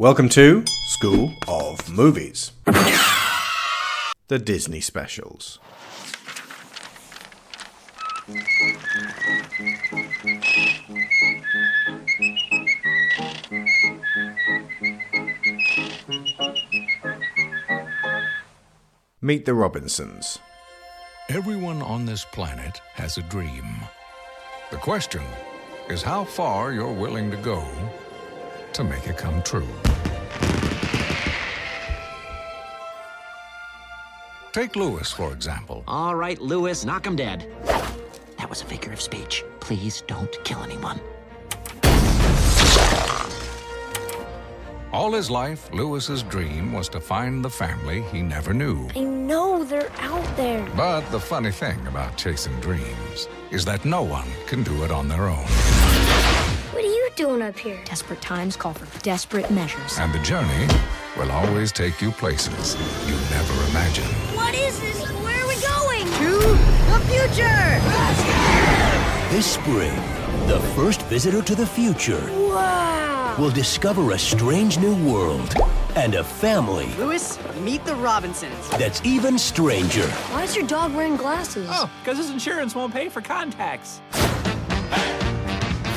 Welcome to School of Movies. The Disney specials. Meet the Robinsons. Everyone on this planet has a dream. The question is how far you're willing to go to make it come true. Take Lewis, for example. All right, Lewis, knock him dead. That was a figure of speech. Please don't kill anyone. All his life, Lewis's dream was to find the family he never knew. I know they're out there. But the funny thing about chasing dreams is that no one can do it on their own. What are you doing up here? Desperate times call for desperate measures. And the journey will always take you places you never imagined. Future! This spring, the first visitor to the future Wow. will discover a strange new world and a family Lewis, meet the Robinsons. that's even stranger. Why is your dog wearing glasses? Oh, because his insurance won't pay for contacts.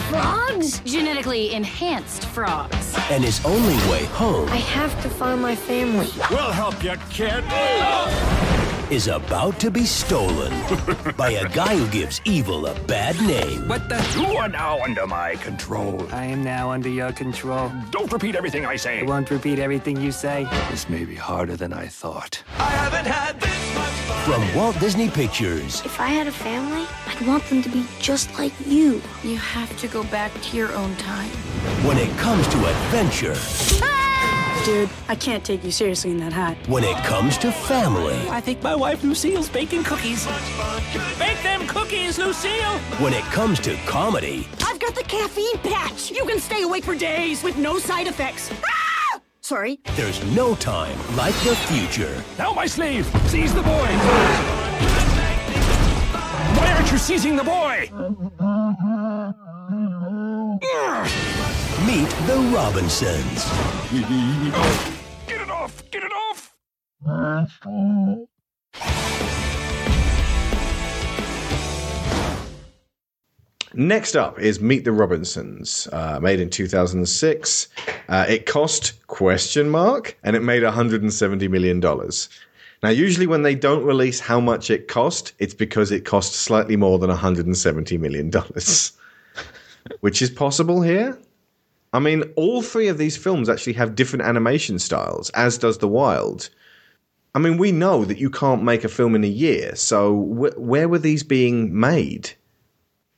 Frogs? Genetically enhanced frogs. And his only way home I have to find my family. We'll help you, kid. Is about to be stolen by a guy who gives evil a bad name. What the? You are now under my control. I am now under your control. Don't repeat everything I say. I won't repeat everything you say. This may be harder than I thought. i haven't had this much From Walt Disney Pictures, If I had a family, I'd want them to be just like you. You have to go back to your own time. when it comes to adventure, Dude, I can't take you seriously in that hat. when it comes to family, I think my wife Lucille's baking cookies. Bake them cookies, Lucille! when it comes to comedy, I've got the caffeine patch. You can stay awake for days with no side effects. Ah! Sorry. there's no time like the future. Now my sleeve. Seize the boy. Why aren't you seizing the boy? Meet the Robinsons. Get it off. Get it off. Next up is Meet the Robinsons, uh, made in 2006. Uh, it cost question mark, and it made 170 million dollars. Now, usually when they don't release how much it cost, it's because it cost slightly more than 170 million dollars, which is possible here. I mean, all three of these films actually have different animation styles, as does The Wild. I mean, we know that you can't make a film in a year, so wh- where were these being made?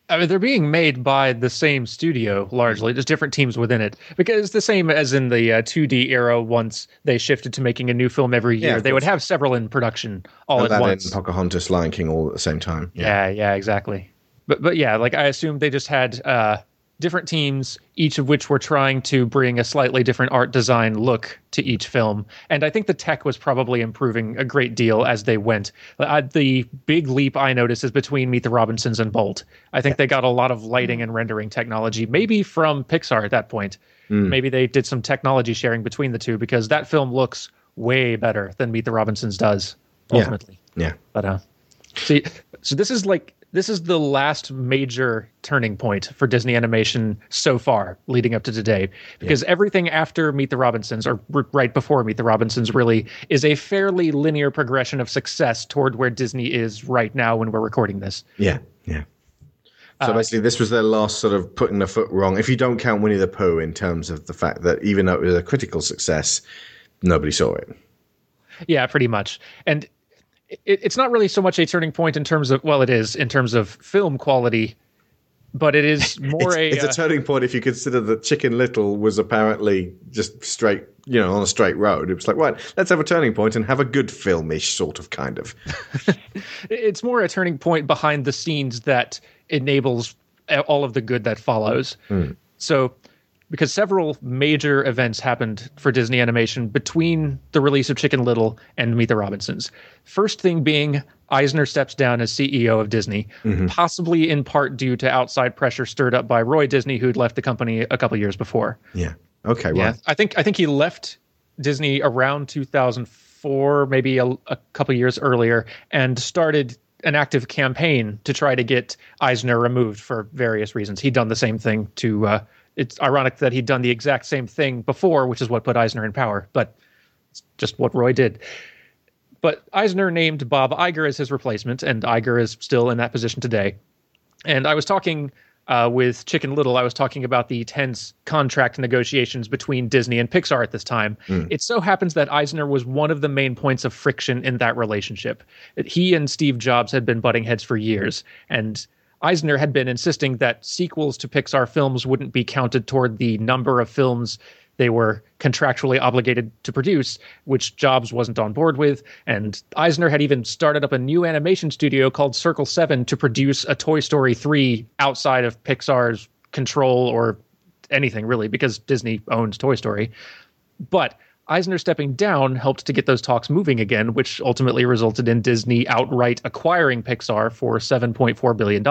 I mean, they're being made by the same studio largely, just different teams within it. Because it's the same as in the uh, 2D era. Once they shifted to making a new film every year, of they would have several in production all at Aladdin, once. Pocahontas, Lion King, all at the same time. Yeah, yeah, exactly. But but yeah, like I assume they just had uh, different teams, each of which were trying to bring a slightly different art design look to each film. And I think the tech was probably improving a great deal as they went. Uh, the big leap I noticed is between Meet the Robinsons and Bolt. I think they got a lot of lighting and rendering technology, maybe from Pixar at that point. Maybe they did some technology sharing between the two because that film looks way better than Meet the Robinsons does ultimately. Yeah. But uh, see, so this is like this is the last major turning point for Disney animation so far, leading up to today, because everything after Meet the Robinsons, or r- right before Meet the Robinsons, really is a fairly linear progression of success toward where Disney is right now when we're recording this. Yeah. Yeah. So uh, basically, this was their last sort of putting the foot wrong. If you don't count Winnie the Pooh in terms of the fact that even though it was a critical success, nobody saw it. Yeah, pretty much. And it, it's not really so much a turning point in terms of well, it is in terms of film quality, but it is more It's, a it's a uh, turning point if you consider that Chicken Little was apparently just straight, you know, on a straight road. It was like, right, let's have a turning point and have a good filmish sort of kind of. it's more a turning point behind the scenes that enables all of the good that follows. So, because several major events happened for Disney Animation between the release of Chicken Little and Meet the Robinsons. First thing being, Eisner steps down as CEO of Disney, possibly in part due to outside pressure stirred up by Roy Disney, who'd left the company a couple years before. Yeah. Okay, Yeah. I think I think he left Disney around 2004, maybe a, a couple years earlier, and started an active campaign to try to get Eisner removed for various reasons. He'd done the same thing to. Uh, it's ironic that he'd done the exact same thing before, which is what put Eisner in power, but it's just what Roy did. But Eisner named Bob Iger as his replacement, and Iger is still in that position today. And I was talking uh, with Chicken Little, I was talking about the tense contract negotiations between Disney and Pixar at this time. Mm. It so happens that Eisner was one of the main points of friction in that relationship. He and Steve Jobs had been butting heads for years, and Eisner had been insisting that sequels to Pixar films wouldn't be counted toward the number of films they were contractually obligated to produce, which Jobs wasn't on board with. And Eisner had even started up a new animation studio called Circle 7 to produce a Toy Story 3 outside of Pixar's control or anything really, because Disney owns Toy Story. But Eisner stepping down helped to get those talks moving again, which ultimately resulted in Disney outright acquiring Pixar for $7.4 billion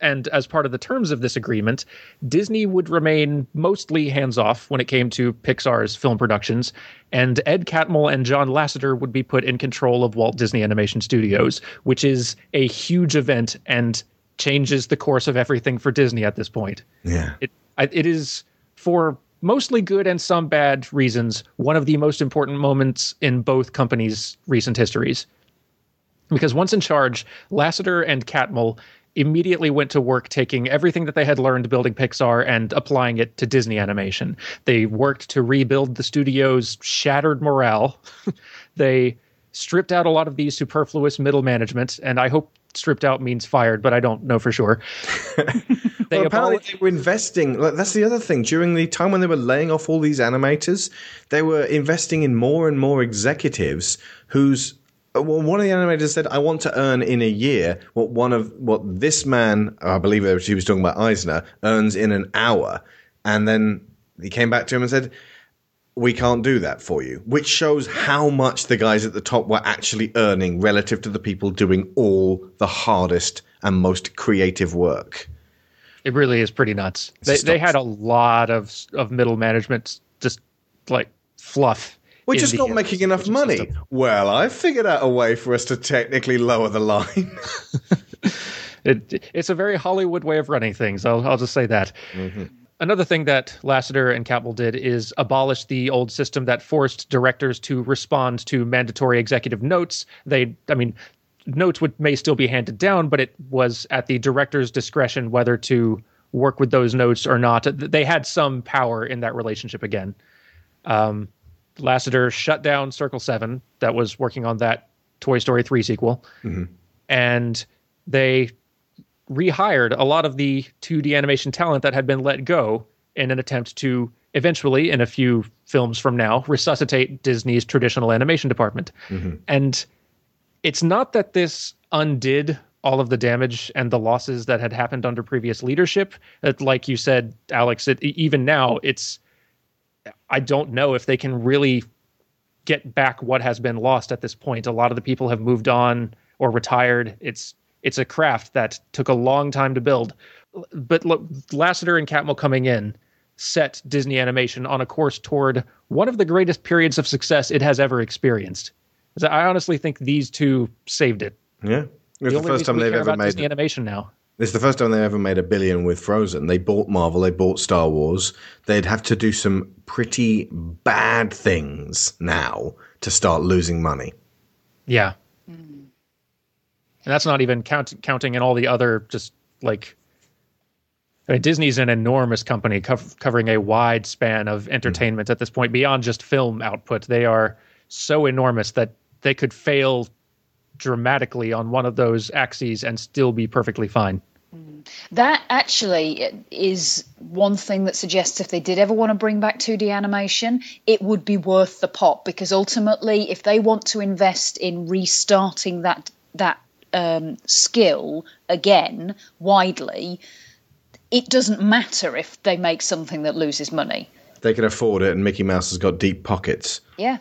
and as part of the terms of this agreement, Disney would remain mostly hands off when it came to Pixar's film productions, and Ed Catmull and John Lasseter would be put in control of Walt Disney Animation Studios, which is a huge event and changes the course of everything for Disney at this point. Yeah. It it is for mostly good and some bad reasons one of the most important moments in both companies' recent histories. Because once in charge, Lasseter and Catmull immediately went to work taking everything that they had learned building Pixar and applying it to Disney animation. They worked to rebuild the studio's shattered morale. they stripped out a lot of the superfluous middle management, and I hope stripped out means fired, but I don't know for sure. they well, apparently they were investing. Like, that's the other thing. During the time when they were laying off all these animators, they were investing in more and more executives whose. Well, one of the animators said, "I want to earn in a year what one of what this man, I believe she was talking about Eisner, earns in an hour." And then he came back to him and said, "We can't do that for you," which shows how much the guys at the top were actually earning relative to the people doing all the hardest and most creative work. It really is pretty nuts. They, they had a lot of of middle management just like fluff. We're just not making enough money. Well, I figured out a way for us to technically lower the line. It, it's a very Hollywood way of running things. I'll, I'll just say that. Mm-hmm. Another thing that Lasseter and Catmull did is abolish the old system that forced directors to respond to mandatory executive notes. They, I mean, notes would may still be handed down, but it was at the director's discretion whether to work with those notes or not. They had some power in that relationship again. Um, Lasseter shut down Circle Seven, that was working on that Toy Story three sequel, and they rehired a lot of the 2D animation talent that had been let go in an attempt to eventually, in a few films from now, resuscitate Disney's traditional animation department. Mm-hmm. And it's not that this undid all of the damage and the losses that had happened under previous leadership. Like you said, Alex, it, even now, it's I don't know if they can really get back what has been lost at this point. A lot of the people have moved on or retired. It's it's a craft that took a long time to build. But look, Lasseter and Catmull coming in set Disney Animation on a course toward one of the greatest periods of success it has ever experienced. I honestly think these two saved it. Yeah. It's the, only first time they've ever made Disney Animation now. It's the first time they ever made a billion with Frozen. They bought Marvel, they bought Star Wars. They'd have to do some pretty bad things now to start losing money. Yeah. Mm. And that's not even count, counting in all the other just like I mean, Disney's an enormous company cov- covering a wide span of hmm. entertainment at this point beyond just film output. They are so enormous that they could fail dramatically on one of those axes and still be perfectly fine. Hmm. That actually is one thing that suggests if they did ever want to bring back 2D animation, it would be worth the pop because ultimately, if they want to invest in restarting that that um, skill again widely, it doesn't matter if they make something that loses money. They can afford it, and Mickey Mouse has got deep pockets. Yeah.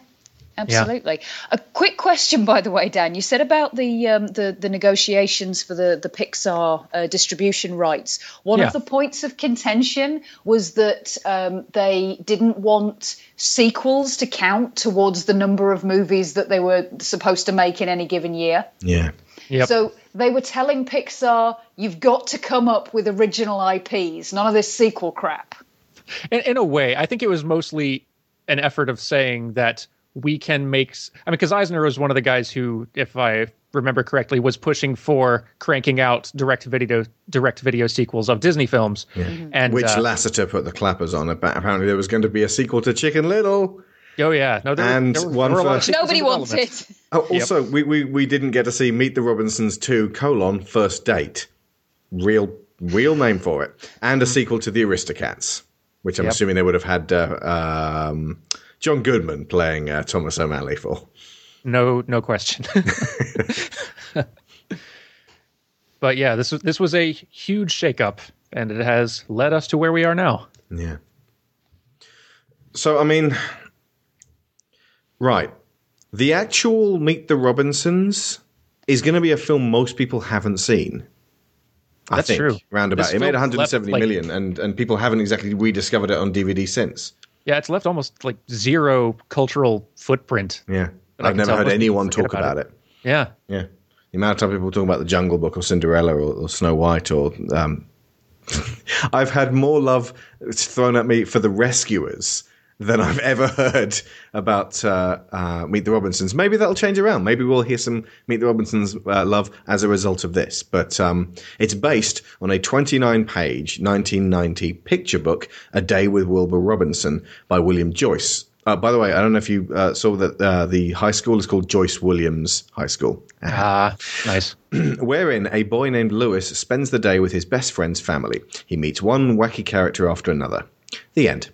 Absolutely. A quick question, by the way, Dan. You said about the um, the, the negotiations for the the Pixar uh, distribution rights. One Yeah. of the points of contention was that um, they didn't want sequels to count towards the number of movies that they were supposed to make in any given year. Yeah. Yep. So they were telling Pixar, "You've got to come up with original IPs. None of this sequel crap." in, in a way, I think it was mostly an effort of saying that we can make. I mean, because Eisner was one of the guys who, if I remember correctly, was pushing for cranking out direct video direct video sequels of Disney films. And Which uh, Lasseter put the clappers on. About apparently there was going to be a sequel to Chicken Little. Oh yeah, no, there, And there, were- one there were a lot for- of sequels in Nobody wants it. Oh, also, we, we, we didn't get to see Meet the Robinsons 2 colon first date. Real real name for it. And a sequel to The Aristocats, which I'm Yep. assuming they would have had uh, um, John Goodman playing uh, Thomas O'Malley for. No, no question. but yeah, this was this was a huge shakeup, and it has led us to where we are now. Yeah. So, I mean, right. The actual Meet the Robinsons is going to be a film most people haven't seen. I That's think, true. Roundabout. This It made film 170 left, like- million, and, and people haven't exactly rediscovered it on DVD since. Yeah, it's left almost like zero cultural footprint. Yeah. I've never heard anyone talk about about it. Yeah, Yeah. The amount of time people talk about the Jungle Book or Cinderella or, or Snow White or. Um, I've had more love thrown at me for The Rescuers than I've ever heard about uh, uh, Meet the Robinsons. Maybe that'll change around. Maybe we'll hear some Meet the Robinsons uh, love as a result of this. But um, it's based on a 29 page 1990 picture book, A Day with Wilbur Robinson by William Joyce. Uh, by the way, I don't know if you uh, saw that uh, the high school is called Joyce Williams High School. ah, nice. wherein a boy named Lewis spends the day with his best friend's family. He meets one wacky character after another. The end.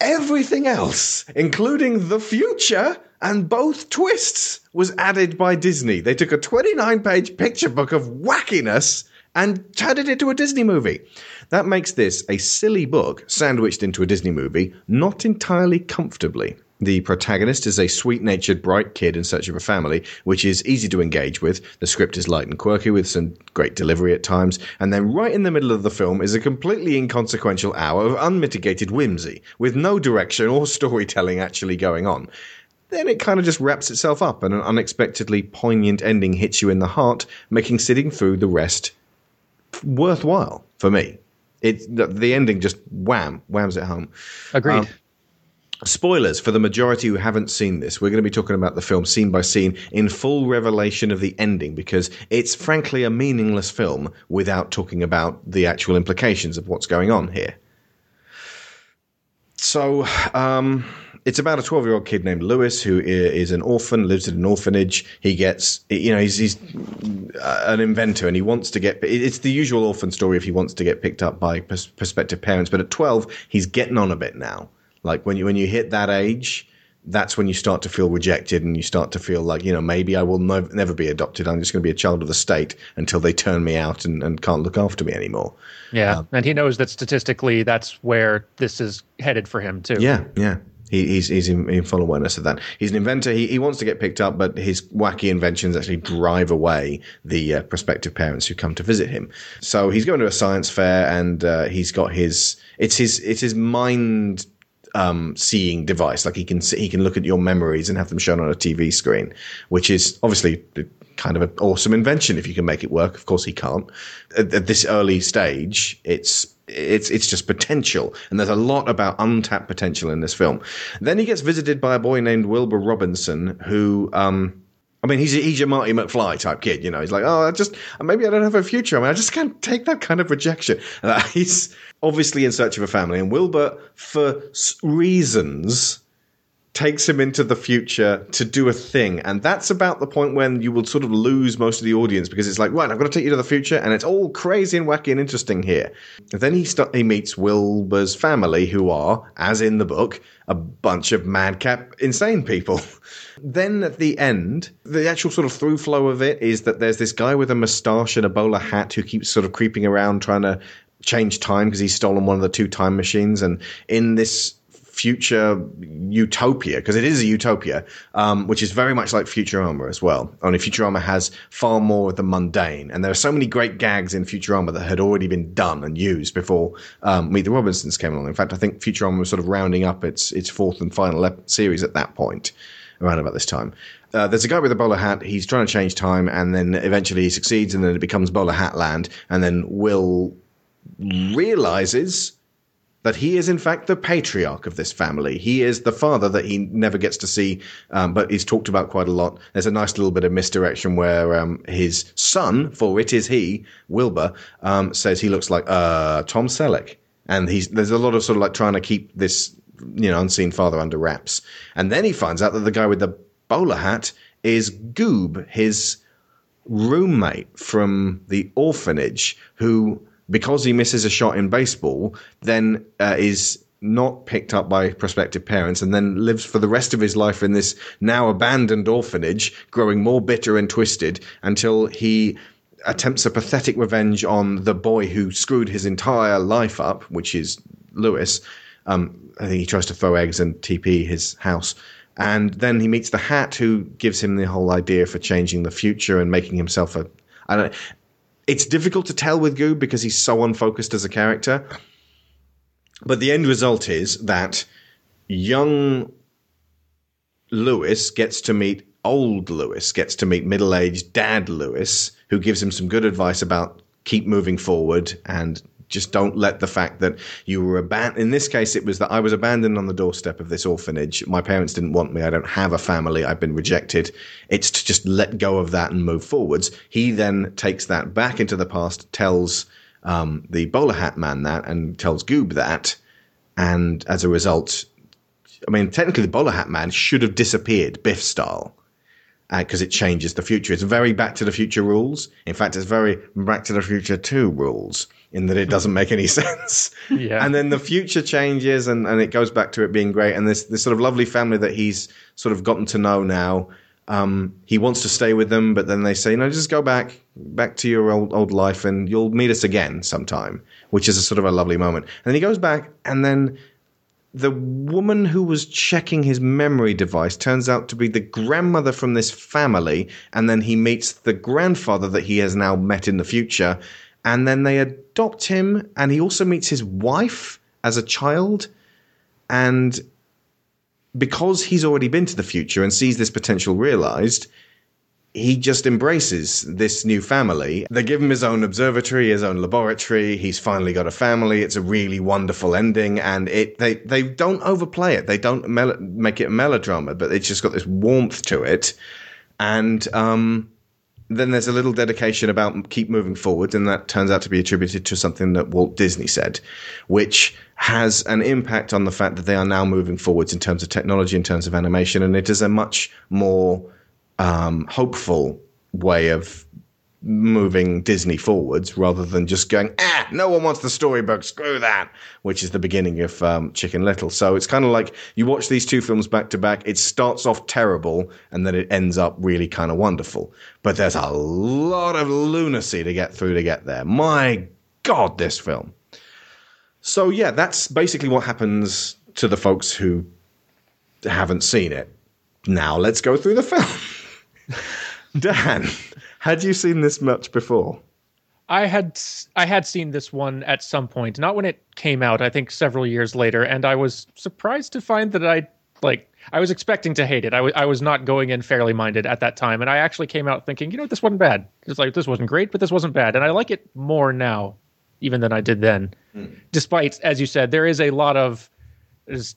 Everything else, including the future and both twists, was added by Disney. They took a 29 page picture book of wackiness and turned it into a Disney movie. That makes this a silly book sandwiched into a Disney movie, not entirely comfortably. The protagonist is a sweet natured, bright kid in search of a family, which is easy to engage with. The script is light and quirky with some great delivery at times. And then, right in the middle of the film, is a completely inconsequential hour of unmitigated whimsy, with no direction or storytelling actually going on. Then it kind of just wraps itself up, and an unexpectedly poignant ending hits you in the heart, making sitting through the rest worthwhile for me. It the, the ending just wham whams it home. Agreed. Um, Spoilers for the majority who haven't seen this. We're going to be talking about the film scene by scene in full revelation of the ending because it's frankly a meaningless film without talking about the actual implications of what's going on here. So, um, it's about a 12 year old kid named Lewis who is an orphan, lives in an orphanage. He gets, you know, he's, he's uh, an inventor and he wants to get, it's the usual orphan story if he wants to get picked up by prospective parents. But at 12, he's getting on a bit now. Like when you, when you hit that age, that's when you start to feel rejected and you start to feel like, you know, maybe I will no- never be adopted. I'm just going to be a child of the state until they turn me out and, and can't look after me anymore. yeah, and he knows that statistically, that's where this is headed for him too. Yeah, yeah. He, he's he's in, in full awareness of that. He's an inventor. He, he wants to get picked up, but his wacky inventions actually drive away the uh, prospective parents who come to visit him. So he's going to a science fair, and uh, he's got his it's his it's his mind um, seeing device. Like he can see, he can look at your memories and have them shown on a TV screen, which is obviously kind of an awesome invention if you can make it work. Of course, he can't. At, at this early stage, it's it's it's just potential, and there's a lot about untapped potential in this film. Then he gets visited by a boy named Wilbur Robinson, who. Um, I mean, he's a, he's a Marty McFly type kid, you know. He's like, oh, I just maybe I don't have a future. I mean, I just can't take that kind of rejection. He's obviously in search of a family, and Wilbur, for reasons, takes him into the future to do a thing, and that's about the point when you will sort of lose most of the audience because it's like, right, I've got to take you to the future, and it's all crazy and wacky and interesting here. And then he st- he meets Wilbur's family, who are, as in the book, a bunch of madcap, insane people. then at the end, the actual sort of through flow of it is that there's this guy with a moustache and a bowler hat who keeps sort of creeping around trying to change time because he's stolen one of the two time machines, and in this future utopia because it is a utopia, um, which is very much like Futurama as well. Only Futurama has far more of the mundane, and there are so many great gags in Futurama that had already been done and used before um, Meet the Robinsons came along. In fact, I think Futurama was sort of rounding up its its fourth and final series at that point, around about this time. Uh, there's a guy with a bowler hat. He's trying to change time, and then eventually he succeeds, and then it becomes bowler hat land. And then Will realizes that he is in fact the patriarch of this family. He is the father that he never gets to see, um, but he's talked about quite a lot. There's a nice little bit of misdirection where um, his son, for it is he, Wilbur, um, says he looks like uh, Tom Selleck, and he's there's a lot of sort of like trying to keep this you know unseen father under wraps, and then he finds out that the guy with the bowler hat is Goob, his roommate from the orphanage, who because he misses a shot in baseball, then uh, is not picked up by prospective parents and then lives for the rest of his life in this now abandoned orphanage, growing more bitter and twisted until he attempts a pathetic revenge on the boy who screwed his entire life up, which is Lewis. Um, I think he tries to throw eggs and TP his house. And then he meets the hat who gives him the whole idea for changing the future and making himself a. I don't it's difficult to tell with Goob because he's so unfocused as a character. But the end result is that young Lewis gets to meet old Lewis, gets to meet middle aged dad Lewis, who gives him some good advice about keep moving forward and just don't let the fact that you were abandoned. In this case, it was that I was abandoned on the doorstep of this orphanage. My parents didn't want me. I don't have a family. I've been rejected. It's to just let go of that and move forwards. He then takes that back into the past, tells um, the bowler hat man that, and tells Goob that. And as a result, I mean, technically, the bowler hat man should have disappeared, Biff style because uh, it changes the future. It's very Back to the Future rules. In fact, it's very Back to the Future 2 rules in that it doesn't make any sense. Yeah. And then the future changes and, and it goes back to it being great. And this, this sort of lovely family that he's sort of gotten to know now, um, he wants to stay with them, but then they say, no, just go back, back to your old, old life and you'll meet us again sometime, which is a sort of a lovely moment. And then he goes back and then the woman who was checking his memory device turns out to be the grandmother from this family, and then he meets the grandfather that he has now met in the future, and then they adopt him, and he also meets his wife as a child, and because he's already been to the future and sees this potential realized, he just embraces this new family. They give him his own observatory, his own laboratory. He's finally got a family. It's a really wonderful ending, and it they they don't overplay it. They don't mel- make it a melodrama, but it's just got this warmth to it. And um, then there's a little dedication about keep moving forward, and that turns out to be attributed to something that Walt Disney said, which has an impact on the fact that they are now moving forwards in terms of technology, in terms of animation, and it is a much more um, hopeful way of moving Disney forwards rather than just going, ah, no one wants the storybook, screw that, which is the beginning of um, Chicken Little. So it's kind of like you watch these two films back to back, it starts off terrible and then it ends up really kind of wonderful. But there's a lot of lunacy to get through to get there. My God, this film. So yeah, that's basically what happens to the folks who haven't seen it. Now let's go through the film. Dan, had you seen this much before? I had I had seen this one at some point, not when it came out. I think several years later, and I was surprised to find that I like. I was expecting to hate it. I, w- I was not going in fairly minded at that time, and I actually came out thinking, you know, this wasn't bad. It's like this wasn't great, but this wasn't bad, and I like it more now, even than I did then. Mm. Despite, as you said, there is a lot of there's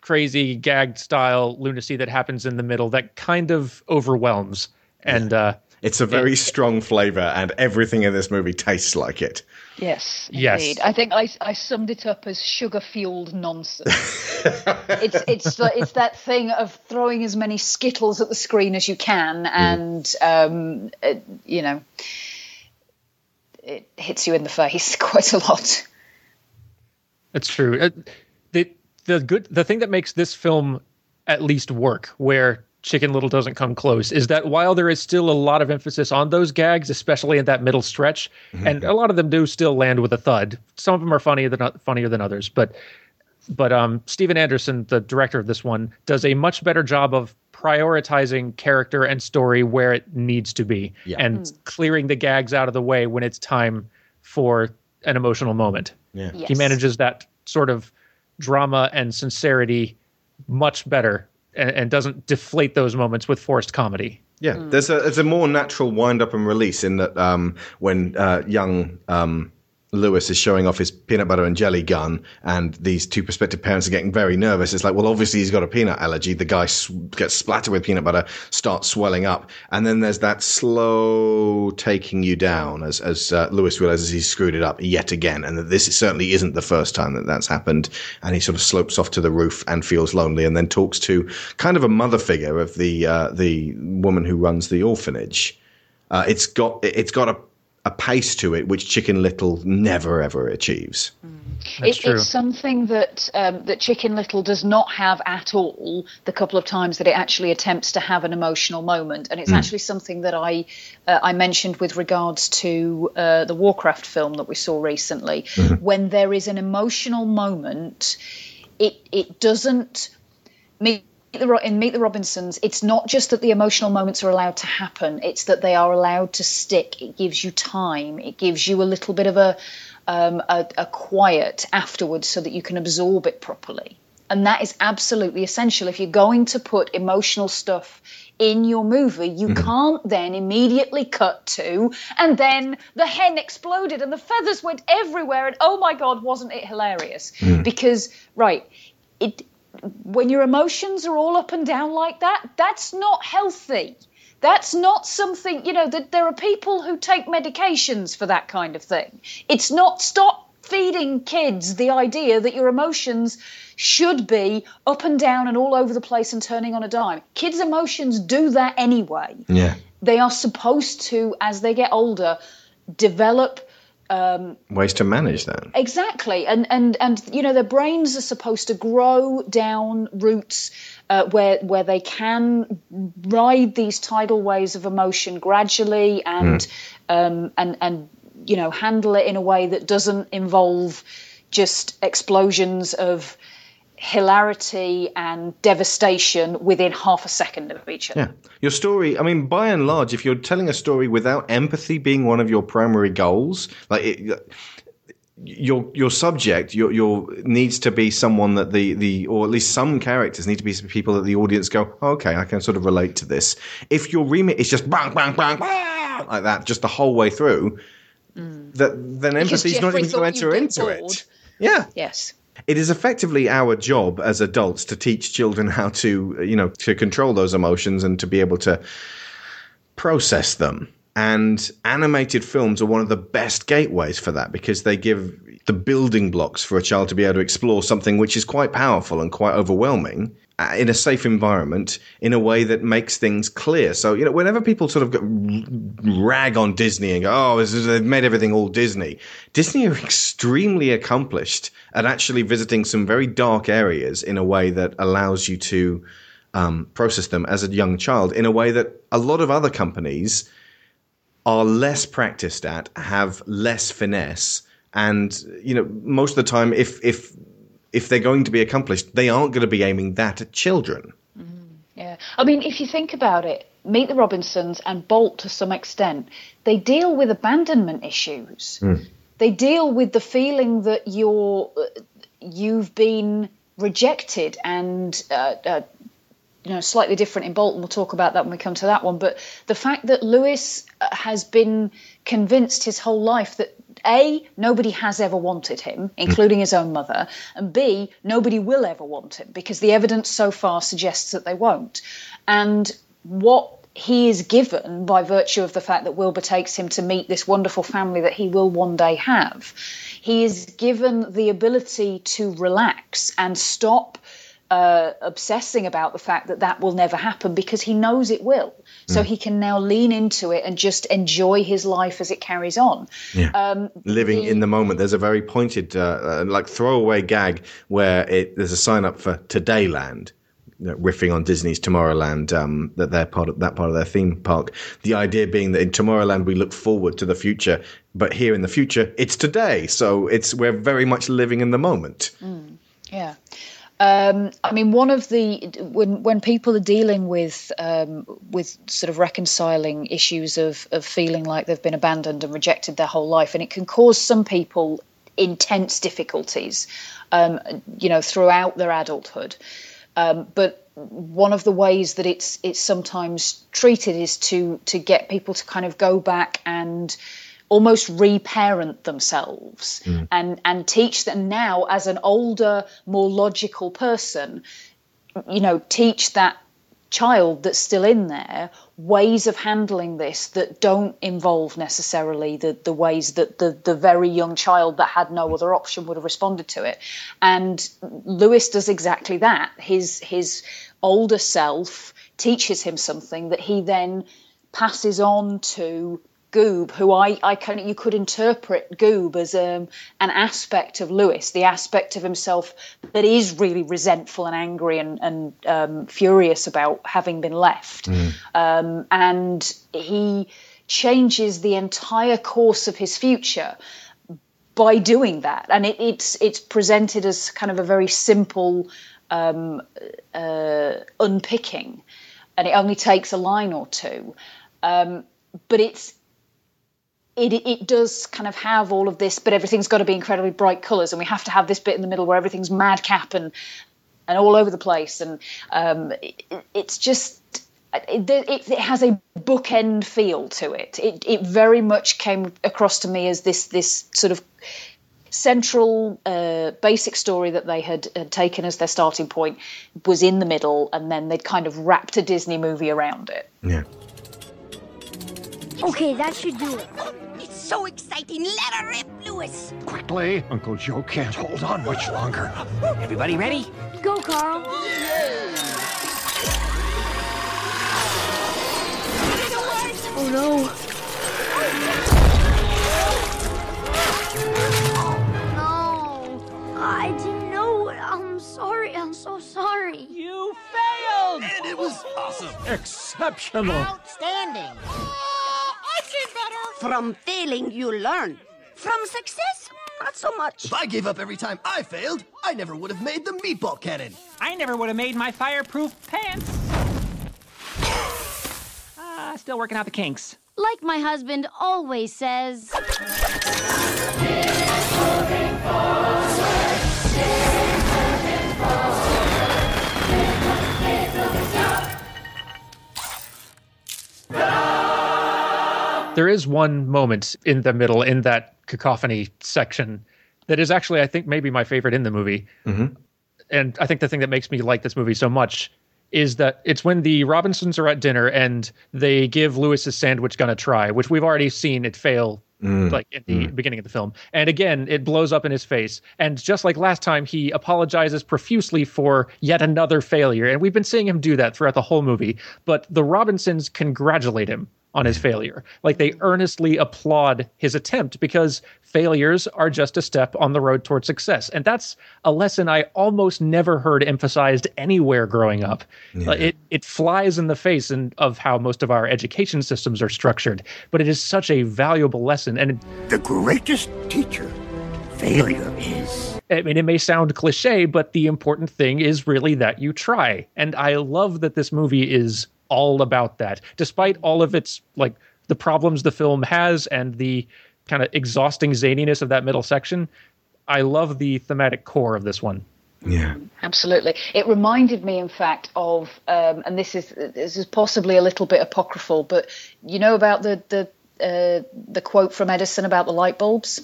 crazy gagged style lunacy that happens in the middle that kind of overwhelms and uh, it's a very it, strong flavor and everything in this movie tastes like it. Yes yes. indeed. i think I, I summed it up as sugar fueled nonsense. It's it's it's that thing of throwing as many skittles at the screen as you can and mm. um, it, you know it hits you in the face quite a lot. It's true. It, the good the thing that makes this film at least work where Chicken Little doesn't come close is that while there is still a lot of emphasis on those gags, especially in that middle stretch, mm-hmm. and a lot of them do still land with a thud. Some of them are funnier than funnier than others, but but um, Stephen Anderson, the director of this one, does a much better job of prioritizing character and story where it needs to be Yeah. and clearing the gags out of the way when it's time for an emotional moment. Yeah. He manages that sort of drama and sincerity much better and, and doesn't deflate those moments with forced comedy. Yeah, there's a it's a more natural wind up and release in that um, when uh, young um, Lewis is showing off his peanut butter and jelly gun, and these two prospective parents are getting very nervous. It's like, well, obviously he's got a peanut allergy. The guy s- gets splattered with peanut butter, starts swelling up, and then there's that slow taking you down as as uh, Lewis realizes he's screwed it up yet again, and that this certainly isn't the first time that that's happened. And he sort of slopes off to the roof and feels lonely, and then talks to kind of a mother figure of the uh, the woman who runs the orphanage. Uh, it's got it's got a, a pace to it which Chicken Little never ever achieves. That's It, it's something that um, that Chicken Little does not have at all. The couple of times that it actually attempts to have an emotional moment, and it's actually something that I uh, I mentioned with regards to uh, the Warcraft film that we saw recently. When there is an emotional moment, it it doesn't meet the, Ro- in Meet the Robinsons, it's not just that the emotional moments are allowed to happen; it's that they are allowed to stick. It gives you time. It gives you a little bit of a um, a, a quiet afterwards, so that you can absorb it properly. And that is absolutely essential. If you're going to put emotional stuff in your movie, you can't then immediately cut to, and then the hen exploded and the feathers went everywhere, and oh my God, wasn't it hilarious? Because, right, it when your emotions are all up and down like that, that's not healthy. That's not something, you know, that there are people who take medications for that kind of thing. It's not stop feeding kids the idea that your emotions should be up and down and all over the place and turning on a dime. Kids' emotions do that anyway. Yeah, They are supposed to, as they get older, develop ways to manage that. Exactly, and and and you know their brains are supposed to grow down roots uh, where where they can ride these tidal waves of emotion gradually and um, and and you know handle it in a way that doesn't involve just explosions of hilarity and devastation within half a second of each other. Yeah, your story. I mean, by and large, if you're telling a story without empathy being one of your primary goals, like it, your your subject, your your needs to be someone that the the or at least some characters need to be people that the audience go, oh, okay, I can sort of relate to this. If your remit is just bang bang bang, bang like that, just the whole way through, mm. that then empathy is not even going to enter into bored. it. Yeah. Yes. It is effectively our job as adults to teach children how to, you know, to control those emotions and to be able to process them. And animated films are one of the best gateways for that because they give the building blocks for a child to be able to explore something which is quite powerful and quite overwhelming in a safe environment in a way that makes things clear. So, you know, whenever people sort of rag on Disney and go, oh, they've made everything all Disney, Disney are extremely accomplished at actually visiting some very dark areas in a way that allows you to um, process them as a young child in a way that a lot of other companies are less practiced at, have less finesse, and you know most of the time, if if if they're going to be accomplished, they aren't going to be aiming that at children. Yeah. I mean, if you think about it, Meet the Robinsons and Bolt to some extent, they deal with abandonment issues. They deal with the feeling that you're you've been rejected and uh, uh, you know slightly different in Bolton. We'll talk about that when we come to that one. But the fact that Lewis uh, has been convinced his whole life that a nobody has ever wanted him, including his own mother, and b nobody will ever want him because the evidence so far suggests that they won't. And what he is given by virtue of the fact that Wilbur takes him to meet this wonderful family that he will one day have. He is given the ability to relax and stop uh, obsessing about the fact that that will never happen because he knows it will. So he can now lean into it and just enjoy his life as it carries on. Um, Living the- in the moment. There's a very pointed, uh, uh, like throwaway gag where it, there's a sign up for Todayland. you know, Riffing on Disney's Tomorrowland, um, that they're part of that part of their theme park. The idea being that in Tomorrowland we look forward to the future, but here in the future it's today. So it's we're very much living in the moment. Yeah. Um, I mean, one of the when when people are dealing with um, with sort of reconciling issues of of feeling like they've been abandoned and rejected their whole life, and it can cause some people intense difficulties, um, you know, throughout their adulthood. Um, but one of the ways that it's it's sometimes treated is to to get people to kind of go back and almost reparent themselves mm. and and teach them now as an older more logical person you know teach that child that's still in there ways of handling this that don't involve necessarily the, the ways that the, the very young child that had no other option would have responded to it. And Lewis does exactly that. His his older self teaches him something that he then passes on to Goob, who I, I kind of you could interpret Goob as um, an aspect of Lewis, the aspect of himself that is really resentful and angry and, and um, furious about having been left, mm. um, and he changes the entire course of his future by doing that, and it, it's it's presented as kind of a very simple um, uh, unpicking, and it only takes a line or two, um, but it's it, it does kind of have all of this, but everything's got to be incredibly bright colours, and we have to have this bit in the middle where everything's madcap and and all over the place, and um, it, it's just it, it, it, has a bookend feel to it. it. It very much came across to me as this this sort of central uh, basic story that they had, had, taken as their starting point was in the middle, and then they'd kind of wrapped a Disney movie around it. Yeah. Okay, that should do it. It's so exciting. Let her rip, Lewis. Quickly. Uncle Joe can't hold on much longer. Everybody ready? Go, Carl. Oh no. No. I didn't know. I'm sorry. I'm so sorry. You failed! And it was awesome. Exceptional. Outstanding. From failing, you learn. From success, not so much. If I gave up every time I failed, I never would have made the meatball cannon. I never would have made my fireproof pants. Ah, uh, still working out the kinks. Like my husband always says. There is one moment in the middle in that cacophony section that is actually, I think, maybe my favorite in the movie. Mm-hmm. And I think the thing that makes me like this movie so much is that it's when the Robinsons are at dinner and they give Lewis's sandwich gun a try, which we've already seen it fail Mm, like in the mm. beginning of the film. And again, it blows up in his face. And just like last time, he apologizes profusely for yet another failure. And we've been seeing him do that throughout the whole movie. But the Robinsons congratulate him on his failure. Like they earnestly applaud his attempt because failures are just a step on the road toward success. And that's a lesson I almost never heard emphasized anywhere growing up. Yeah. It it flies in the face in, of how most of our education systems are structured, but it is such a valuable lesson and the greatest teacher failure is I mean, it may sound cliche, but the important thing is really that you try. And I love that this movie is all about that, despite all of its like the problems the film has and the kind of exhausting zaniness of that middle section. I love the thematic core of this one. Yeah, absolutely. It reminded me, in fact, of, um, and this is this is possibly a little bit apocryphal, but you know about the the uh, the quote from Edison about the light bulbs.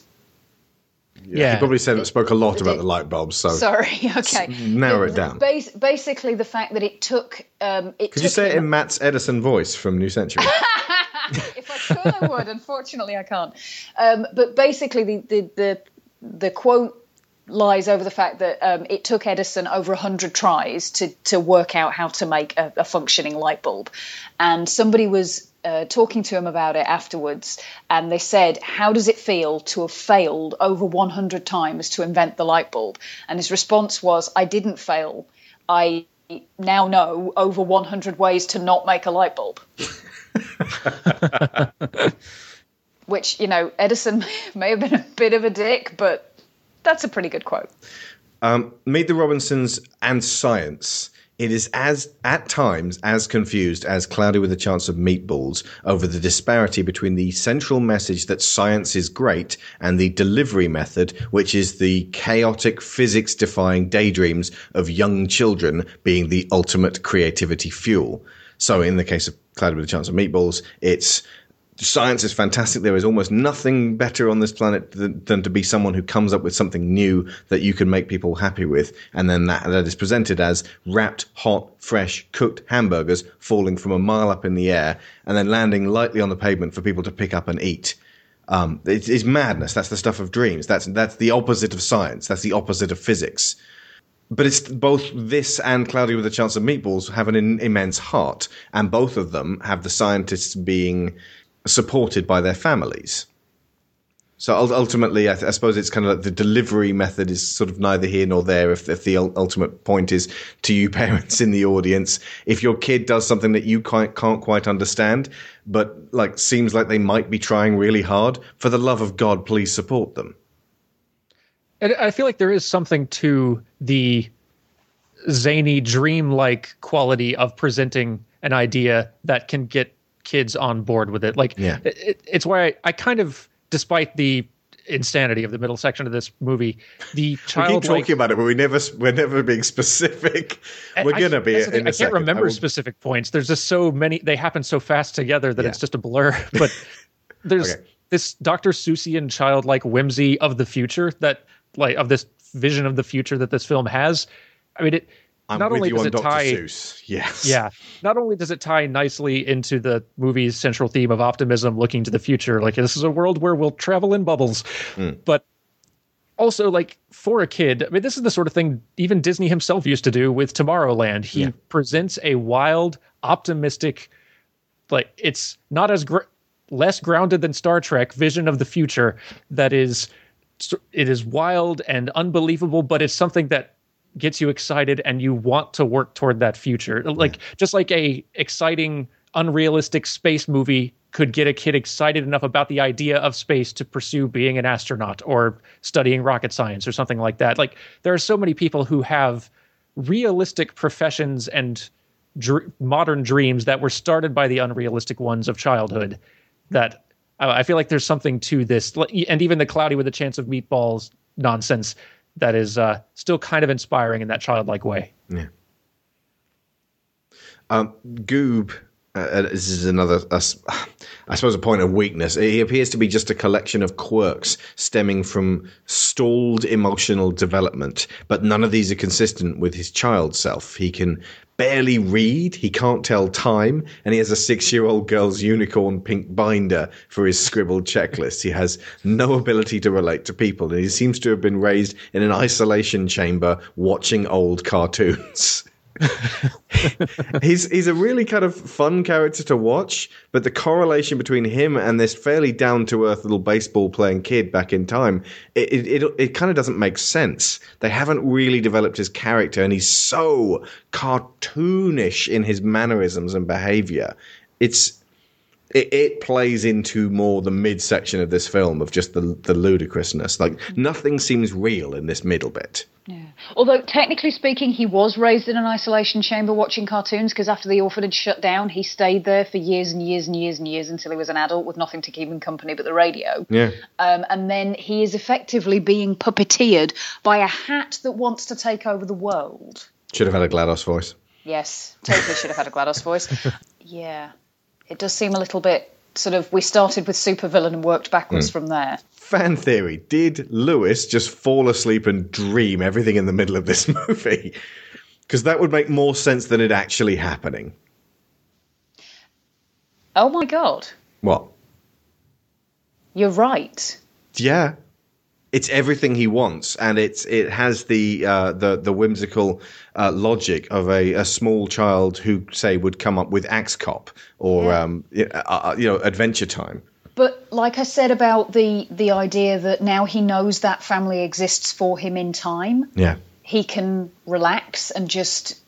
Yeah, yeah. he probably said it spoke a lot about the light bulbs. So sorry, okay, narrow it down. Bas- basically, the fact that it took. Um, it Could you say it in Matt's Edison voice from New Century? if I could, I would. Unfortunately, I can't. Um, but basically, the, the the the quote lies over the fact that um, it took Edison over 100 tries to, to work out how to make a, a functioning light bulb. And somebody was uh, talking to him about it afterwards, and they said, How does it feel to have failed over 100 times to invent the light bulb? And his response was, I didn't fail. I now know over 100 ways to not make a light bulb. Which, you know, Edison may have been a bit of a dick, but that's a pretty good quote. Um, Meet the Robinsons and science. It is as at times as confused as Cloudy with a Chance of Meatballs over the disparity between the central message that science is great and the delivery method, which is the chaotic physics defying daydreams of young children being the ultimate creativity fuel. So in the case of Cloudy with a Chance of Meatballs, it's science is fantastic. There is almost nothing better on this planet than, than, to be someone who comes up with something new that you can make people happy with. And then that, that is presented as wrapped, hot, fresh, cooked hamburgers falling from a mile up in the air and then landing lightly on the pavement for people to pick up and eat. Um, it is madness. That's the stuff of dreams. That's, that's the opposite of science. That's the opposite of physics. But it's both this and Cloudy with a Chance of Meatballs have an in, immense heart, and both of them have the scientists being supported by their families. So ultimately, I, th- I, suppose it's kind of like the delivery method is sort of neither here nor there. If, if the ultimate point is to you parents in the audience, if your kid does something that you can't, can't quite understand, but like seems like they might be trying really hard, for the love of God, please support them. And I feel like there is something to the zany, dream-like quality of presenting an idea that can get kids on board with it. Like, yeah. it, it's why I, I, kind of, despite the insanity of the middle section of this movie, the child. We keep talking about it, but we never we're never being specific. We're I, gonna be. In I can't remember specific points. There's just so many. They happen so fast together that yeah. it's just a blur. But there's okay. this Dr. Seussian childlike whimsy of the future that, like, of this vision of the future that this film has. I mean, it I'm not only does it Dr. tie, Seuss. Yes. Yeah. Not only does it tie nicely into the movie's central theme of optimism, looking to the future, like this is a world where we'll travel in bubbles, mm. but also like for a kid, I mean, this is the sort of thing even Disney himself used to do with Tomorrowland. He yeah. presents a wild, optimistic, like it's not as gr- less grounded than Star Trek vision of the future that is it is wild and unbelievable, but it's something that gets you excited and you want to work toward that future. Like just like a exciting unrealistic space movie could get a kid excited enough about the idea of space to pursue being an astronaut or studying rocket science or something like that. Like there are so many people who have realistic professions and dr- modern dreams that were started by the unrealistic ones of childhood that I feel like there's something to this and even the cloudy with a chance of meatballs nonsense that is uh, still kind of inspiring in that childlike way. Yeah. Um, Goob, uh, uh this is another, uh, I suppose, a point of weakness. He appears to be just a collection of quirks stemming from stalled emotional development, but none of these are consistent with his child self. He can barely read, he can't tell time, and he has a six year old girl's unicorn pink binder for his scribbled checklist. He has no ability to relate to people, and he seems to have been raised in an isolation chamber watching old cartoons. he's he's a really kind of fun character to watch, but the correlation between him and this fairly down to earth little baseball playing kid back in time, it it, it, it kind of doesn't make sense. They haven't really developed his character, and he's so cartoonish in his mannerisms and behavior. It's it, it, plays into more the midsection of this film of just the the ludicrousness. Like nothing seems real in this middle bit. Yeah. Although technically speaking, he was raised in an isolation chamber watching cartoons because after the orphanage shut down, he stayed there for years and years and years and years until he was an adult with nothing to keep him company but the radio. Yeah. Um, and then he is effectively being puppeteered by a hat that wants to take over the world. Should have had a GLaDOS voice. Yes, totally should have had a GLaDOS voice. Yeah it does seem a little bit sort of we started with supervillain and worked backwards mm. from there. Fan theory: Did Lewis just fall asleep and dream everything in the middle of this movie? Because that would make more sense than it actually happening. Oh my god! What? You're right. Yeah it's everything he wants, and it's it has the uh, the the whimsical uh, logic of a, a small child who say would come up with Axe Cop or yeah. um, uh, uh, you know Adventure Time. But like I said about the the idea that now he knows that family exists for him in time. Yeah, he can relax and just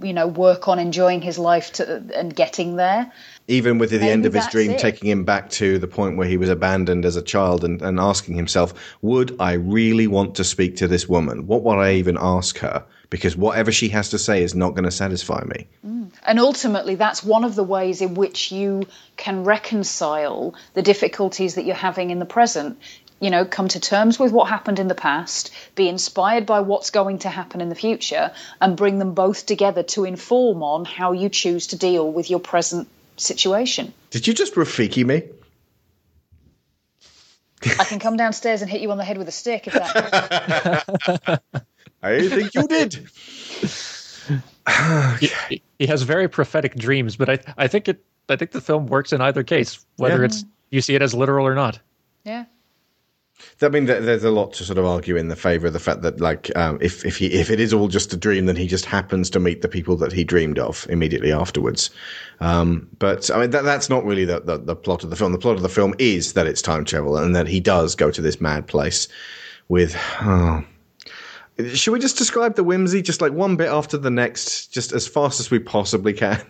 you know work on enjoying his life to, and getting there. Even with the Maybe end of his dream it. taking him back to the point where he was abandoned as a child and, and asking himself, would I really want to speak to this woman? What would I even ask her? Because whatever she has to say is not going to satisfy me. Mm. And ultimately, that's one of the ways in which you can reconcile the difficulties that you're having in the present. You know, come to terms with what happened in the past, be inspired by what's going to happen in the future, and bring them both together to inform on how you choose to deal with your present situation. Did you just Rafiki me? I can come downstairs and hit you on the head with a stick if that. I think you did. he, he has very prophetic dreams, but I I think it I think the film works in either case, whether Yeah. it's you see it as literal or not. yeah. I mean, there's a lot to sort of argue in the favor of the fact that, like, um, if if he if it is all just a dream, then he just happens to meet the people that he dreamed of immediately afterwards. Um, but I mean, that, that's not really the, the the plot of the film. The plot of the film is that it's time travel and that he does go to this mad place with. Oh, should we just describe the whimsy just like one bit after the next, just as fast as we possibly can?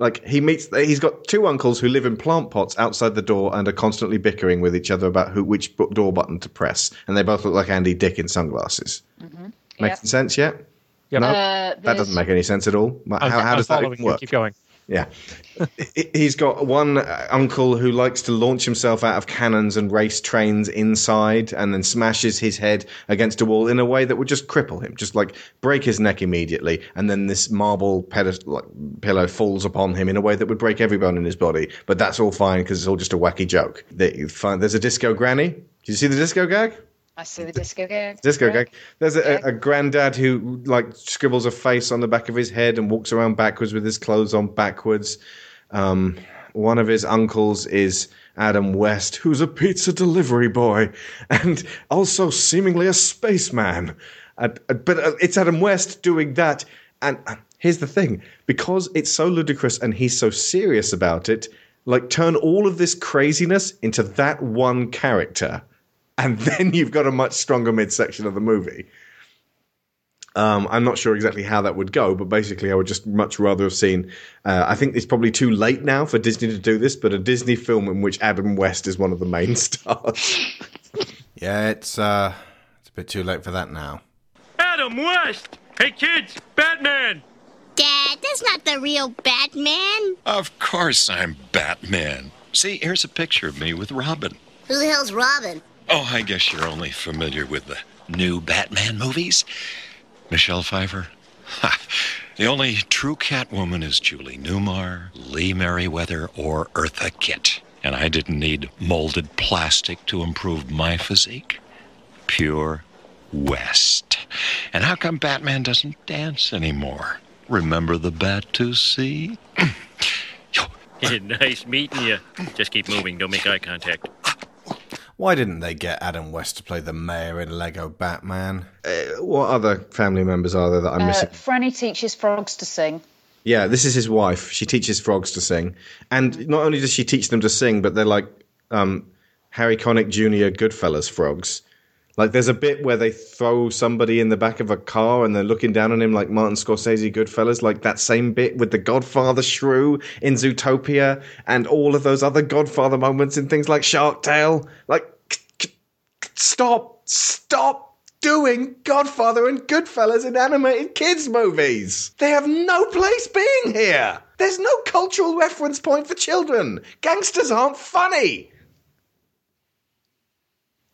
Like he meets, he's got two uncles who live in plant pots outside the door and are constantly bickering with each other about who which door button to press, and they both look like Andy Dick in sunglasses. Making sense yet? Yep. No, Uh, that doesn't make any sense at all. How, I'm, how does that even work? Keep going. Yeah. He- He's got one uncle who likes to launch himself out of cannons and race trains inside and then smashes his head against a wall in a way that would just cripple him, just like break his neck immediately. And then this marble pedestal, like, pillow falls upon him in a way that would break every bone in his body. But that's all fine because it's all just a wacky joke. There's a disco granny. Did you see the disco gag? I see the disco gag. Disco gag. There's a, a granddad who like scribbles a face on the back of his head and walks around backwards with his clothes on backwards. Um, one of his uncles is Adam West, who's a pizza delivery boy and also seemingly a spaceman. Uh, uh, but uh, it's Adam West doing that. And uh, here's the thing because it's so ludicrous and he's so serious about it, like turn all of this craziness into that one character and then you've got a much stronger midsection of the movie. Um, I'm not sure exactly how that would go, but basically, I would just much rather have seen. Uh, I think it's probably too late now for Disney to do this, but a Disney film in which Adam West is one of the main stars. Yeah, it's uh, it's a bit too late for that now. Adam West! Hey kids, Batman! Dad, that's not the real Batman. Of course I'm Batman. See, here's a picture of me with Robin. Who the hell's Robin? Oh, I guess you're only familiar with the new Batman movies. Michelle Pfeiffer. Ha. The only true Catwoman is Julie Newmar, Lee Meriwether, or Eartha Kitt. And I didn't need molded plastic to improve my physique. Pure West. And how come Batman doesn't dance anymore? Remember the Batusi? nice meeting you. Just keep moving, don't make eye contact. Why didn't they get Adam West to play the mayor in Lego Batman? Uh, what other family members are there that I'm Uh, missing? Franny teaches frogs to sing. Yeah, this is his wife. She teaches frogs to sing, and not only does she teach them to sing, but they're like um, Harry Connick Jr. Goodfellas frogs. Like there's a bit where they throw somebody in the back of a car and they're looking down on him like Martin Scorsese Goodfellas, like that same bit with the Godfather shrew in Zootopia and all of those other Godfather moments in things like Shark Tale. Like, stop, stop doing Godfather and Goodfellas in animated kids movies. They have no place being here. There's no cultural reference point for children. Gangsters aren't funny.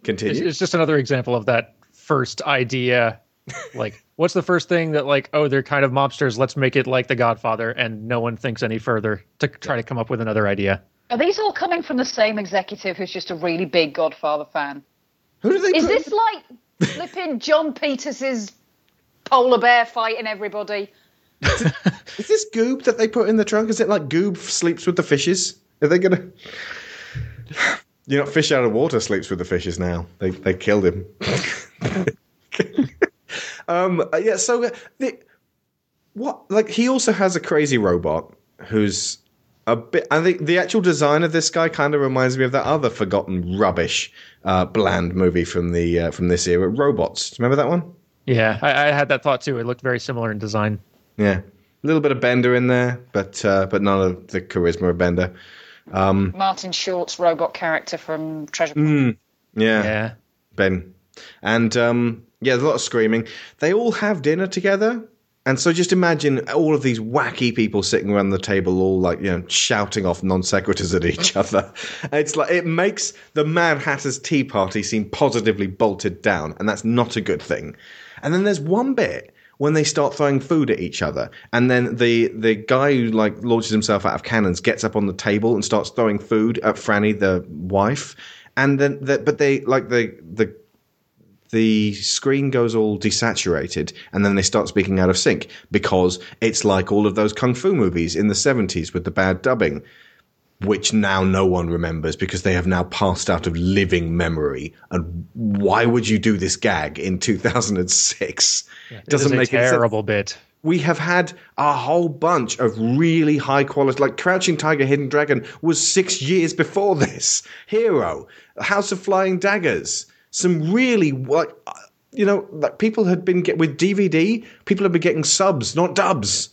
It's, Continue. it's just another example of that first idea. Like, what's the first thing that, like, oh, they're kind of mobsters. Let's make it like The Godfather, and no one thinks any further to try to come up with another idea. Are these all coming from the same executive who's just a really big Godfather fan? Who do they Is put- this like flipping Jon Peters's polar bear fighting everybody? Is this Goob that they put in the trunk? Is it like Goob sleeps with the fishes? Are they gonna? You know, fish out of water sleeps with the fishes now. They they killed him. um. uh, Yeah. So uh, the what? Like he also has a crazy robot who's a bit. I think the actual design of this guy kind of reminds me of that other forgotten rubbish, uh, bland movie from the uh, from this era, Robots. Do you remember that one? Yeah, I, I had that thought too. It looked very similar in design. Yeah. A little bit of Bender in there, but uh, but none of the charisma of Bender. Um, Martin Short's robot character from Treasure. mm, yeah, Yeah. Ben, and um, yeah, there's a lot of screaming. They all have dinner together, and so just imagine all of these wacky people sitting around the table, all like you know shouting off non sequiturs at each other. It's like it makes the Mad Hatter's Tea Party seem positively bolted down, and that's not a good thing. And then there's one bit when they start throwing food at each other, and then the the guy who like launches himself out of cannons gets up on the table and starts throwing food at Franny, the wife, and then the, but they like the the the screen goes all desaturated and then they start speaking out of sync because it's like all of those kung fu movies in the 70s with the bad dubbing which now no one remembers because they have now passed out of living memory and why would you do this gag in 2006 It is a any sense. terrible bit. we have had a whole bunch of really high quality, like Crouching Tiger, Hidden Dragon was six years before this. Hero, House of Flying Daggers, some really like, you know, like people had been get with DVD. People had been getting subs, not dubs.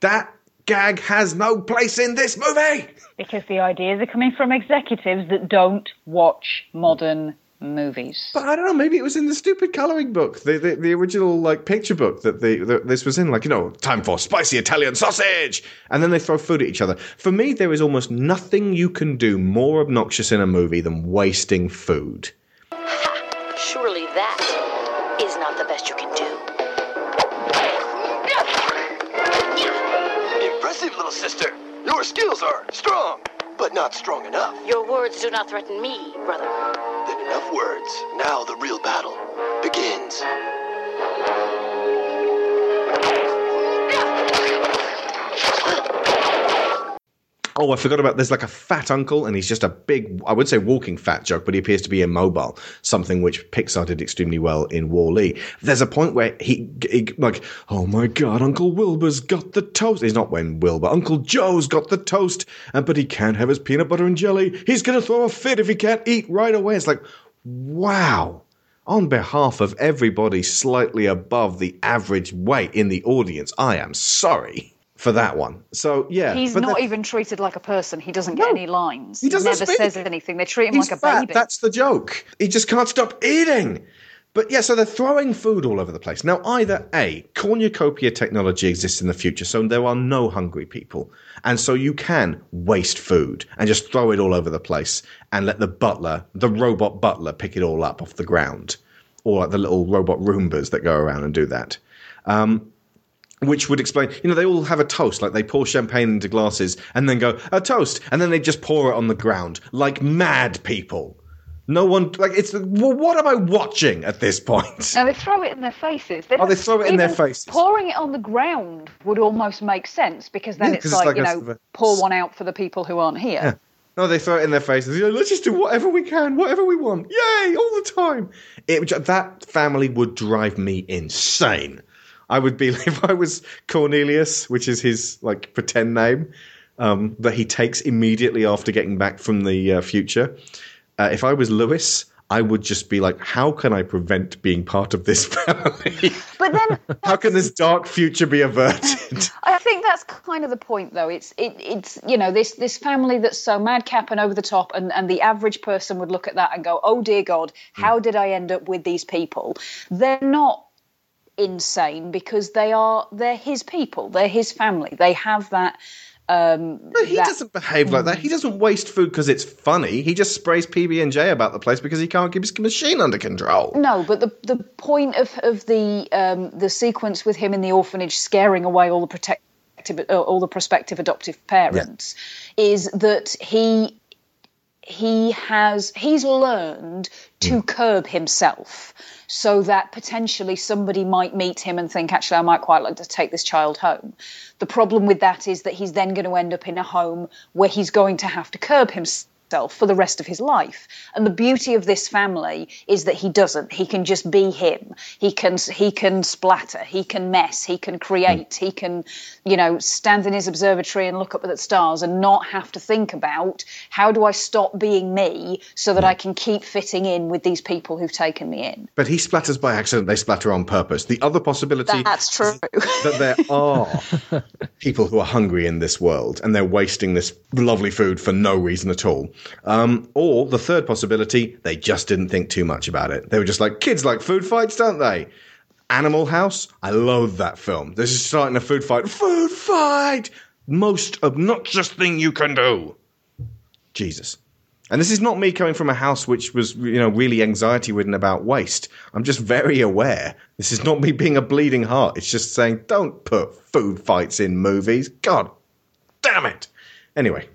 That gag has no place in this movie. Because the ideas are coming from executives that don't watch modern movies. But I don't know. Maybe it was in the stupid coloring book, the the, the original like picture book that the, the this was in. Like you know, time for spicy Italian sausage, and then they throw food at each other. For me, there is almost nothing you can do more obnoxious in a movie than wasting food. Surely that sister. Your skills are strong, but not strong enough. Your words do not threaten me, brother. Then enough words. Now the real battle begins. Oh, I forgot about. There's like a fat uncle, and he's just a big. I would say walking fat joke, but he appears to be immobile. Something which Pixar did extremely well in Wall-E. There's a point where he, he like, oh my god, Uncle Wilbur's got the toast. He's not when Wilbur. Uncle Joe's got the toast, uh, but he can't have his peanut butter and jelly. He's gonna throw a fit if he can't eat right away. It's like, wow. On behalf of everybody slightly above the average weight in the audience, I am sorry for that one. So yeah, He's not even treated like a person. He doesn't get any lines. He doesn't never speak. says anything. They treat him He's like a fat. baby. That's the joke. He just can't stop eating. But yeah, so they're throwing food all over the place. Now, either A, cornucopia technology exists in the future, so there are no hungry people. And so you can waste food and just throw it all over the place and let the butler, the robot butler, pick it all up off the ground. Or like the little robot Roombas that go around and do that. Um, which would explain, you know, they all have a toast, like they pour champagne into glasses and then go, a toast, and then they just pour it on the ground like mad people. No one, like, it's, well, what am I watching at this point? Now they throw it in their faces. Oh, they throw it in their faces. Pouring it on the ground would almost make sense because then Yeah, it's like, like you know, sort of a- pour one out for the people who aren't here. Yeah. No, they throw it in their faces. You know, Let's just do whatever we can, whatever we want. Yay, all the time. It, that family would drive me insane. I would be, if I was Cornelius, which is his like pretend name, um, that he takes immediately after getting back from the uh, future. Uh, if I was Lewis, I would just be like, how can I prevent being part of this family? But then how can this dark future be averted? I think that's kind of the point, though. It's it, it's you know this this family that's so madcap and over the top, and and the average person would look at that and go, "Oh dear God, how did I end up with these people?" They're not insane because they are they're his people, they're his family. They have that. Um, No, he doesn't behave like that. He doesn't waste food because it's funny. He just sprays PB and J about the place because he can't keep his machine under control. No, but the the point of of the um, the sequence with him in the orphanage scaring away all the protective uh, all the prospective adoptive parents is that he he has he's learned to hmm. curb himself so that potentially somebody might meet him and think actually I might quite like to take this child home. The problem with that is that he's then going to end up in a home where he's going to have to curb himself himself for the rest of his life. And the beauty of this family is that he doesn't. He can just be him. He can he can splatter. He can mess. He can create. He can, you know, stand in his observatory and look up at the stars and not have to think about how do I stop being me so that I can keep fitting in with these people who've taken me in. But he splatters by accident. They splatter on purpose. The other possibility That's true. that there are people who are hungry in this world and they're wasting this lovely food for no reason at all. Um, or the third possibility, they just didn't think too much about it. They were just like, kids like food fights, don't they? Animal House, I loathe that film. This is starting a food fight. Food fight! Most obnoxious thing you can do. Jesus. And this is not me coming from a house which was, you know, really anxiety ridden about waste. I'm just very aware. This is not me being a bleeding heart. It's just saying, don't put food fights in movies. God damn it. Anyway.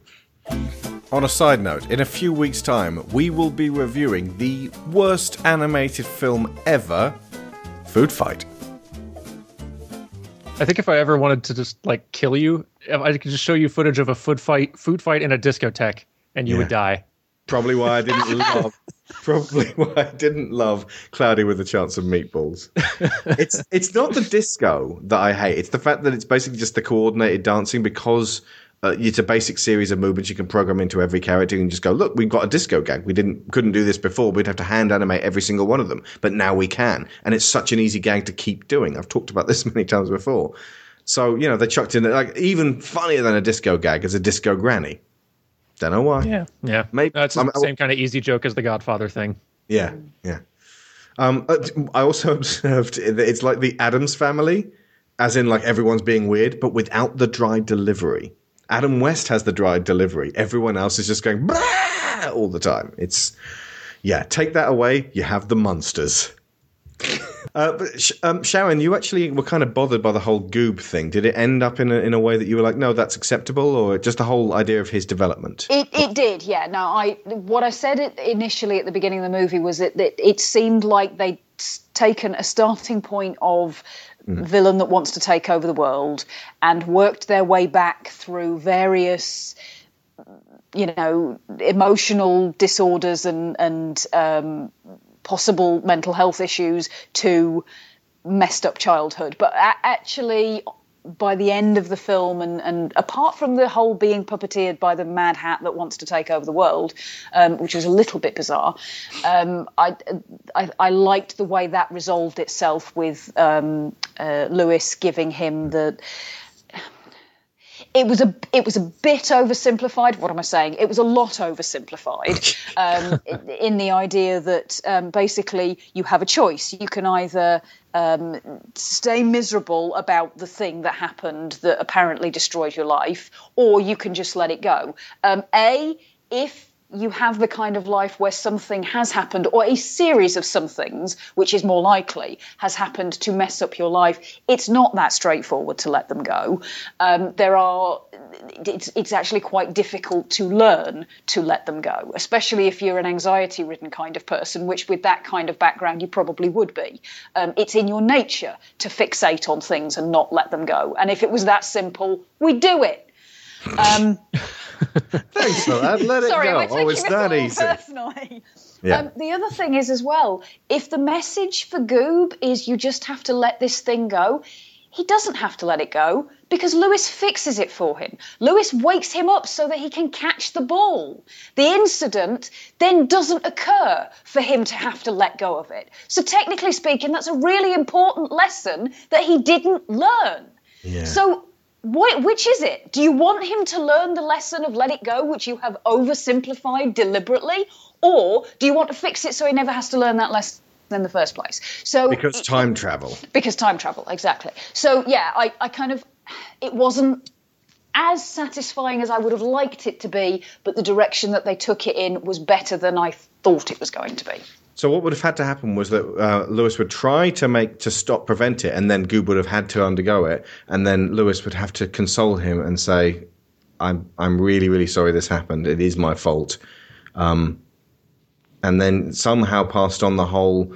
On a side note, in a few weeks' time, we will be reviewing the worst animated film ever Food Fight. I think if I ever wanted to just like kill you, if I could just show you footage of a food fight, food fight in a discotheque, and you Yeah. would die. Probably why I didn't love. Probably why I didn't love Cloudy with a Chance of Meatballs. it's it's not the disco that I hate. It's the fact that it's basically just the coordinated dancing because uh, it's a basic series of movements you can program into every character and just go, look, we've got a disco gag. We didn't couldn't do this before. We'd have to hand animate every single one of them, but now we can, and it's such an easy gag to keep doing. I've talked about this many times before. So you know they chucked in like even funnier than a disco gag is a disco granny. Don't know why. Yeah, yeah. Maybe No, it's the same kind of easy joke as the Godfather thing. Yeah, yeah. Um, uh, I also observed that it's like the Addams family, as in like everyone's being weird, but without the dry delivery. Adam West has the dry delivery. Everyone else is just going all the time. It's yeah. Take that away, you have the monsters. Uh, but um, Sharon, you actually were kind of bothered by the whole Goob thing. Did it end up in a, in a way that you were like, no, that's acceptable, or just the whole idea of his development? It, it did, yeah. No, I what I said initially at the beginning of the movie was that, that it seemed like they'd taken a starting point of villain that wants to take over the world and worked their way back through various you know emotional disorders and and um, possible mental health issues to messed up childhood. But actually by the end of the film and, and apart from the whole being puppeteered by the mad hat that wants to take over the world um, which was a little bit bizarre um, I, I, I liked the way that resolved itself with um, uh, lewis giving him the it was a it was a bit oversimplified. What am I saying? It was a lot oversimplified um, in- the idea that um, basically you have a choice. You can either um, stay miserable about the thing that happened that apparently destroyed your life, or you can just let it go. Um, a if you have the kind of life where something has happened, or a series of somethings, which is more likely, has happened to mess up your life, it's not that straightforward to let them go. Um, there are, it's, it's actually quite difficult to learn to let them go, especially if you're an anxiety ridden kind of person, which with that kind of background you probably would be. Um, it's in your nature to fixate on things and not let them go. And if it was that simple, we'd do it. Um, Thanks for that. Let it Sorry, go. am I Oh, it's that easy. personally? Yeah. Um, the other thing is as well, if the message for Goob is you just have to let this thing go, he doesn't have to let it go because Lewis fixes it for him. Lewis wakes him up so that he can catch the ball. The incident then doesn't occur for him to have to let go of it. So technically speaking, that's a really important lesson that he didn't learn. Yeah. So, wh- which is it? Do you want him to learn the lesson of let it go, which you have oversimplified deliberately, or do you want to fix it so he never has to learn that lesson in the first place? So, because time travel. because time travel, exactly. So, yeah, I, I kind of, it wasn't as satisfying as I would have liked it to be, but the direction that they took it in was better than I thought it was going to be. So what would have had to happen was that uh, Lewis would try to make to stop prevent it, and then Goob would have had to undergo it, and then Lewis would have to console him and say, "I'm I'm really really sorry this happened. It is my fault," um, and then somehow passed on the whole.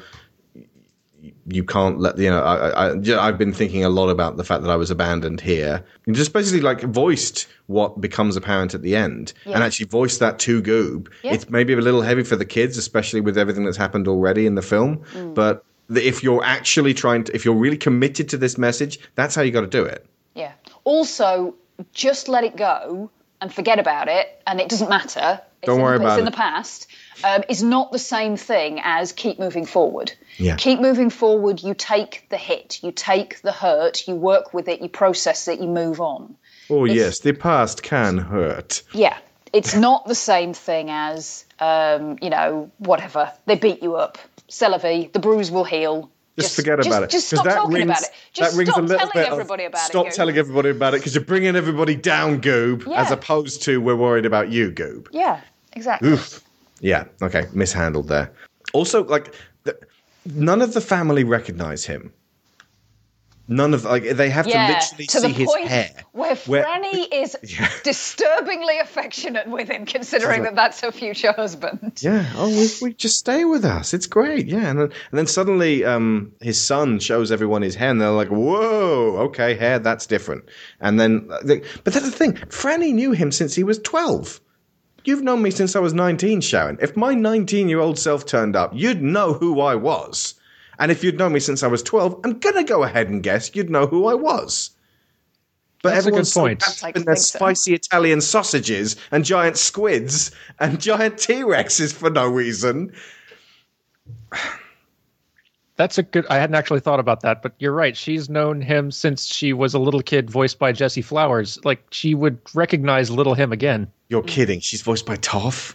You can't let you know. I, I, I've been thinking a lot about the fact that I was abandoned here. And just basically like voiced what becomes apparent at the end, Yeah. and actually voiced that to Goob. Yeah. It's maybe a little heavy for the kids, especially with everything that's happened already in the film. Mm. But if you're actually trying to, if you're really committed to this message, that's how you got to do it. Yeah. Also, just let it go and forget about it, and it doesn't matter. It's Don't worry the, about it's in the past. Um, is not the same thing as keep moving forward. Yeah. Keep moving forward. You take the hit, you take the hurt, you work with it, you process it, you move on. Oh yes, the past can hurt. Yeah. It's not the same thing as, um, you know, whatever. They beat you up. Celavi, the bruise will heal. Just, forget about it. Just stop that talking rings, about it. Just that rings stop a little telling bit of, everybody about Stop it. Telling everybody about it because you're bringing everybody down, Goob, Yeah. as opposed to we're worried about you, Goob. Yeah, exactly. Oof. Yeah. Okay. Mishandled there. Also, like, the, none of the family recognize him. None of like they have yeah, to literally to see the his hair. where Where- Franny is disturbingly affectionate with him, considering that that's her future husband. Yeah. Oh, we, we just stay with us. It's great. Yeah. And then, and then suddenly, um, his son shows everyone his hair, and they're like, "Whoa, okay, hair, that's different." And then, uh, but that's the thing. Franny knew him since he was twelve. You've known me since I was nineteen, Sharon. If my nineteen-year-old self turned up, you'd know who I was. And if you'd known me since I was twelve, I'm gonna go ahead and guess you'd know who I was. But That's a good everyone's so point. wrapped up Like in their think so. spicy Italian sausages and giant squids and giant T Rexes for no reason. That's a good. I hadn't actually thought about that, but you're right. She's known him since she was a little kid, voiced by Jessie Flowers. Like she would recognize little him again. You're kidding. She's voiced by Toph.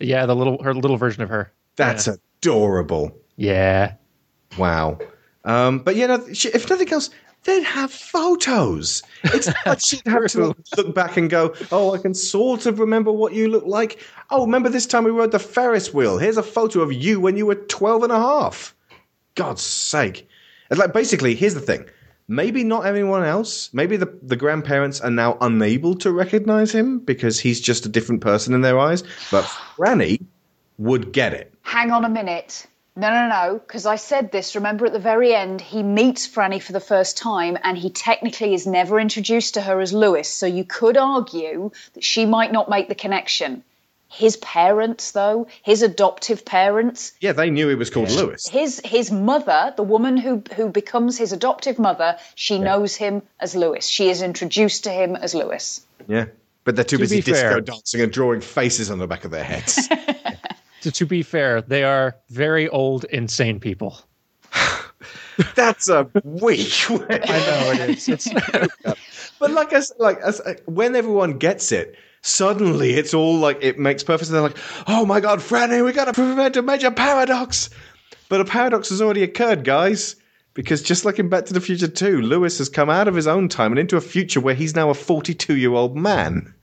Yeah, the little her little version of her. That's Yeah. adorable. Yeah. Wow. Um, but you know, she, if nothing else, they'd have photos. It's like she'd have to look back and go, "Oh, I can sort of remember what you look like. Oh, remember this time we rode the Ferris wheel? Here's a photo of you when you were 12 and a half." God's sake! It's like basically, here's the thing. Maybe not everyone else. Maybe the, the grandparents are now unable to recognize him because he's just a different person in their eyes. But Franny would get it. Hang on a minute. No, no, no, because I said this. Remember at the very end, he meets Franny for the first time, and he technically is never introduced to her as Lewis. So you could argue that she might not make the connection. His parents, though, his adoptive parents, Yeah, they knew he was called Lewis. his his mother, the woman who who becomes his adoptive mother, she knows him as Lewis. She is introduced to him as Lewis. Yeah. But they're too To busy disco fair- dancing and drawing faces on the back of their heads. To, to be fair, they are very old, insane people. That's a weak way. I know it is. It's But like as like as uh, when everyone gets it, suddenly it's all like it makes perfect sense. They're like, "Oh my god, Franny, we got to prevent a major paradox." But a paradox has already occurred, guys. Because just like in Back to the Future 2, Lewis has come out of his own time and into a future where he's now a 42 year old man.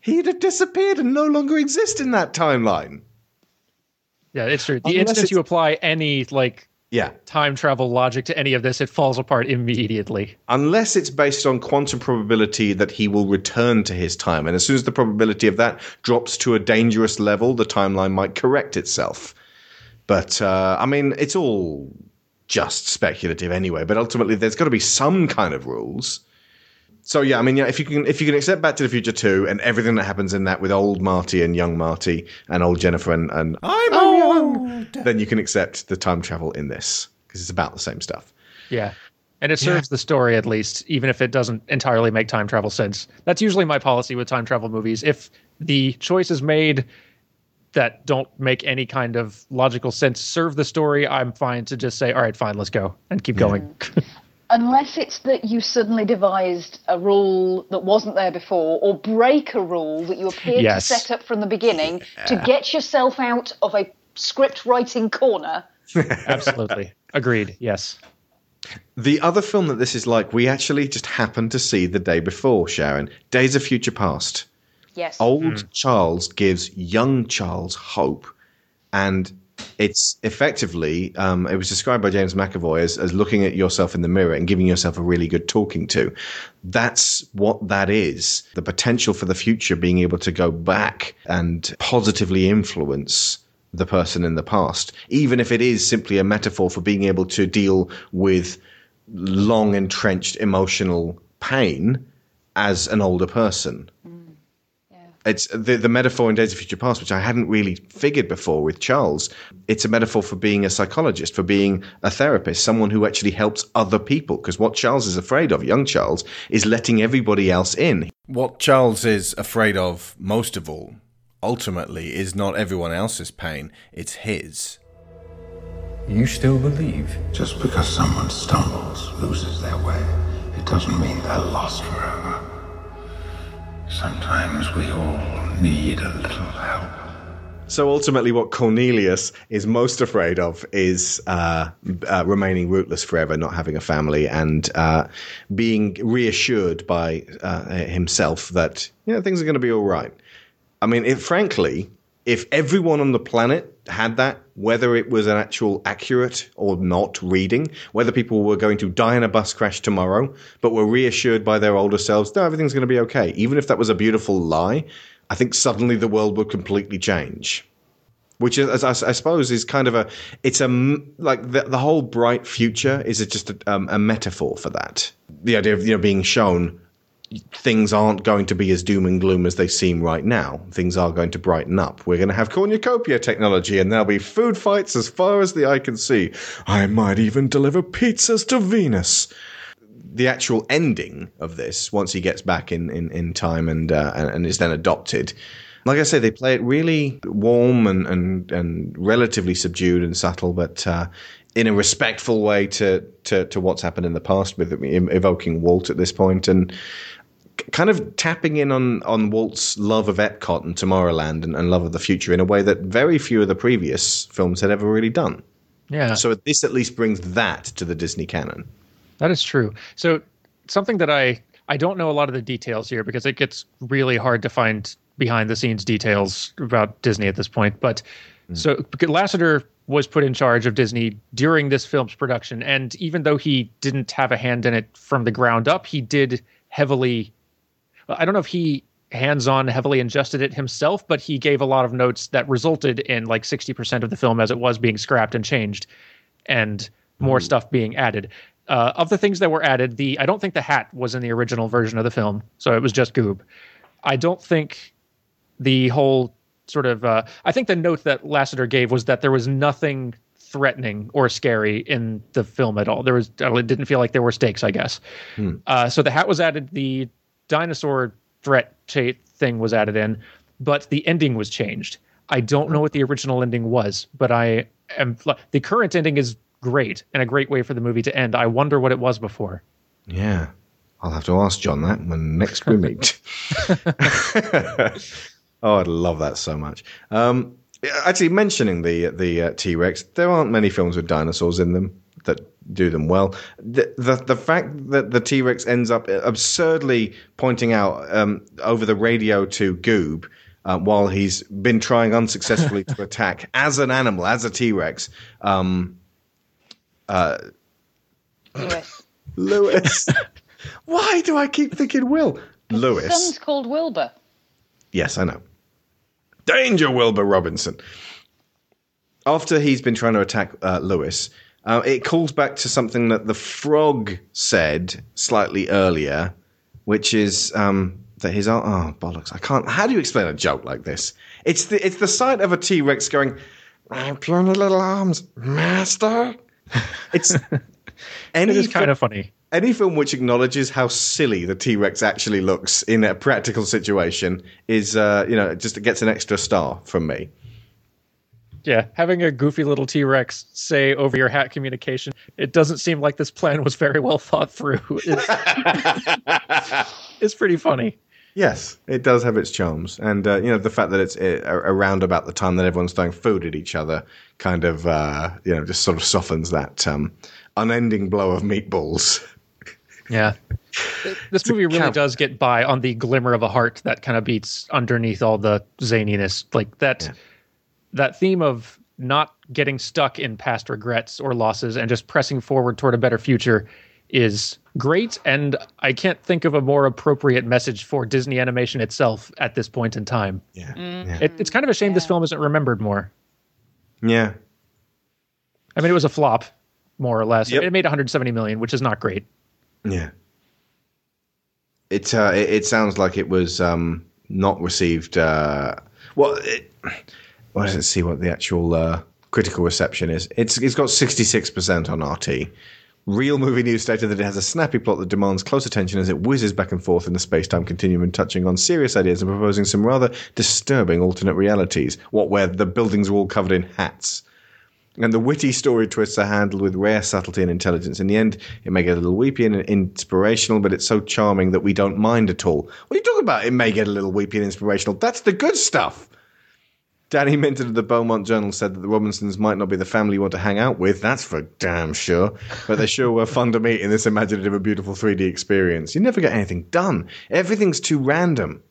He'd have disappeared and no longer exist in that timeline. yeah, it's true. The Unless instant it's- you apply any like Yeah. time travel logic to any of this, it falls apart immediately. unless it's based on quantum probability that he will return to his time. And as soon as the probability of that drops to a dangerous level, the timeline might correct itself. But, uh, I mean, it's all just speculative anyway. But ultimately, there's got to be some kind of rules. So yeah, I mean, yeah, if you can if you can accept Back to the Future two and everything that happens in that with old Marty and young Marty and old Jennifer and, and I'm young, then you can accept the time travel in this because it's about the same stuff. Yeah. And it serves the story at least, even if it doesn't entirely make time travel sense. That's usually my policy with time travel movies. If the choices made that don't make any kind of logical sense serve the story, I'm fine to just say, all right, fine, let's go and keep going. Unless it's that you suddenly devised a rule that wasn't there before, or break a rule that you appeared Yes. to set up from the beginning to get yourself out of a script writing corner. Absolutely. Agreed. Yes. The other film that this is like, we actually just happened to see the day before, Sharon. Days of Future Past. Yes. Old Charles gives young Charles hope. And it's effectively, um, it was described by James McAvoy as, as looking at yourself in the mirror and giving yourself a really good talking to. That's what that is. The potential for the future being able to go back and positively influence the person in the past, even if it is simply a metaphor for being able to deal with long entrenched emotional pain as an older person. Mm. It's the, the metaphor in Days of Future Past, which I hadn't really figured before with Charles. It's a metaphor for being a psychologist, for being a therapist, someone who actually helps other people. Because what Charles is afraid of, young Charles, is letting everybody else in. What Charles is afraid of most of all, ultimately, is not everyone else's pain, it's his. You still believe? Just because someone stumbles, loses their way, it doesn't mean they're lost forever. Sometimes we all need a little help. So ultimately, what Cornelius is most afraid of is uh, uh, remaining rootless forever, not having a family, and uh, being reassured by uh, himself that you know things are going to be all right. I mean, frankly, if everyone on the planet had that, whether it was an actual accurate or not reading, whether people were going to die in a bus crash tomorrow, but were reassured by their older selves, no, everything's going to be okay. Even if that was a beautiful lie, I think suddenly the world would completely change. Which is, I, I suppose, is kind of a, it's a, like the, the whole bright future is just a, um, a metaphor for that. The idea of, you know, being shown things aren't going to be as doom and gloom as they seem right now. Things are going to brighten up. We're going to have cornucopia technology, and there'll be food fights as far as the eye can see. I might even deliver pizzas to Venus. The actual ending of this, once he gets back in, in, in time and, uh, and and is then adopted, like I say, they play it really warm and and, and relatively subdued and subtle, but uh, in a respectful way to, to to what's happened in the past with evoking Walt at this point and kind of tapping in on on Walt's love of Epcot and Tomorrowland and, and, love of the future in a way that very few of the previous films had ever really done. Yeah. So this at least brings that to the Disney canon. That is true. So something that I I don't know a lot of the details here because it gets really hard to find behind the scenes details about Disney at this point. But mm. so Lasseter was put in charge of Disney during this film's production, and even though he didn't have a hand in it from the ground up, he did heavily I don't know if he hands on heavily ingested it himself, but he gave a lot of notes that resulted in like 60% of the film as it was being scrapped and changed and more mm. stuff being added. Uh, of the things that were added, the I don't think the hat was in the original version of the film, so it was just Goob. I don't think the whole sort of uh, I think the note that Lasseter gave was that there was nothing threatening or scary in the film at all. There was it didn't feel like there were stakes, I guess. Hmm. Uh, so the hat was added. The dinosaur threat thing was added in, but the ending was changed. I don't know what the original ending was, but I am the current ending is great and a great way for the movie to end. I wonder what it was before. Yeah. I'll have to ask John that when next we meet. oh, I'd love that so much. Um, actually, mentioning the the uh, T Rex, there aren't many films with dinosaurs in them that do them well. The the, the fact that the T Rex ends up absurdly pointing out um, over the radio to Goob. Uh, while he's been trying unsuccessfully to attack as an animal, as a T Rex, um, uh, Lewis. Lewis. Why do I keep thinking Will? Lewis. His son's called Wilbur. Yes, I know. Danger, Wilbur Robinson. After he's been trying to attack uh, Lewis, uh, it calls back to something that the frog said slightly earlier, which is um, that his oh, oh bollocks! I can't. How do you explain a joke like this? It's the it's the sight of a T Rex going, "My puny little arms, master." It's any it is kind of funny. Any film which acknowledges how silly the T Rex actually looks in a practical situation is, uh, you know, just gets an extra star from me yeah, having a goofy little T Rex say over your hat communication, it doesn't seem like this plan was very well thought through. It's, it's pretty funny. Yes, it does have its charms, and uh, you know the fact that it's uh, around about the time that everyone's throwing food at each other, kind of uh, you know just sort of softens that um, unending blow of meatballs. Yeah, this movie really does get by on the glimmer of a heart that kind of beats underneath all the zaniness, like that. Yeah that theme of not getting stuck in past regrets or losses and just pressing forward toward a better future is great and i can't think of a more appropriate message for disney animation itself at this point in time yeah, mm-hmm. It, it's kind of a shame yeah. this film isn't remembered more Yeah. I mean, it was a flop, more or less. Yep. It made 170 million, which is not great. Yeah. It uh, it, it sounds like it was um, not received. Uh, well, it, well, let's see what the actual uh, critical reception is. It's it's got sixty six percent on RT. Real Movie News stated that it has a snappy plot that demands close attention as it whizzes back and forth in the space time continuum, touching on serious ideas and proposing some rather disturbing alternate realities. What, where the buildings are all covered in hats. And the witty story twists are handled with rare subtlety and intelligence. In the end, it may get a little weepy and inspirational, but it's so charming that we don't mind at all. What are you talking about? It may get a little weepy and inspirational. That's the good stuff. Danny Minton of the Beaumont Journal said that the Robinsons might not be the family you want to hang out with, that's for damn sure, but they sure were fun to meet in this imaginative and beautiful 3D experience. You never get anything done. Everything's too random.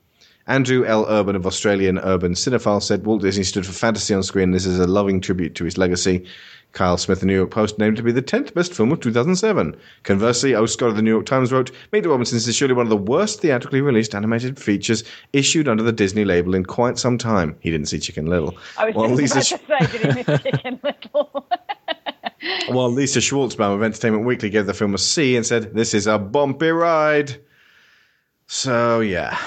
Andrew L. Urban of Australian Urban Cinephile said Walt Disney stood for fantasy on screen. This is a loving tribute to his legacy. Kyle Smith, the New York Post, named it to be the 10th best film of 2007. Conversely, O. Scott of the New York Times wrote, Meet the Robinsons is surely one of the worst theatrically released animated features issued under the Disney label in quite some time. He didn't see Chicken Little. I was While just Lisa, about to say, did he miss Chicken Little? while Lisa Schwarzbaum of Entertainment Weekly gave the film a C and said, This is a bumpy ride. So, yeah,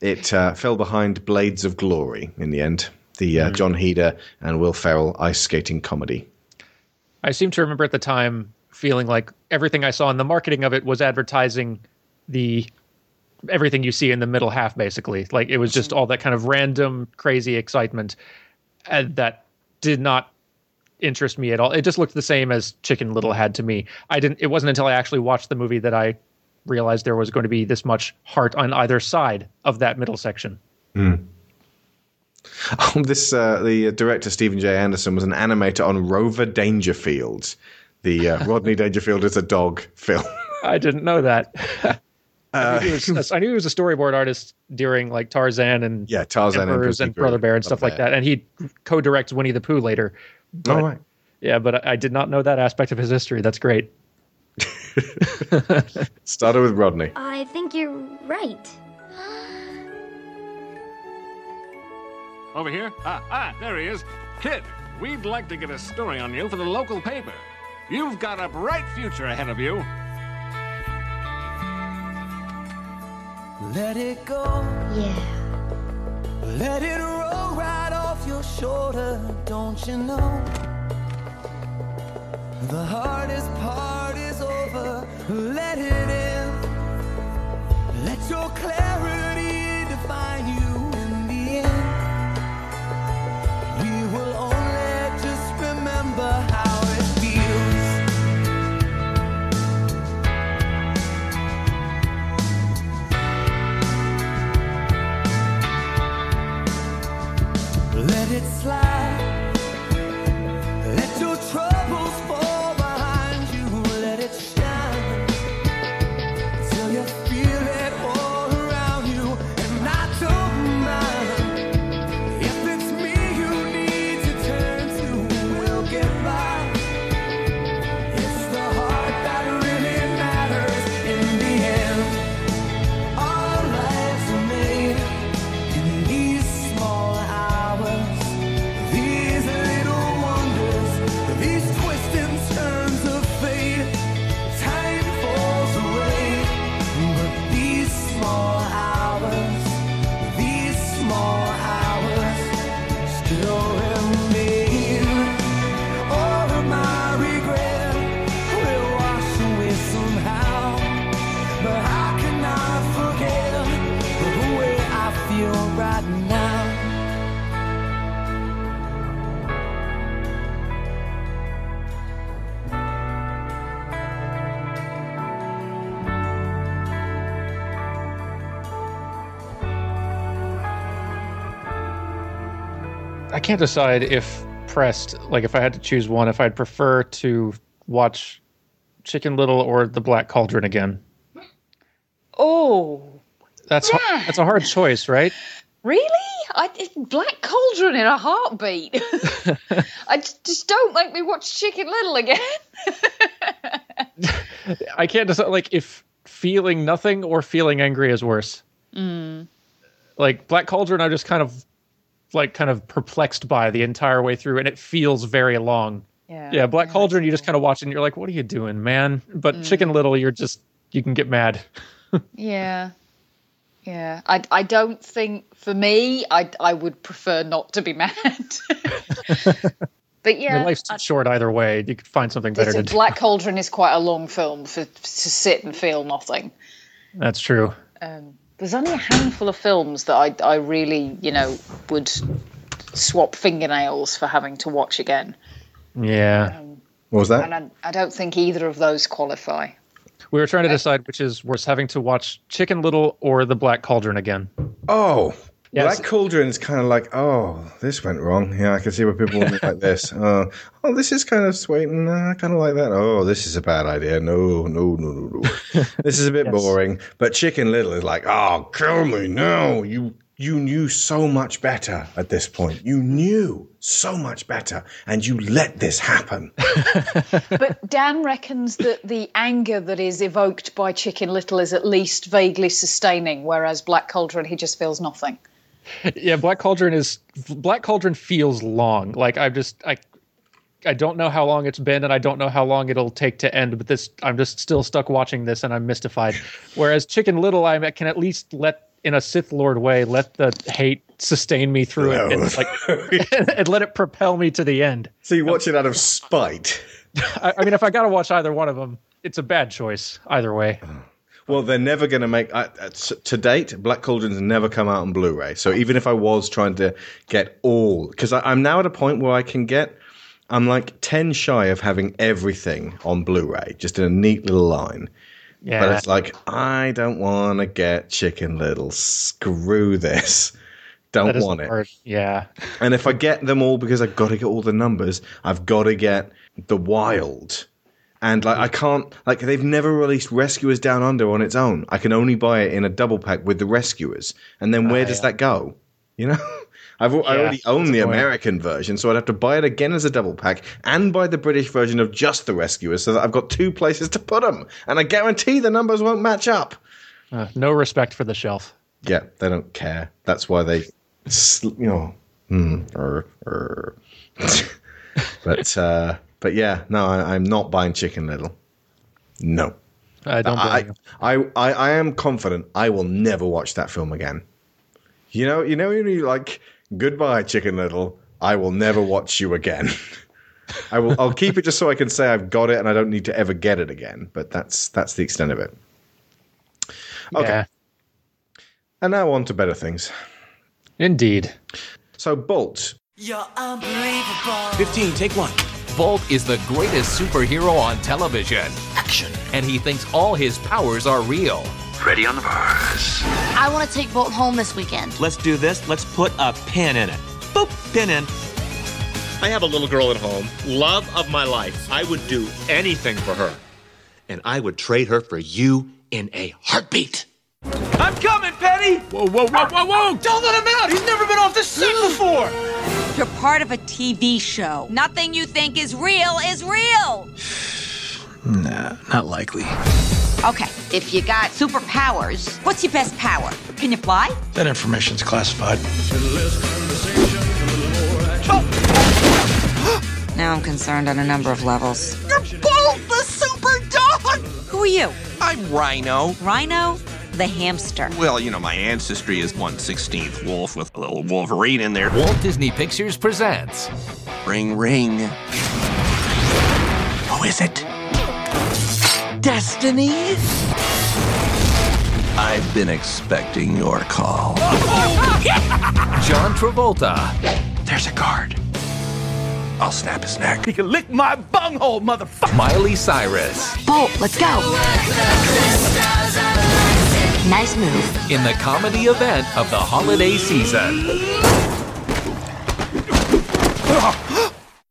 it uh, fell behind Blades of Glory in the end. The uh, Jon Heder and Will Ferrell ice skating comedy. I seem to remember at the time feeling like everything I saw in the marketing of it was advertising the everything you see in the middle half, basically. Like it was just all that kind of random, crazy excitement and that did not interest me at all. It just looked the same as Chicken Little had to me. I didn't. It wasn't until I actually watched the movie that I realized there was going to be this much heart on either side of that middle section. Hmm. Oh, this uh, the director Stephen J. Anderson was an animator on Rover Dangerfield, the uh, Rodney Dangerfield is a dog film. I didn't know that. Uh, I, knew he was, I knew he was a storyboard artist during like Tarzan and Yeah, Tarzan and Emperors Pussy and Brother Bear and stuff stuff like like that, and he co-directs Winnie the Pooh later. But, All right. Yeah, but I I did not know that aspect of his history. That's great. Started with Rodney. I think you're right. Over here? Ah, ah, there he is. Kid, we'd like to get a story on you for the local paper. You've got a bright future ahead of you. Let it go. Yeah. Let it roll right off your shoulder, don't you know? The hardest part is over. Let it in. Let your clarity Let it slide. Can't decide if pressed, like if I had to choose one, if I'd prefer to watch Chicken Little or The Black Cauldron again. Oh, That's Yeah. that's a hard choice, right? really? I Black Cauldron in a heartbeat. I just, just don't make me watch Chicken Little again. I can't decide like if feeling nothing or feeling angry is worse. Mm. Like Black Cauldron, I just kind of like kind of perplexed by the entire way through, and it feels very long. Yeah. Yeah, Black Cauldron, you just kind of watch it and you're like, what are you doing, man? But Mm. Chicken Little, you're just, you can get mad. Yeah. Yeah. I, I don't think, for me, I, I would prefer not to be mad. but yeah. Your life's too short either way. You could find something better to it's- do. Black Cauldron is quite a long film for to sit and feel nothing. That's true. Um, there's only a handful of films that I, I really, you know, would swap fingernails for having to watch again. Yeah. Um, what was And I, I don't think either of those qualify. We were trying to decide which is worse, having to watch Chicken Little or The Black Cauldron again. Oh, Yes. Black Cauldron is kind of like, oh, this went wrong. Yeah, I can see where people would be like this. Uh, oh, this is kind of sweet, and uh, I kind of like that. Oh, this is a bad idea. No, no, no, no, no. this is a bit boring. But Chicken Little is like, oh, kill me no. You you knew so much better at this point. You knew so much better, and you let this happen. But Dan reckons that the anger that is evoked by Chicken Little is at least vaguely sustaining, whereas Black Cauldron, he just feels nothing. Yeah, Black Cauldron is Black Cauldron feels long. Like I've just I I don't know how long it's been and I don't know how long it'll take to end, but this I'm just still stuck watching this and I'm mystified. Whereas Chicken Little I can at least let in a Sith Lord way let the hate sustain me through it and like and let it propel me to the end. So you watch it out of spite. I, I mean if I got to watch either one of them, it's a bad choice either way. Oh. Well, they're never going to make. Uh, uh, to date, Black Cauldron's never come out on Blu-ray. So even if I was trying to get all, because I'm now at a point where I can get, I'm like ten shy of having everything on Blu-ray, just in a neat little line. Yeah. But it's like I don't want to get Chicken Little. Screw this. Don't want it. hard. Yeah. And if I get them all because I've got to get all the numbers, I've got to get the wild. And like I can't like they've never released Rescuers Down Under on its own. I can only buy it in a double pack with the Rescuers. And then where Ah, does yeah. that go? You know? I've al- I already own the. American version, so I'd have to buy it again as a double pack and buy the British version of just the Rescuers so that I've got two places to put them. And I guarantee the numbers won't match up. Uh, no respect for the shelf. Yeah, they don't care. That's why they, you know, er, er. but uh, but yeah, no, I, I'm not buying Chicken Little. No, I don't I, I, I I am confident I will never watch that film again. You know, you know, when you like goodbye, Chicken Little. I will never watch you again. I will. I'll keep it just so I can say I've got it and I don't need to ever get it again. But that's that's the extent of it. Okay. Yeah. And now on to better things. Indeed. So Bolt. You're unbelievable. 15, take one. Bolt is the greatest superhero on television. Action. And he thinks all his powers are real. Ready on the bars. I want to take Bolt home this weekend. Let's do this. Let's put a pin in it. Boop, pin in. I have a little girl at home, love of my life. I would do anything for her. And I would trade her for you in a heartbeat. I'm coming, Penny! Whoa, whoa, whoa, whoa, whoa! Don't let him out! He's never been off the set before! You're part of a TV show. Nothing you think is real is real. Nah, not likely. Okay, if you got superpowers, what's your best power? Can you fly? That information's classified. Now I'm concerned on a number of levels. You're Bolt, the super dog! Who are you? I'm Rhino. Rhino? The hamster. Well, you know, my ancestry is 116th wolf with a little Wolverine in there. Walt Disney Pictures presents Ring, ring. Who is it? Destiny? I've been expecting your call. John Travolta, There's a guard. I'll snap his neck. He can lick my bunghole, motherfucker. Miley Cyrus. Bolt, let's go. Nice move. In the comedy event of the holiday season.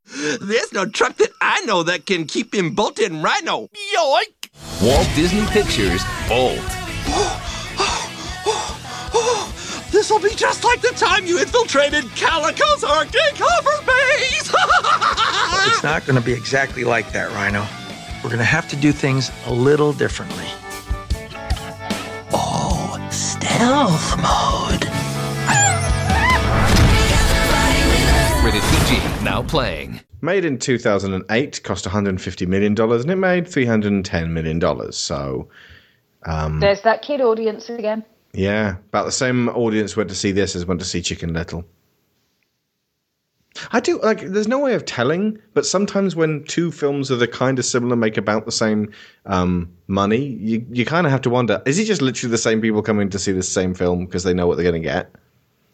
There's no truck that I know that can keep him bolted rhino. Yoink! Walt Disney Pictures Bolt. This'll be just like the time you infiltrated Calico's Arctic hover base! It's not going to be exactly like that, Rhino. We're going to have to do things a little differently. Stealth mode. rated PG, now playing. Made in 2008, cost 150 million dollars, and it made 310 million dollars. So, um, There's that kid audience again. yeah, about the same audience went to see this as went to see Chicken Little. I do like. There's no way of telling, but sometimes when two films that the kind of similar make about the same um, money, you you kind of have to wonder: is it just literally the same people coming to see the same film because they know what they're going to get?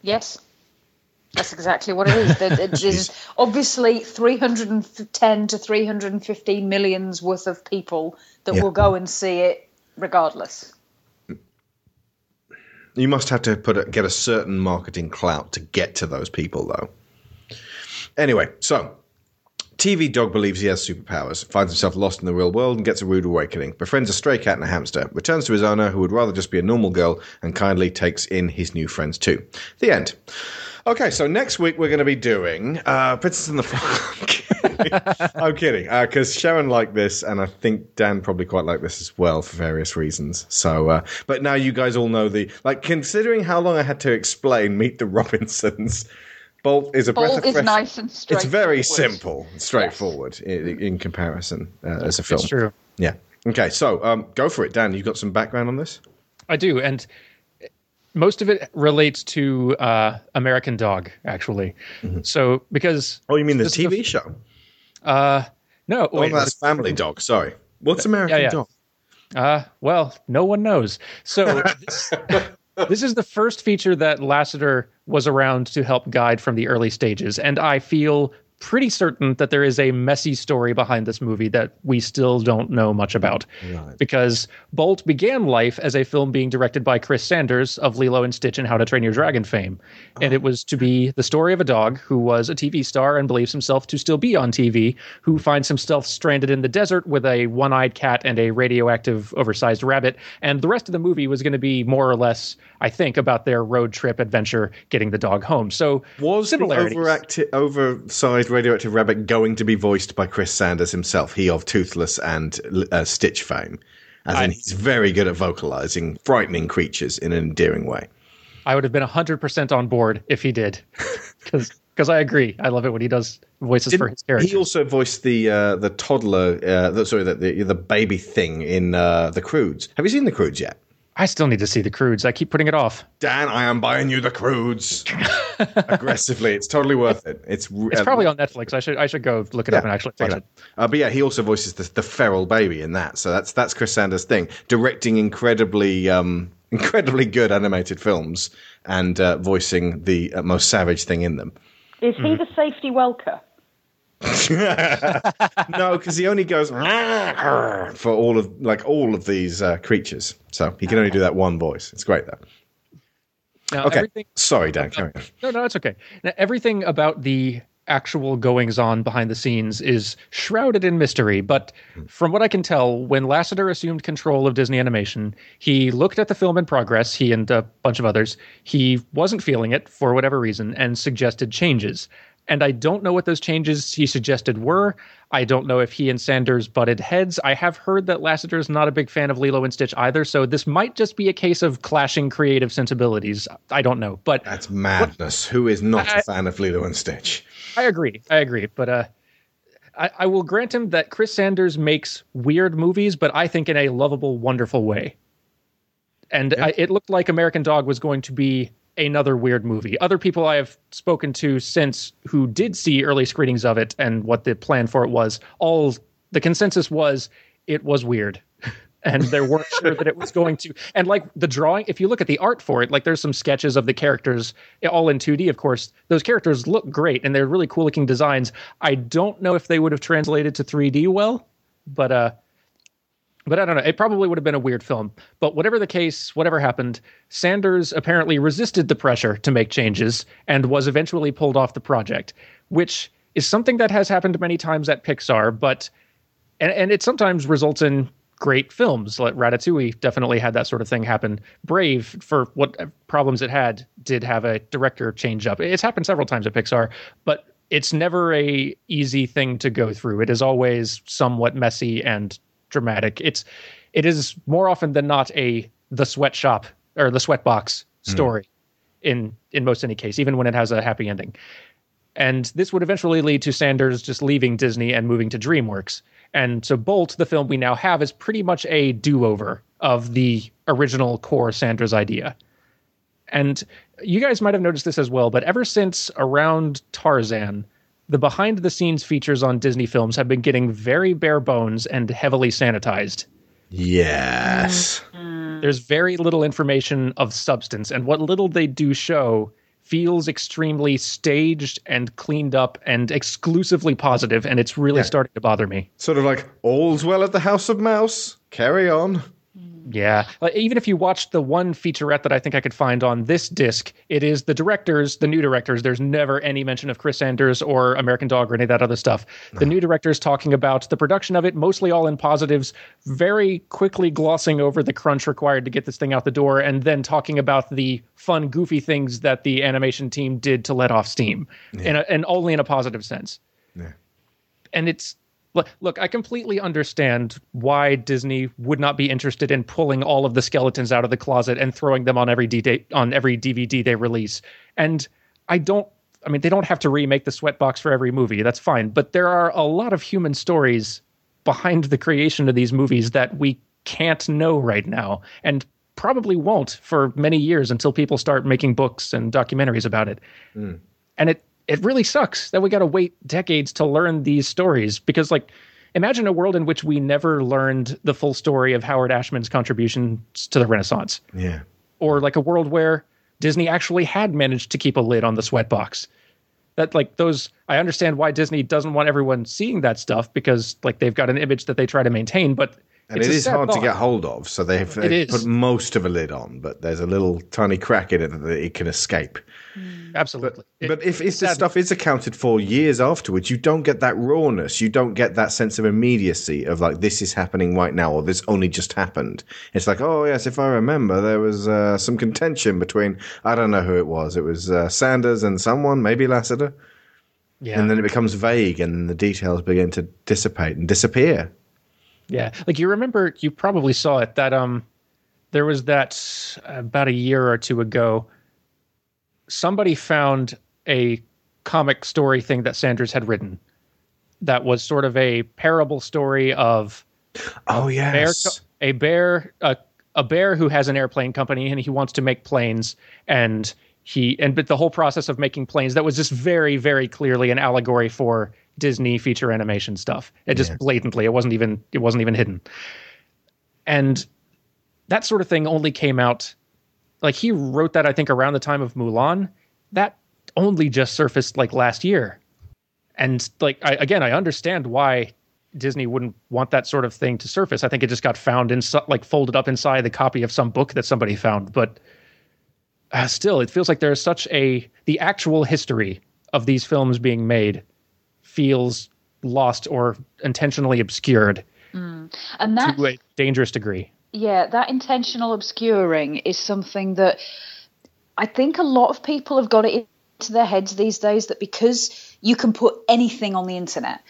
Yes. That's exactly what it is. There- There's obviously 310 to 315 millions worth of people that Yeah. will go and see it regardless. You must have to put a, get a certain marketing clout to get to those people, though. Anyway, so TV dog believes he has superpowers, finds himself lost in the real world, and gets a rude awakening. Befriends a stray cat and a hamster, returns to his owner, who would rather just be a normal girl, and kindly takes in his new friends too. The end. Okay, so next week we're going to be doing uh, Princess and the Frog. I'm kidding, because Sharon liked this, and I think Dan probably quite liked this as well for various reasons. So, uh, but now you guys all know the like. Considering how long I had to explain Meet the Robinsons, Bolt is a breath Bolt of is fresh. nice and It's very simple, straightforward in, in comparison uh, as a film. It's true. Yeah. Okay, so um, go for it, Dan. You've got some background on this. I do, and most of it relates to uh, American Dog, actually. So because oh, you mean the this is TV show? Uh, no, Oh, wait, that's Family Dog. Sorry. What's American yeah. Dog? Uh, well, no one knows. So this, this is the first feature that Lasseter was around to help guide from the early stages, and I feel pretty certain that there is a messy story behind this movie that we still don't know much about. Because Bolt began life as a film being directed by Chris Sanders of Lilo and Stitch and How to Train Your Dragon fame. And it oh. was to be the story of a dog who was a TV star and believes himself to still be on TV, who finds himself stranded in the desert with a one eyed cat and a radioactive, oversized rabbit. And the rest of the movie was going to be more or less, I think, about their road trip adventure getting the dog home. So, Was the similarities. overacti- oversized radioactive rabbit going to be voiced by Chris Sanders himself, he of Toothless and uh, Stitch fame? As in, he's very good at vocalizing frightening creatures in an endearing way. I would have been 100% on board if he did. Because I agree. I love it when he does voices for his character. He also voiced the uh, the toddler, uh, the, sorry, the, the the baby thing in uh, the Croods. Have you seen the Croods yet? I still need to see the Croods. I keep putting it off. Dan, I am buying you the Croods aggressively. It's totally worth it. It's It's probably on Netflix. I should I should go look it up and actually watch it it. Uh, but yeah, he also voices the, the feral baby in that. So that's that's Chris Sanders' thing, directing incredibly um, incredibly good animated films and uh, voicing the uh, most savage thing in them. Is he the safety welker? no, because he only goes for all of like all of these uh, creatures. So he can only do that one voice. It's great though. Now, okay, sorry, Dan. Carry on. No, no, it's okay. Now, everything about the actual goings on behind the scenes is shrouded in mystery. But from what I can tell, when Lasseter assumed control of Disney Animation, he looked at the film in progress, he and a bunch of others. He wasn't feeling it for whatever reason and suggested changes. And I don't know what those changes he suggested were. I don't know if he and Sanders butted heads. I have heard that Lasseter is not a big fan of Lilo and Stitch either, so this might just be a case of clashing creative sensibilities. I don't know, but That's madness. Who is not I- a fan of Lilo and Stitch? I agree. I agree. But uh, I, I will grant him that Chris Sanders makes weird movies, but I think in a lovable, wonderful way. And I, it looked like American Dog was going to be another weird movie. Other people I have spoken to since who did see early screenings of it and what the plan for it was, all the consensus was it was weird. and they weren't sure that it was going to. And like the drawing, if you look at the art for it, like there's some sketches of the characters all in 2D, of course. Those characters look great and they're really cool looking designs. I don't know if they would have translated to 3D well, but uh but I don't know. It probably would have been a weird film. But whatever the case, whatever happened, Sanders apparently resisted the pressure to make changes and was eventually pulled off the project, which is something that has happened many times at Pixar, but and, and it sometimes results in great films. Like Ratatouille definitely had that sort of thing happen. Brave, for what problems it had, did have a director change up. It's happened several times at Pixar, but it's never a easy thing to go through. It is always somewhat messy and dramatic. It's it is more often than not a the sweatshop or the sweatbox hmm. story in in most any case, even when it has a happy ending. And this would eventually lead to Sanders just leaving Disney and moving to DreamWorks. And so Bolt, the film we now have, is pretty much a do over of the original core Sanders idea. And you guys might have noticed this as well, but ever since around Tarzan, the behind the scenes features on Disney films have been getting very bare bones and heavily sanitized. Yes. Mm-hmm. There's very little information of substance, and what little they do show feels extremely staged and cleaned up and exclusively positive, and it's really Yeah. starting to bother me. Sort of like all's well at the House of Mouse. Carry on. Yeah. Like, even if you watched the one featurette that I think I could find on this disc, it is the directors, the new directors. There's never any mention of Chris Sanders or American Dog or any of that other stuff. The new directors talking about the production of it, mostly all in positives, very quickly glossing over the crunch required to get this thing out the door, and then talking about the fun, goofy things that the animation team did to let off steam, in a, and only in a positive sense and it's look, look i completely understand why disney would not be interested in pulling all of the skeletons out of the closet and throwing them on every D- on every dvd they release. And i don't i mean they don't have to remake the sweatbox for every movie. That's fine. But there are a lot of human stories behind the creation of these movies that we can't know right now and probably won't for many years until people start making books and documentaries about it. Hmm. And it it really sucks that we got to wait decades to learn these stories because like imagine a world in which we never learned the full story of Howard Ashman's contributions to the Renaissance Yeah. or like a world where Disney actually had managed to keep a lid on the sweatbox that like those I understand why Disney doesn't want everyone seeing that stuff because like they've got an image that they try to maintain but And it's it a is sad hard to get hold of, so they've, they've put most of a lid on, but there's a little tiny crack in it that it can escape. absolutely But if, if the stuff is accounted for years afterwards, you don't get that rawness. You don't get that sense of immediacy of like this is happening right now or this only just happened. It's like, oh yes, if I remember, there was uh, some contention between I don't know who it was. It was uh, Sanders and someone, maybe Lasseter. Yeah. And then it becomes vague, and the details begin to dissipate and disappear. Yeah, like you remember, you probably saw it. That um, there was that about a year or two ago. Somebody found a comic story thing that Sanders had written. That was sort of a parable story of oh a bear, a bear, a, a bear who has an airplane company and he wants to make planes and he and but the whole process of making planes that was just very very clearly an allegory for Disney feature animation stuff. It just blatantly it wasn't even it wasn't even hidden. And that sort of thing only came out like he wrote that I think around the time of Mulan. That only just surfaced like last year. And like I, again, I understand why Disney wouldn't want that sort of thing to surface. I think it just got found in like folded up inside the copy of some book that somebody found. But uh, still, it feels like there's such a the actual history of these films being made feels lost or intentionally obscured Mm. And that to a dangerous degree. Yeah, that intentional obscuring is something that I think a lot of people have got it into their heads these days that because you can put anything on the internet,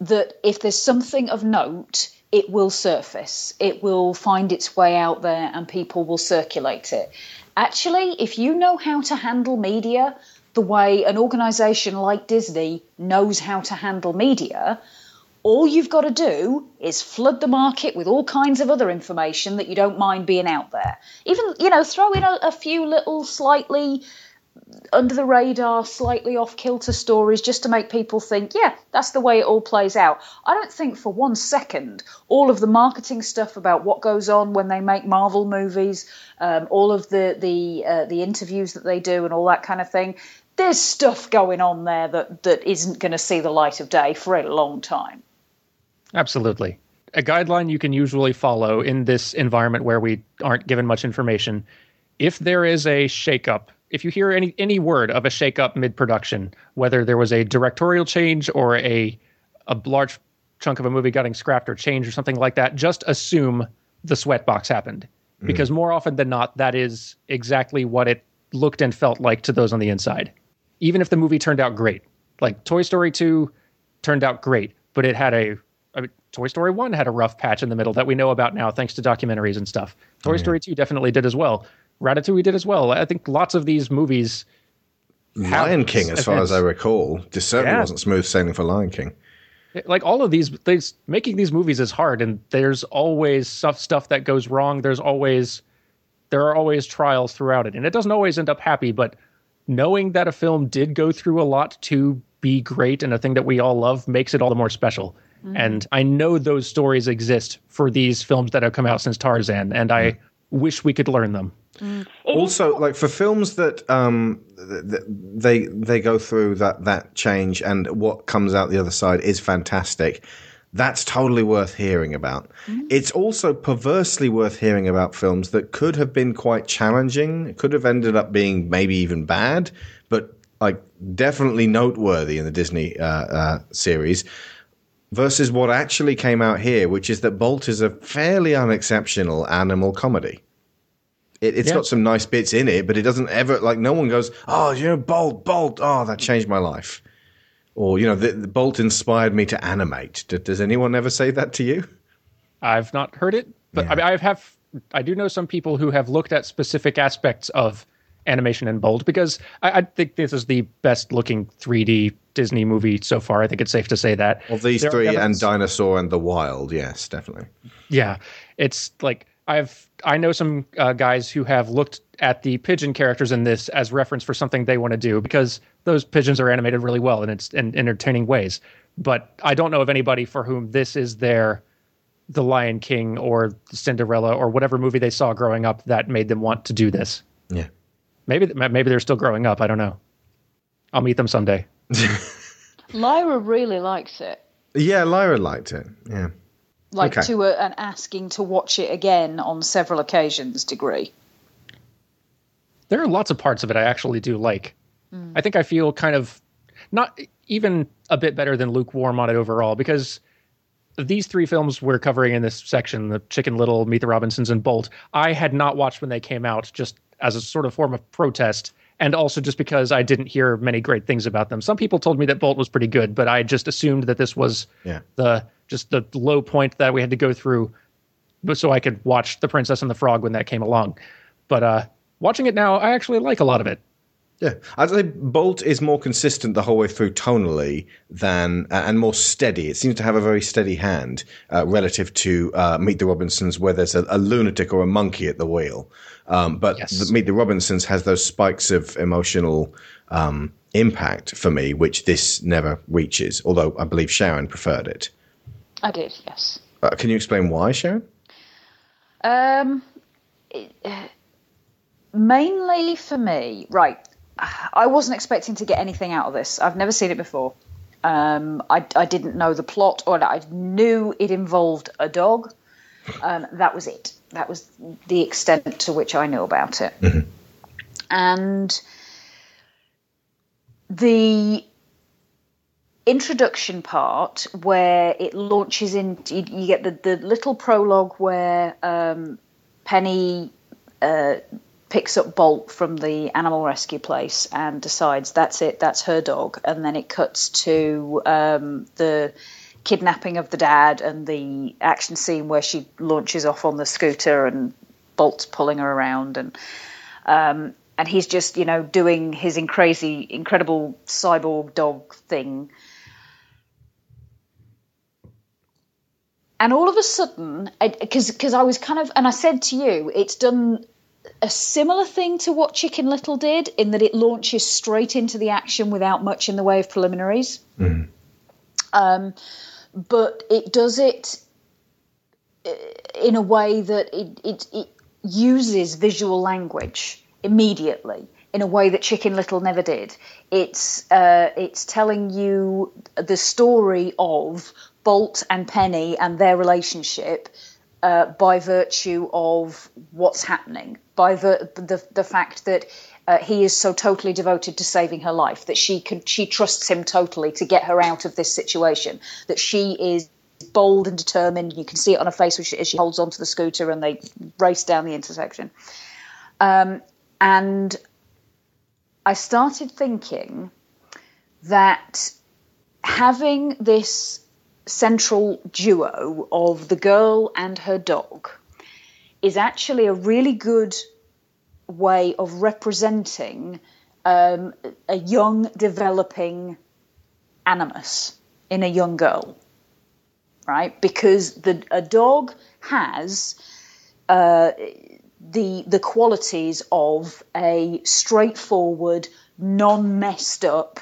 that if there's something of note, it will surface, it will find its way out there, and people will circulate it. Actually, if you know how to handle media the way an organization like Disney knows how to handle media, all you've got to do is flood the market with all kinds of other information that you don't mind being out there. Even, you know, throw in a, a few little slightly under the radar, slightly off kilter stories just to make people think, yeah, that's the way it all plays out. I don't think for one second all of the marketing stuff about what goes on when they make Marvel movies, um, all of the the uh, the interviews that they do, and all that kind of thing. There's stuff going on there that that isn't going to see the light of day for a long time. Absolutely. A guideline you can usually follow in this environment where we aren't given much information. If there is a shakeup, if you hear any any word of a shakeup mid production, whether there was a directorial change or a a large chunk of a movie getting scrapped or changed or something like that, just assume the sweatbox happened. Mm. Because more often than not, that is exactly what it looked and felt like to those on the inside. Even if the movie turned out great. Like Toy Story 2 turned out great, but it had a I mean, Toy Story 1 had a rough patch in the middle that we know about now thanks to documentaries and stuff. Toy Oh, yeah. Story 2 definitely did as well. Ratatouille did as well. I think lots of these movies Lion King, as far as I recall, this certainly Yeah. wasn't smooth sailing for Lion King. like all of these these making these movies is hard and there's always stuff stuff that goes wrong there's always there are always trials throughout it and it doesn't always end up happy but knowing that a film did go through a lot to be great and a thing that we all love makes it all the more special. Mm-hmm. And i know those stories exist for these films that have come out since tarzan and i mm. wish we could learn them. Mm. Also like for films that um th- th- they they go through that that change and what comes out the other side is fantastic that's totally worth hearing about. It's also perversely worth hearing about films that could have been quite challenging could have ended up being maybe even bad but like definitely noteworthy in the disney uh, uh, series versus what actually came out here which is that bolt is a fairly unexceptional animal comedy. It, it's Yeah. got some nice bits in it, but it doesn't ever like no one goes, oh, you know, Bolt, Bolt, oh, that changed my life, or you know, the, the Bolt inspired me to animate. D- does anyone ever say that to you? I've not heard it, but I mean, I have. I do know some people who have looked at specific aspects of animation in Bolt because I, I think this is the best looking 3D Disney movie so far. I think it's safe to say that. Of these There three, and Dinosaur and the Wild, yes, definitely. yeah, it's like I've I know some uh, guys who have looked at the pigeon characters in this as reference for something they want to do because those pigeons are animated really well and it's in entertaining ways. But I don't know of anybody for whom this is their the Lion King or Cinderella or whatever movie they saw growing up that made them want to do this. Yeah. Maybe maybe they're still growing up. I don't know. I'll meet them someday. Lyra really likes it. Yeah, Lyra liked it. Yeah. Like Okay. to a, an asking to watch it again on several occasions degree. There are lots of parts of it I actually do like. I think I feel kind of not even a bit better than lukewarm on it overall because these three films we're covering in this section, the Chicken Little, Meet the Robinsons, and Bolt, I had not watched when they came out just as a sort of form of protest. And also just because I didn't hear many great things about them. Some people told me that Bolt was pretty good, but I just assumed that this was Yeah. the just the low point that we had to go through so I could watch The Princess and the Frog when that came along. But uh watching it now, I actually like a lot of it. Yeah, I'd say Bolt is more consistent the whole way through tonally than uh, and more steady. It seems to have a very steady hand uh, relative to uh, Meet the Robinsons, where there's a, a lunatic or a monkey at the wheel. Um, but the, Meet the Robinsons has those spikes of emotional um, impact for me, which this never reaches. Although I believe Sharon preferred it. I did, yes. Uh, can you explain why, Sharon? Um, it- uh, mainly for me, right. I wasn't expecting to get anything out of this. I've never seen it before. Um, I, I didn't know the plot, or I knew it involved a dog. Um, that was it. That was the extent to which I knew about it. And the introduction part where it launches in you, you get the, the little prologue where um, penny uh, picks up bolt from the animal rescue place and decides that's it that's her dog. And then it cuts to um, the kidnapping of the dad and the action scene where she launches off on the scooter and bolt's pulling her around. And um, and he's just you know doing his in crazy incredible cyborg dog thing. And all of a sudden because because i was kind of and i said to you it's done a similar thing to what chicken little did in that it launches straight into the action without much in the way of preliminaries um, but it does it in a way that it, it, it uses visual language immediately in a way that Chicken Little never did. It's uh, it's telling you the story of Bolt and Penny and their relationship uh, by virtue of what's happening, by the the, the fact that uh, he is so totally devoted to saving her life that she can she trusts him totally to get her out of this situation. That she is bold and determined. You can see it on her face as she, holds onto the scooter and they race down the intersection. Um, and I started thinking that having this central duo of the girl and her dog is actually a really good way of representing um, a young developing animus in a young girl, right? Because the a dog has uh, the the qualities of a straightforward, non messed up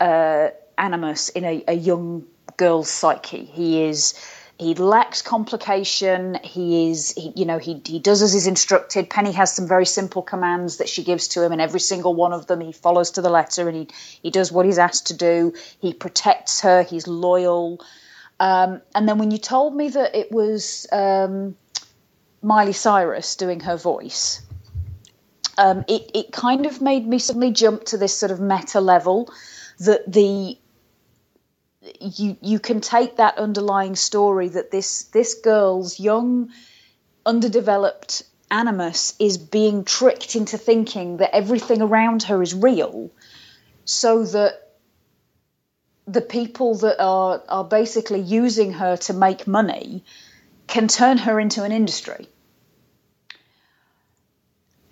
uh, animus in a, a young girl's psyche. He is he lacks complication. He is, he, you know, he, he does as he's instructed. Penny has some very simple commands that she gives to him, and every single one of them he follows to the letter, and he he does what he's asked to do. He protects her. He's loyal. Um, and then when you told me that it was um, Miley Cyrus doing her voice, um, it it kind of made me suddenly jump to this sort of meta level that the you you can take that underlying story that this this girl's young underdeveloped animus is being tricked into thinking that everything around her is real so that the people that are are basically using her to make money can turn her into an industry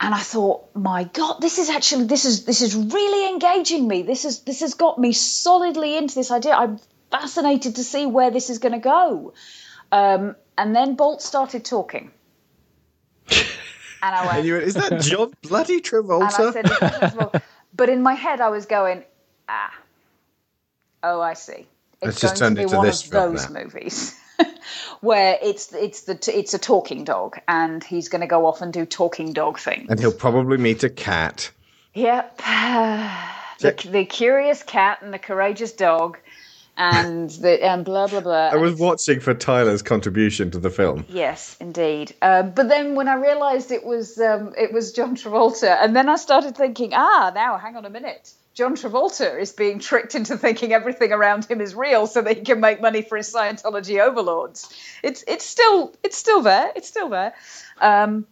and I thought, my God, this is actually this is this is really engaging me. This is this has got me solidly into this idea. I'm fascinated to see where this is going to go. Um, and then Bolt started talking, and I went, And you went, is that John bloody Travolta? and I said, Travolta?" but in my head I was going, ah, oh, I see. It's It's, just going turned to be into one this of those now. movies. Where it's it's the it's a talking dog, and he's going to go off and do talking dog things. and he'll probably meet a cat. Yep. the, the curious cat and the courageous dog, and the and blah blah blah. I was watching for Tyler's contribution to the film. Yes, indeed. Um, but then when I realised it was um, it was John Travolta, and then I started thinking, ah, now hang on a minute. John Travolta is being tricked into thinking everything around him is real, so that he can make money for his Scientology overlords. It's it's still it's still there. It's still there. Um,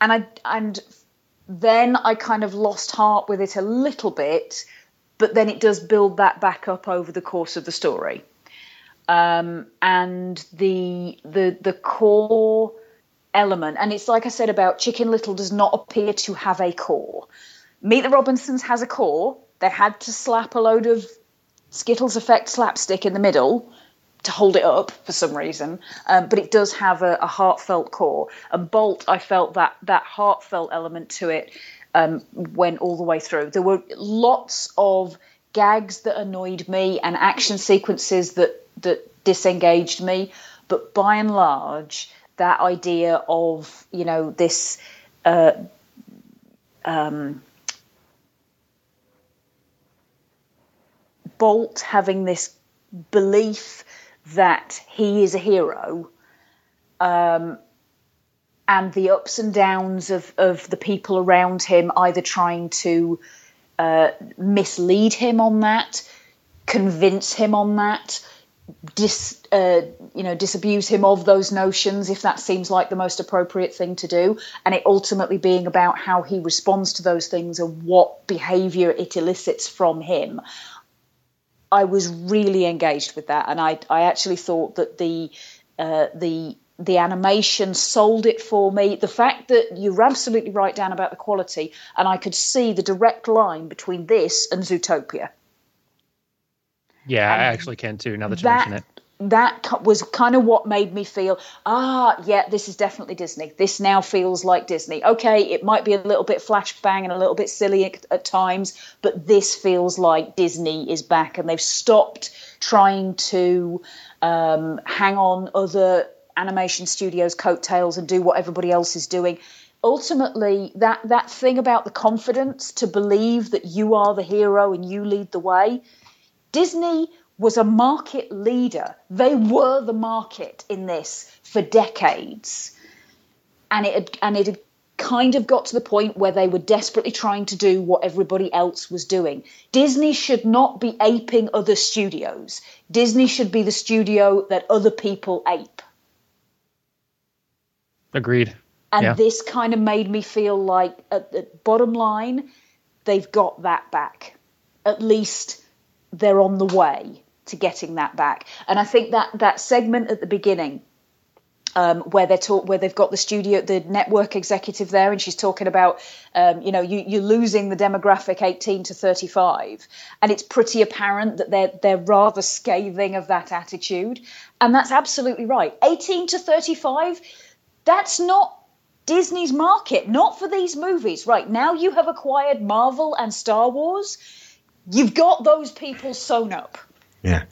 and I and then I kind of lost heart with it a little bit, but then it does build that back up over the course of the story. Um, and the the the core element, and it's like I said about Chicken Little does not appear to have a core. Meet the Robinsons has a core. They had to slap a load of Skittles effect slapstick in the middle to hold it up for some reason, um, but it does have a, a heartfelt core. And Bolt, I felt that that heartfelt element to it um, went all the way through. There were lots of gags that annoyed me and action sequences that that disengaged me, but by and large, that idea of you know this. Uh, um, Bolt having this belief that he is a hero, um, and the ups and downs of, of the people around him either trying to uh, mislead him on that, convince him on that, dis, uh, you know, disabuse him of those notions if that seems like the most appropriate thing to do, and it ultimately being about how he responds to those things and what behaviour it elicits from him. I was really engaged with that, and I I actually thought that the uh, the the animation sold it for me. The fact that you're absolutely right, Dan, about the quality, and I could see the direct line between this and Zootopia. Yeah, I actually can too. Now that you that mention it. that was kind of what made me feel ah yeah this is definitely disney this now feels like disney okay it might be a little bit flashbang and a little bit silly at, at times but this feels like disney is back and they've stopped trying to um, hang on other animation studios coattails and do what everybody else is doing ultimately that that thing about the confidence to believe that you are the hero and you lead the way Disney was a market leader. They were the market in this for decades. And it had, and it had kind of got to the point where they were desperately trying to do what everybody else was doing. Disney should not be aping other studios. Disney should be the studio that other people ape. Agreed. And yeah. this kind of made me feel like, at the bottom line, they've got that back. At least they're on the way to getting that back. And I think that that segment at the beginning um, where they're talk where they've got the studio, the network executive there, and she's talking about, um, you know, you, you're losing the demographic 18 to 35, and it's pretty apparent that they're they're rather scathing of that attitude, and that's absolutely right. 18 to 35, that's not Disney's market, not for these movies. Right now, you have acquired Marvel and Star Wars. You've got those people sewn up. Yeah.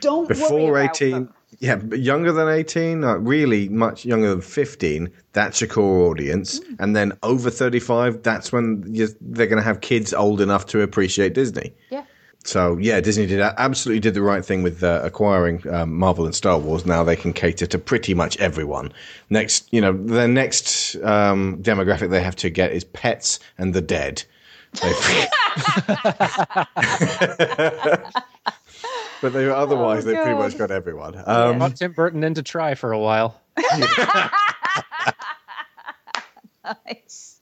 Don't worry Before about 18, them. yeah, but younger than 18, like really much younger than 15, that's your core audience. Mm. And then over 35, that's when you, they're going to have kids old enough to appreciate Disney. Yeah. So yeah, Disney did absolutely did the right thing with uh, acquiring um, Marvel and Star Wars. Now they can cater to pretty much everyone. Next, you know, the next um, demographic they have to get is pets and the dead. But they otherwise Oh, they pretty much got everyone. Um, Brought Tim Burton in to try for a while. nice.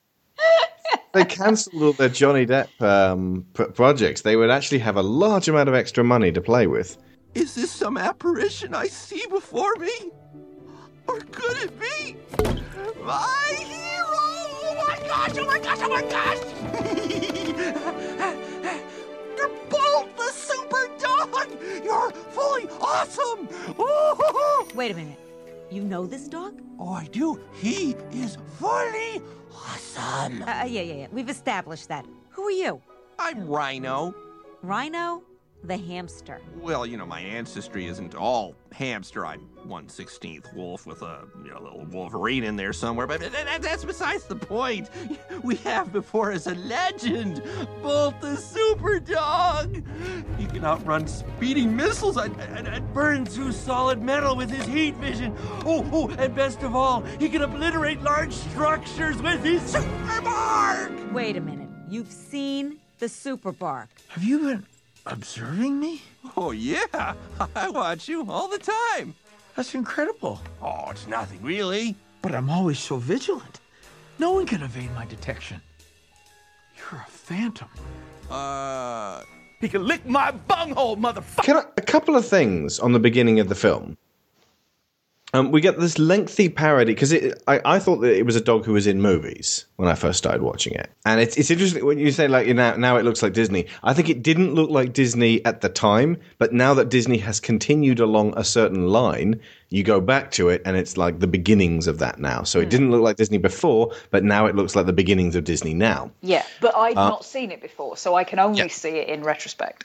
They cancelled all their Johnny Depp um, p- projects. They would actually have a large amount of extra money to play with. Is this some apparition I see before me? Or could it be my hero? Oh my gosh, oh my gosh, oh my gosh! You're Bolt the super dog! You're fully awesome! Oh, Wait a minute. You know this dog? oh I do. He is fully awesome. Uh, yeah, yeah, yeah. We've established that. Who are you? I'm Rhino. Rhino the hamster. Well, you know, my ancestry isn't all hamster. I'm one sixteenth wolf with a you know, little Wolverine in there somewhere. But that- that- that's besides the point. We have before us a legend, Bolt the Super Dog. He can outrun speeding missiles and, and, and burn through solid metal with his heat vision. Oh, oh, and best of all, he can obliterate large structures with his super bark. Wait a minute. You've seen the super bark. Have you been observing me? Oh, yeah. I watch you all the time. That's incredible. Oh, it's nothing really. But I'm always so vigilant. No one can evade my detection. You're a phantom. Uh. He can lick my bunghole, motherfucker. Can I, a couple of things on the beginning of the film. Um, we get this lengthy parody because I, I thought that it was a dog who was in movies when I first started watching it, and it's it's interesting when you say like now now it looks like Disney. I think it didn't look like Disney at the time, but now that Disney has continued along a certain line, you go back to it and it's like the beginnings of that now. So it didn't look like Disney before, but now it looks like the beginnings of Disney now. Yeah, but I'd Uh, not seen it before, so I can only see it in retrospect.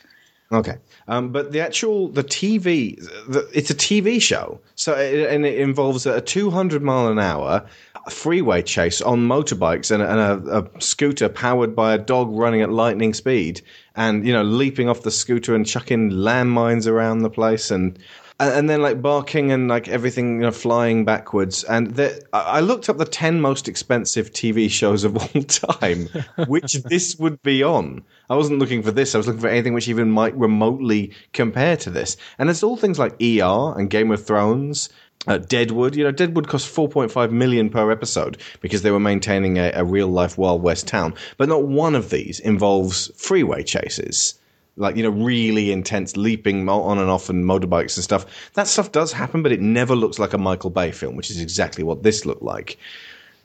Okay, um, but the actual the TV, the, it's a TV show, so it, and it involves a 200 mile an hour freeway chase on motorbikes and, and a, a scooter powered by a dog running at lightning speed, and you know leaping off the scooter and chucking landmines around the place and. And and then, like barking and like everything, you know, flying backwards. And the, I looked up the ten most expensive TV shows of all time, which this would be on. I wasn't looking for this. I was looking for anything which even might remotely compare to this. And it's all things like ER and Game of Thrones, uh, Deadwood. You know, Deadwood cost 4.5 million per episode because they were maintaining a, a real life Wild West town. But not one of these involves freeway chases. Like, you know, really intense leaping on and off and motorbikes and stuff. That stuff does happen, but it never looks like a Michael Bay film, which is exactly what this looked like.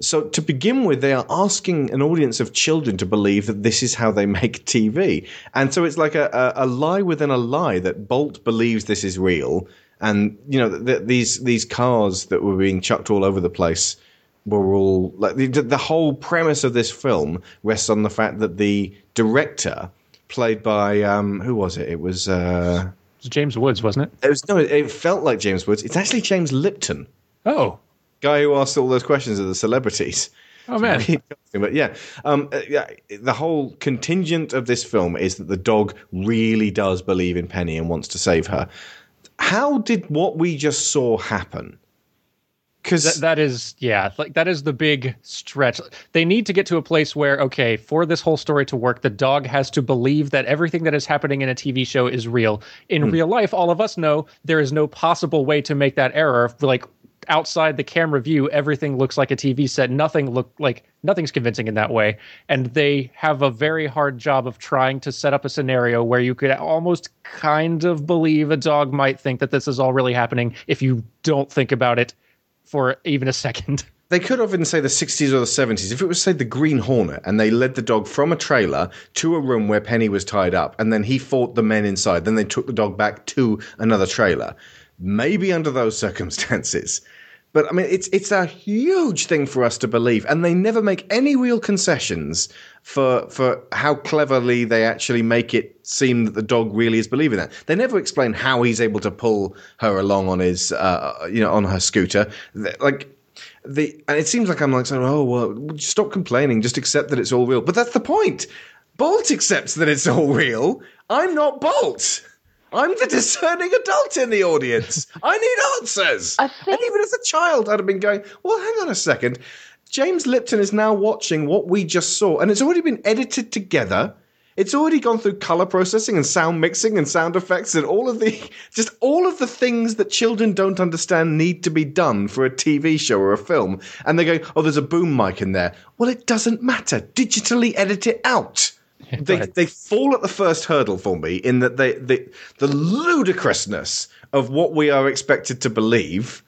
So to begin with, they are asking an audience of children to believe that this is how they make TV, and so it's like a, a, a lie within a lie that Bolt believes this is real, and you know th- these these cars that were being chucked all over the place were all like the, the whole premise of this film rests on the fact that the director, played by um, who was it? It was. Uh, It was James Woods, wasn't it? it was no, it, felt like James Woods. It's actually James Lipton. Oh, guy who asked all those questions of the celebrities. Oh, man. but yeah, um, uh, yeah, the whole contingent of this film is that the dog really does believe in Penny and wants to save her. How did what we just saw happen? Because that, that is yeah like that is the big stretch. They need to get to a place where okay for this whole story to work the dog has to believe that everything that is happening in a tv show is real. In Hmm. real life all of us know there is no possible way to make that error. Like outside the camera view everything looks like a tv set. Nothing look like nothing's convincing in that way. And they have a very hard job of trying to set up a scenario where you could almost kind of believe a dog might think that this is all really happening if you don't think about it for even a second. They could in say the 60s or the 70s. If it was say the Green Hornet and they led the dog from a trailer to a room where Penny was tied up and then he fought the men inside, then they took the dog back to another trailer. Maybe under those circumstances. But I mean it's it's a huge thing for us to believe and they never make any real concessions for for how cleverly they actually make it seem that the dog really is believing that. They never explain how he's able to pull her along on his uh, you know on her scooter. Like the and it seems like I'm like saying, oh well, stop complaining, just accept that it's all real. But that's the point. Bolt accepts that it's all real. I'm not Bolt. I'm the discerning adult in the audience. I need answers. and even as a child, I'd have been going, well, hang on a second. James Lipton is now watching what we just saw, and it's already been edited together. It's already gone through color processing and sound mixing and sound effects and all of the just all of the things that children don't understand need to be done for a TV show or a film. And they go, "Oh, there's a boom mic in there." Well, it doesn't matter. Digitally edit it out. They they fall at the first hurdle for me in that they, they the ludicrousness of what we are expected to believe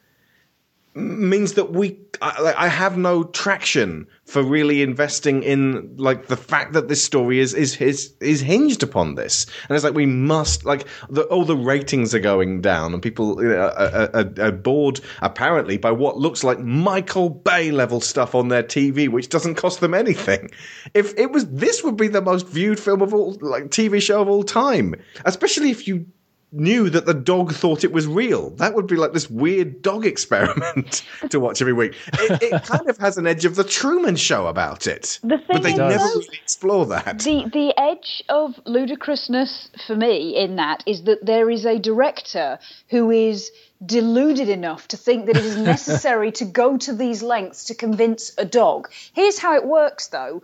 means that we I, I have no traction for really investing in like the fact that this story is is is is hinged upon this. And it's like we must like the all the ratings are going down and people you know, are, are, are bored apparently by what looks like Michael Bay level stuff on their TV which doesn't cost them anything. If it was this would be the most viewed film of all like TV show of all time especially if you knew that the dog thought it was real. That would be like this weird dog experiment to watch every week. It, it kind of has an edge of the Truman Show about it. The thing but they never really explore that. The the edge of ludicrousness for me in that is that there is a director who is deluded enough to think that it is necessary to go to these lengths to convince a dog. Here's how it works though.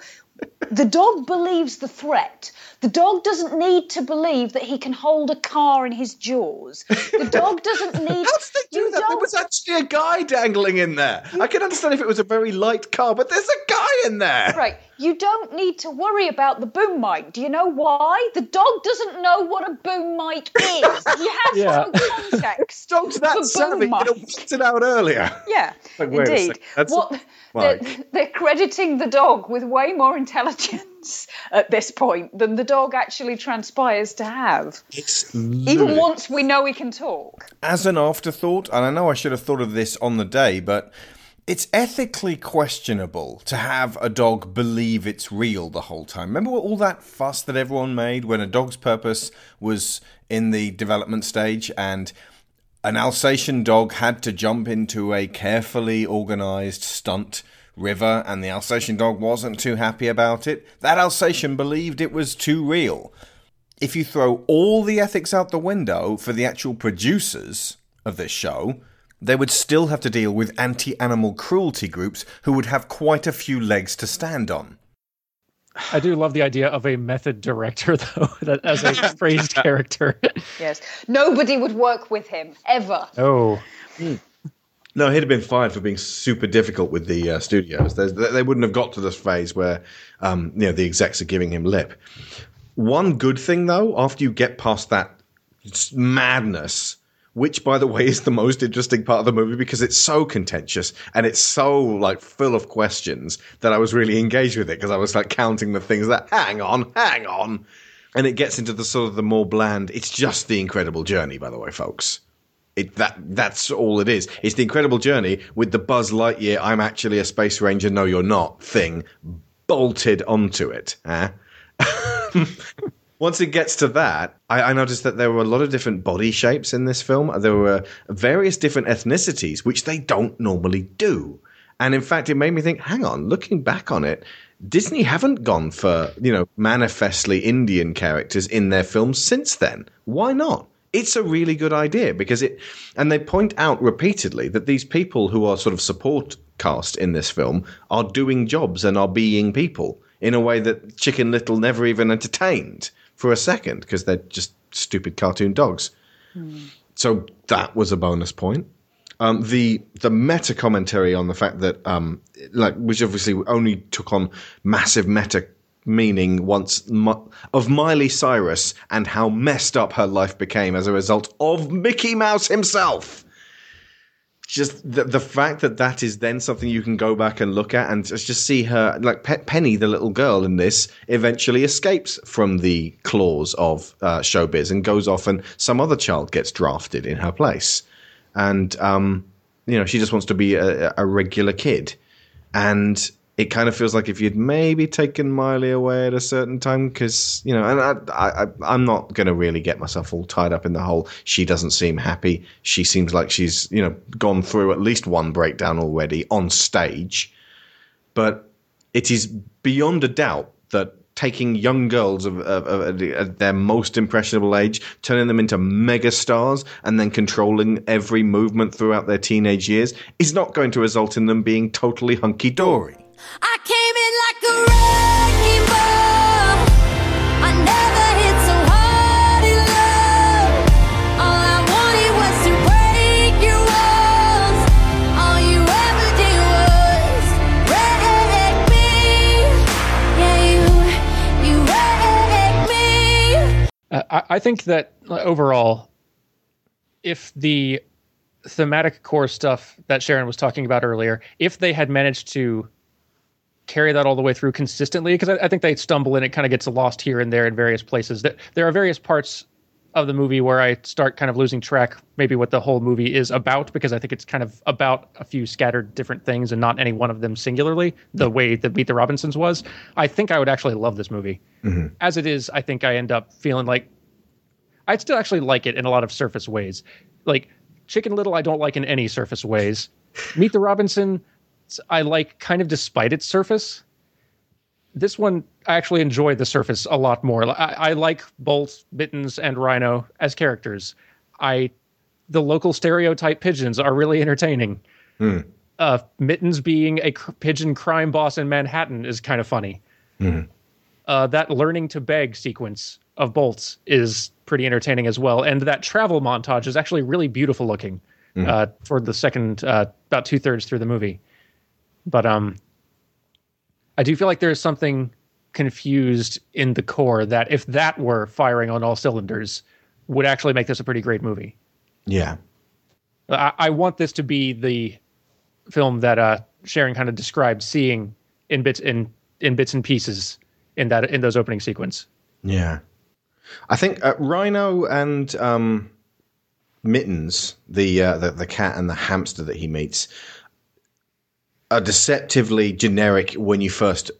The dog believes the threat. The dog doesn't need to believe that he can hold a car in his jaws. The dog doesn't need. To How did they do that? There was actually a guy dangling in there. I can understand if it was a very light car, but there's a guy in there. Right. You don't need to worry about the boom mic. Do you know why? The dog doesn't know what a boom mic is. You have Yeah. no context. Dog's that for boom savvy. mic. It worked it out earlier. Yeah, Like, indeed. that's What mic. they're, they're crediting the dog with way more intelligence at this point than the dog actually transpires to have. Even ludicrous. once we know he can talk. as an afterthought, and I know I should have thought of this on the day, but it's ethically questionable to have a dog believe it's real the whole time. Remember all that fuss that everyone made when a dog's purpose was in the development stage and an Alsatian dog had to jump into a carefully organized stunt river and the Alsatian dog wasn't too happy about it? That Alsatian believed it was too real if you throw all the ethics out the window for the actual producers of this show, they would still have to deal with anti animal cruelty groups who would have quite a few legs to stand on. I do love the idea of a method director, though, that as a phrased character. Yes. Nobody would work with him, ever. Oh. No, he'd have been fired for being super difficult with the uh, studios. They wouldn't have got to this phase where, um, you know, the execs are giving him lip. One good thing, though, after you get past that madness, which, by the way, is the most interesting part of the movie because it's so contentious and it's so like full of questions that I was really engaged with it because I was like counting the things that hang on, hang on, and it gets into the sort of the more bland. It's just the incredible journey, by the way, folks. It, that that's all it is. It's the incredible journey with the Buzz Lightyear "I'm actually a space ranger, no you're not" thing bolted onto it. eh? Once it gets to that, I, I noticed that there were a lot of different body shapes in this film. There were various different ethnicities, which they don't normally do. And in fact, it made me think, hang on, looking back on it, Disney haven't gone for, you know, manifestly Indian characters in their films since then. Why not? It's a really good idea because it, and they point out repeatedly that these people who are sort of support cast in this film are doing jobs and are being people in a way that Chicken Little never even entertained for a second because they're just stupid cartoon dogs. So that was a bonus point. Um, the the meta commentary on the fact that um, like which obviously only took on massive meta meaning once of Miley Cyrus and how messed up her life became as a result of Mickey Mouse himself. just the, the fact that that is then something you can go back and look at and just, see her like Pe- Penny, the little girl in this, eventually escapes from the claws of uh, showbiz and goes off, and some other child gets drafted in her place, and um, you know she just wants to be a, a regular kid, and it kind of feels like if you'd maybe taken Miley away at a certain time, because you know, and I, I, I'm not going to really get myself all tied up in the whole. She doesn't seem happy. She seems like she's you know gone through at least one breakdown already on stage, but it is beyond a doubt that taking young girls of, of, of, of their most impressionable age, turning them into mega stars, and then controlling every movement throughout their teenage years is not going to result in them being totally hunky dory. I came in like a wrecking ball. I never hit so hard in love. All I wanted was to break your walls. All you ever did was wreck me. Yeah, you, you wrecked me. Uh, I, I think that overall, if the thematic core stuff that Sharon was talking about earlier, if they had managed to carry that all the way through consistently, because I, I think they stumble and it kind of gets lost here and there in various places. That there are various parts of the movie where I start kind of losing track, maybe what the whole movie is about, because I think it's kind of about a few scattered different things and not any one of them singularly, the way that Meet the Robinsons was. I think I would actually love this movie. Mm-hmm. As it is, I think I end up feeling like I'd still actually like it in a lot of surface ways. Like Chicken Little, I don't like in any surface ways. Meet the Robinson, I like kind of despite its surface. This one, I actually enjoy the surface a lot more. I, I like both Mittens and Rhino as characters. I, the local stereotype pigeons are really entertaining. Hmm. Uh, Mittens being a pigeon crime boss in Manhattan is kind of funny. Mhm. Uh, that learning to beg sequence of bolts is pretty entertaining as well, and that travel montage is actually really beautiful looking Mhm. uh, for the second uh, about two thirds through the movie. But um, I do feel like there is something confused in the core that if that were firing on all cylinders, would actually make this a pretty great movie. Yeah. I, I want this to be the film that uh, Sharon kind of described seeing in bits in in bits and pieces in that in those opening sequence. Yeah. I think uh, Rhino and um, Mittens, the, uh, the the cat and the hamster that he meets, are deceptively generic when you first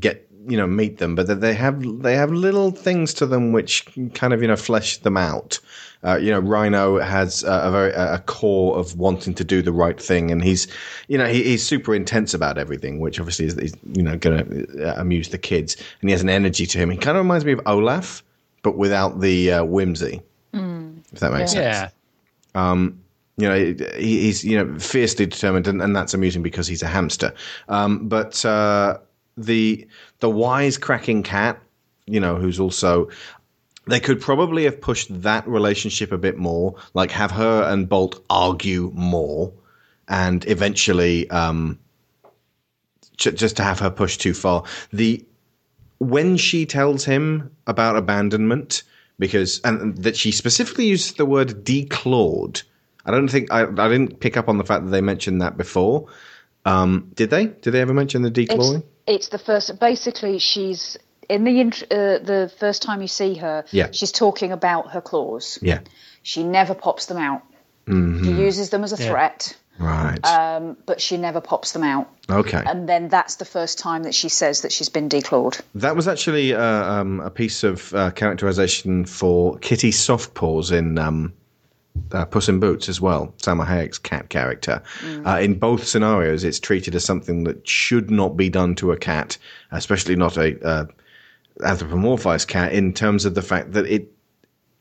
get you know meet them, but they have they have little things to them which kind of you know flesh them out. Uh, you know, Rhino has a, a very a core of wanting to do the right thing, and he's, you know, he, he's super intense about everything, which obviously is, is you know going to amuse the kids. And he has an energy to him. He kind of reminds me of Olaf, but without the uh, whimsy, if that makes sense. Yeah. Um, you know, he, he's you know fiercely determined, and, and that's amusing because he's a hamster. Um, but uh, the the wise cracking cat, you know, who's also they could probably have pushed that relationship a bit more, like have her and Bolt argue more, and eventually um, j- just to have her push too far. The when she tells him about abandonment, because and that she specifically uses the word declawed. I don't think I, I didn't pick up on the fact that they mentioned that before. Um, did they? Did they ever mention the It's, declawing? it's the first. Basically, she's in the int- uh, the first time you see her. Yeah. She's talking about her claws. Yeah. She never pops them out. Mhm. She uses them as a Yeah. threat, Right. um, but she never pops them out. Okay. And then that's the first time that she says that she's been declawed. That was actually uh, um, a piece of uh, characterization for Kitty Softpaws in um, uh, Puss in Boots as well, Salma Hayek's cat character. Mm. Uh, in both scenarios, it's treated as something that should not be done to a cat, especially not a uh, anthropomorphized cat, in terms of the fact that it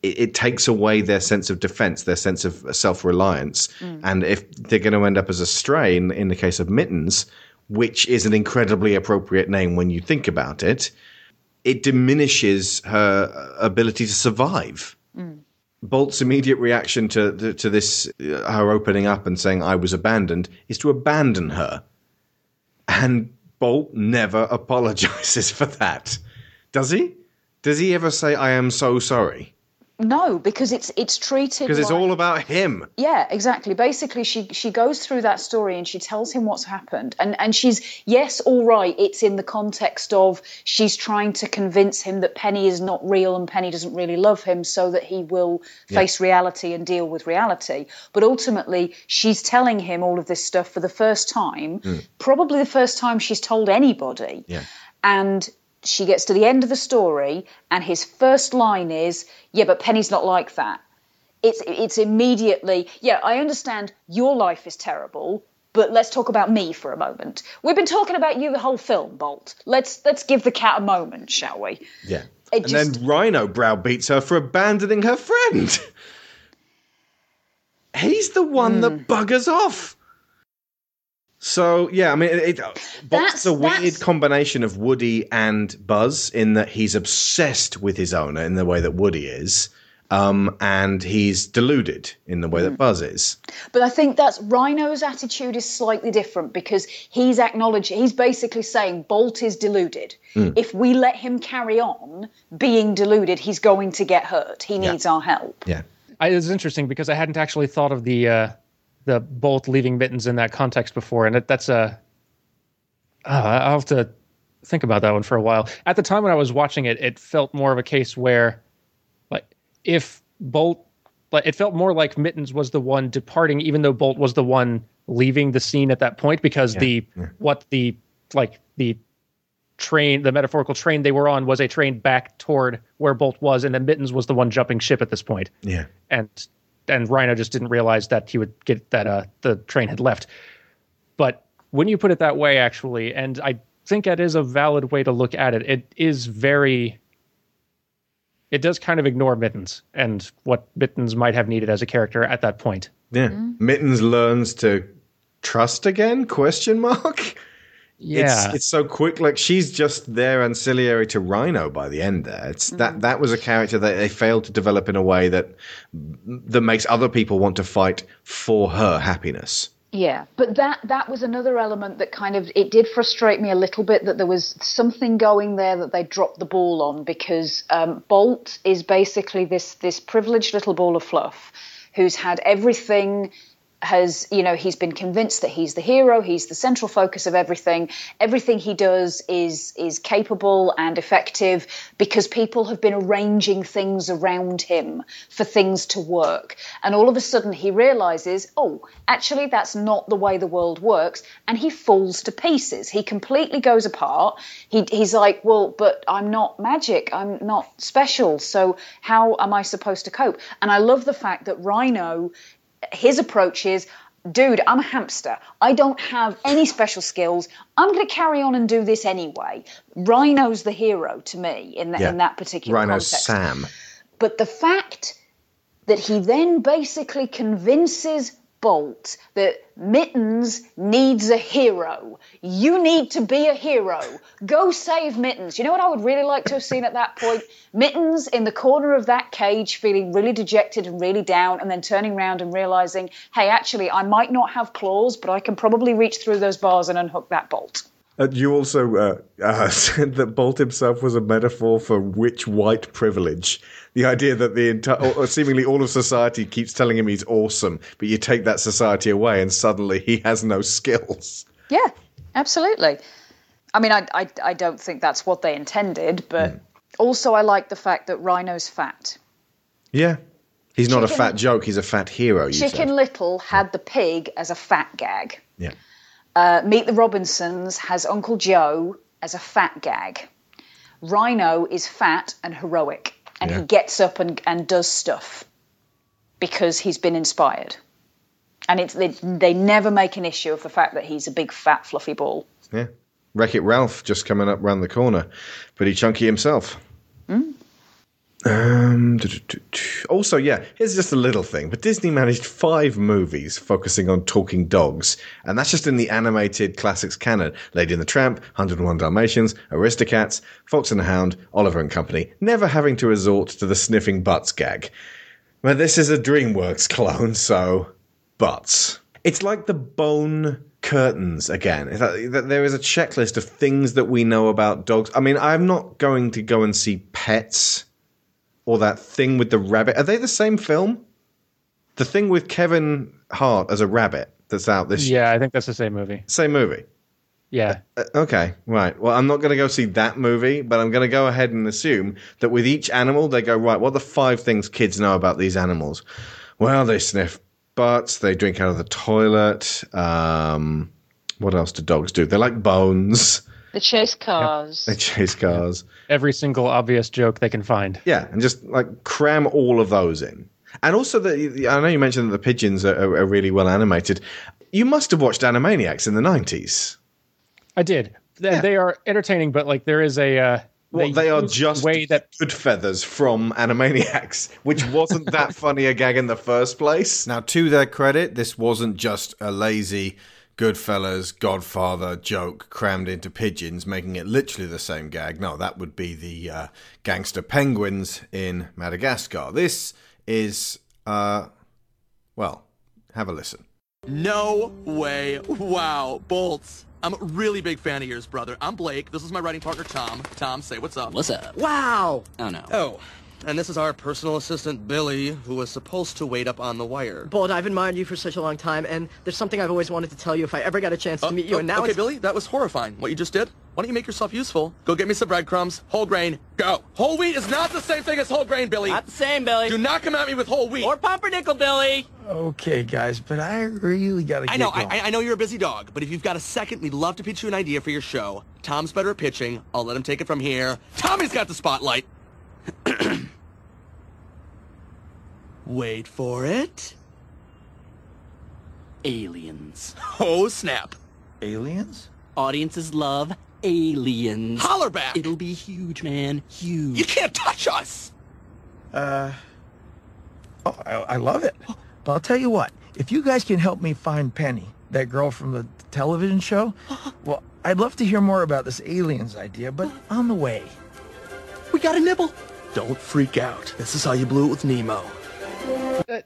it, it takes away their sense of defense, their sense of self reliance. Mm. And if they're going to end up as a stray, in, in the case of Mittens, which is an incredibly appropriate name when you think about it, it diminishes her ability to survive. Bolt's immediate reaction to to, this, uh, her opening up and saying "I was abandoned," is to abandon her, and Bolt never apologizes for that. Does he? Does he ever say "I am so sorry"? No, because it's it's treated Because it's like- all about him. Yeah, exactly. Basically, she she goes through that story and she tells him what's happened, and and she's yes, all right. It's in the context of she's trying to convince him that Penny is not real and Penny doesn't really love him, so that he will Yeah. face reality and deal with reality. But ultimately, she's telling him all of this stuff for the first time, Mm. probably the first time she's told anybody Yeah. and she gets to the end of the story and his first line is yeah but penny's not like that it's it's immediately yeah i understand your life is terrible but let's talk about me for a moment we've been talking about you the whole film bolt let's let's give the cat a moment shall we Yeah. It and just- then Rhino browbeats her for abandoning her friend. He's the one Hmm. that buggers off. So yeah, I mean, it, it, Bolt's That's- a weird that's- combination of Woody and Buzz in that he's obsessed with his owner in the way that Woody is, um, and he's deluded in the way Hmm. that Buzz is. But I think that's Rhino's attitude is slightly different because he's acknowledging, he's basically saying Bolt is deluded. Mm. If we let him carry on being deluded, he's going to get hurt. He needs our help. Yeah. I, it's interesting because I hadn't actually thought of the uh, the Bolt leaving Mittens in that context before, and it, that's a. Uh, I'll have to think about that one for a while. At the time when I was watching it, it felt more of a case where, like, if Bolt, like, it felt more like Mittens was the one departing, even though Bolt was the one leaving the scene at that point, because the what the like the train, the metaphorical train they were on was a train back toward where Bolt was, and then Mittens was the one jumping ship at this point Yeah. and and Rhino just didn't realize that he would get that uh, the train had left. But when you put it that way, actually, and I think that is a valid way to look at it. It is very. It does kind of ignore Mittens and what Mittens might have needed as a character at that point. Yeah. Mm-hmm. Mittens learns to trust again? Question mark. Yeah. It's, it's so quick. Like she's just there ancillary to Rhino by the end. There, it's Mm-hmm. that that was a character that they failed to develop in a way that that makes other people want to fight for her happiness. Yeah, but that that was another element that kind of it did frustrate me a little bit that there was something going there that they dropped the ball on because um, Bolt is basically this this privileged little ball of fluff who's had everything has you know he's been convinced that he's the hero he's the central focus of everything. Everything he does is is capable and effective because people have been arranging things around him for things to work. And all of a sudden he realizes oh actually that's not the way the world works and he falls to pieces. He completely goes apart. He, he's like well but i'm not magic i'm not special so how am i supposed to cope? And i love the fact that rhino his approach is dude i'm a hamster. I don't have any special skills. I'm going to carry on and do this anyway. Rhino's the hero to me in, the, in that particular Rhino's context. Sam. but the fact that he then basically convinces Bolt that Mittens needs a hero. You need to be a hero. Go save Mittens. You know what I would really like to have seen at that point? Mittens in the corner of that cage feeling really dejected and really down, and then turning around and realizing, hey, actually, I might not have claws, but I can probably reach through those bars and unhook that bolt. Uh, you also uh, uh, said that Bolt himself was a metaphor for rich white privilege. The idea that the entire, or seemingly all of society keeps telling him he's awesome, but you take that society away and suddenly he has no skills. Yeah, absolutely. I mean, I, I, I don't think that's what they intended, but also I like the fact that Rhino's fat. Yeah. He's not a fat joke, he's a fat hero, you Chicken said. Little had the pig as a fat gag. Yeah. Uh, Meet the Robinsons has Uncle Joe as a fat gag. Rhino is fat and heroic, and Yeah. he gets up and, and does stuff because he's been inspired. And it's they, they never make an issue of the fact that he's a big fat fluffy ball. Yeah. Wreck It Ralph just coming up round the corner. Pretty chunky himself. Mm. Um, also, yeah, here's just a little thing. But Disney managed five movies focusing on talking dogs, and that's just in the animated classics canon: Lady and the Tramp, 101 Dalmatians, Aristocats, Fox and the Hound, Oliver and Company. Never having to resort to the sniffing butts gag. But this is a DreamWorks clone, so butts. It's like the bone curtains again. There is a checklist of things that we know about dogs. I mean, I'm not going to go and see pets or that thing with the rabbit. Are they the same film? The thing with Kevin Hart as a rabbit that's out this year. Yeah, I think that's the same movie. same movie. Yeah. Uh, Okay, right. Well, I'm not going to go see that movie, but I'm going to go ahead and assume that with each animal, they go, right, what are the five things kids know about these animals? Well, they sniff butts, they drink out of the toilet. Um, what else do dogs do? They like bones, The chase cars. they chase cars. Every single obvious joke they can find. Yeah, and just like cram all of those in. And also, the, I know you mentioned that the pigeons are, are, are really well animated. You must have watched Animaniacs in the 90s. I did. They, they are entertaining, but like there is a. Uh, Well, they are just way that Goodfeathers from Animaniacs, which wasn't that funny a gag in the first place. Now, to their credit, this wasn't just a lazy Goodfellas Godfather joke crammed into pigeons, making it literally the same gag. No, that would be the uh, gangster penguins in Madagascar. This is, uh, well, have a listen. No way. Wow. Bolts. I'm a really big fan of yours, brother. I'm Blake. This is my writing partner, Tom. Tom, say what's up. What's up? Wow. Oh no. Oh. And this is our personal assistant, Billy, who was supposed to wait up on the wire. Bolt, I've admired you for such a long time, and there's something I've always wanted to tell you if I ever got a chance to Oh, meet you, oh, and now okay, it's... Billy, that was horrifying. What you just did? Why don't you make yourself useful? Go get me some breadcrumbs, whole grain, go. Whole wheat is not the same thing as whole grain, Billy. Not the same, Billy. Do not come at me with whole wheat. Or pumpernickel, Billy. Okay, guys, but I really gotta get I know, going. I, I know you're a busy dog, but if you've got a second, we'd love to pitch you an idea for your show. Tom's better at pitching. I'll let him take it from here. Tommy's got the spotlight. Wait for it. Aliens. Oh, snap. Aliens? Audiences love aliens. Holler back. It'll be huge, man. Huge. You can't touch us. Uh, oh, I, I love it. But I'll tell you what, if you guys can help me find Penny, that girl from the television show, well, I'd love to hear more about this aliens idea, but on the way. We got a nibble. Don't freak out. This is how you blew it with Nemo.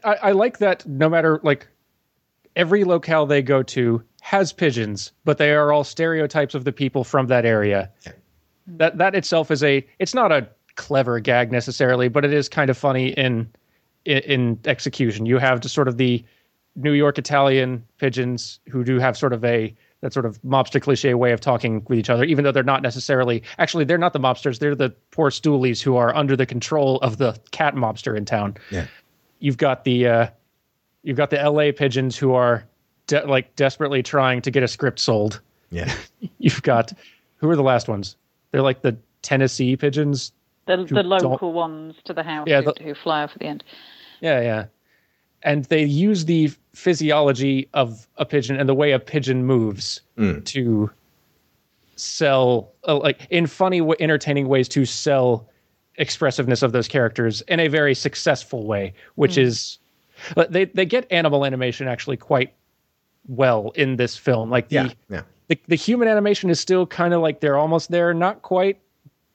I, I like that no matter like every locale they go to has pigeons, but they are all stereotypes of the people from that area. That that itself is a it's not a clever gag necessarily, but it is kind of funny in in, in execution. You have just sort of the New York Italian pigeons who do have sort of a that sort of mobster cliche way of talking with each other, even though they're not necessarily actually they're not the mobsters, they're the poor stoolies who are under the control of the cat mobster in town Yeah. you've got the uh, you've got the L.A. pigeons who are de- like desperately trying to get a script sold. Yeah. You've got who are the last ones? They're like the Tennessee pigeons. The, who the don't- local ones to the house Yeah, who, the- who fly off at the end. Yeah, yeah. And they use the physiology of a pigeon and the way a pigeon moves Mm. to sell, uh, like in funny, entertaining ways to sell expressiveness of those characters in a very successful way, which Mm. is but they they get animal animation actually quite well in this film. Like the Yeah. Yeah. the, the human animation is still kind of like they're almost there, not quite.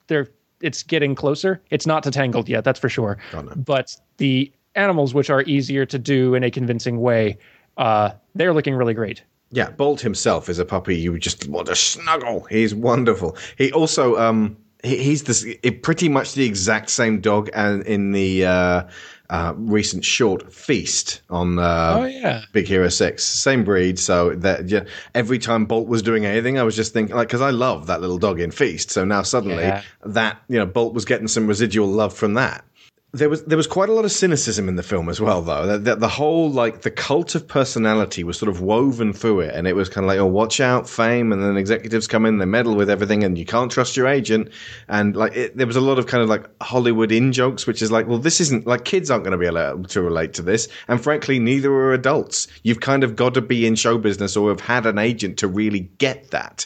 They're it's getting closer. It's not to Tangled yet, that's for sure. But the animals, which are easier to do in a convincing way, uh, they're looking really great. Yeah, Bolt himself is a puppy you just want to snuggle. He's wonderful. He also um he, he's this pretty much the exact same dog and in the uh, uh, recent short Feast on uh, Oh, yeah. Big Hero Six, same breed. So that yeah, every time Bolt was doing anything, I was just thinking like because I love that little dog in Feast. So now suddenly Yeah. that you know Bolt was getting some residual love from that. There was there was quite a lot of cynicism in the film as well, though. That, that the whole like the cult of personality was sort of woven through it, and it was kind of like, oh, watch out, fame, and then executives come in, they meddle with everything, and you can't trust your agent, and like it, there was a lot of kind of like Hollywood in jokes, which is like, well, this isn't like kids aren't going to be able to relate to this, and frankly, neither are adults. You've kind of got to be in show business or have had an agent to really get that.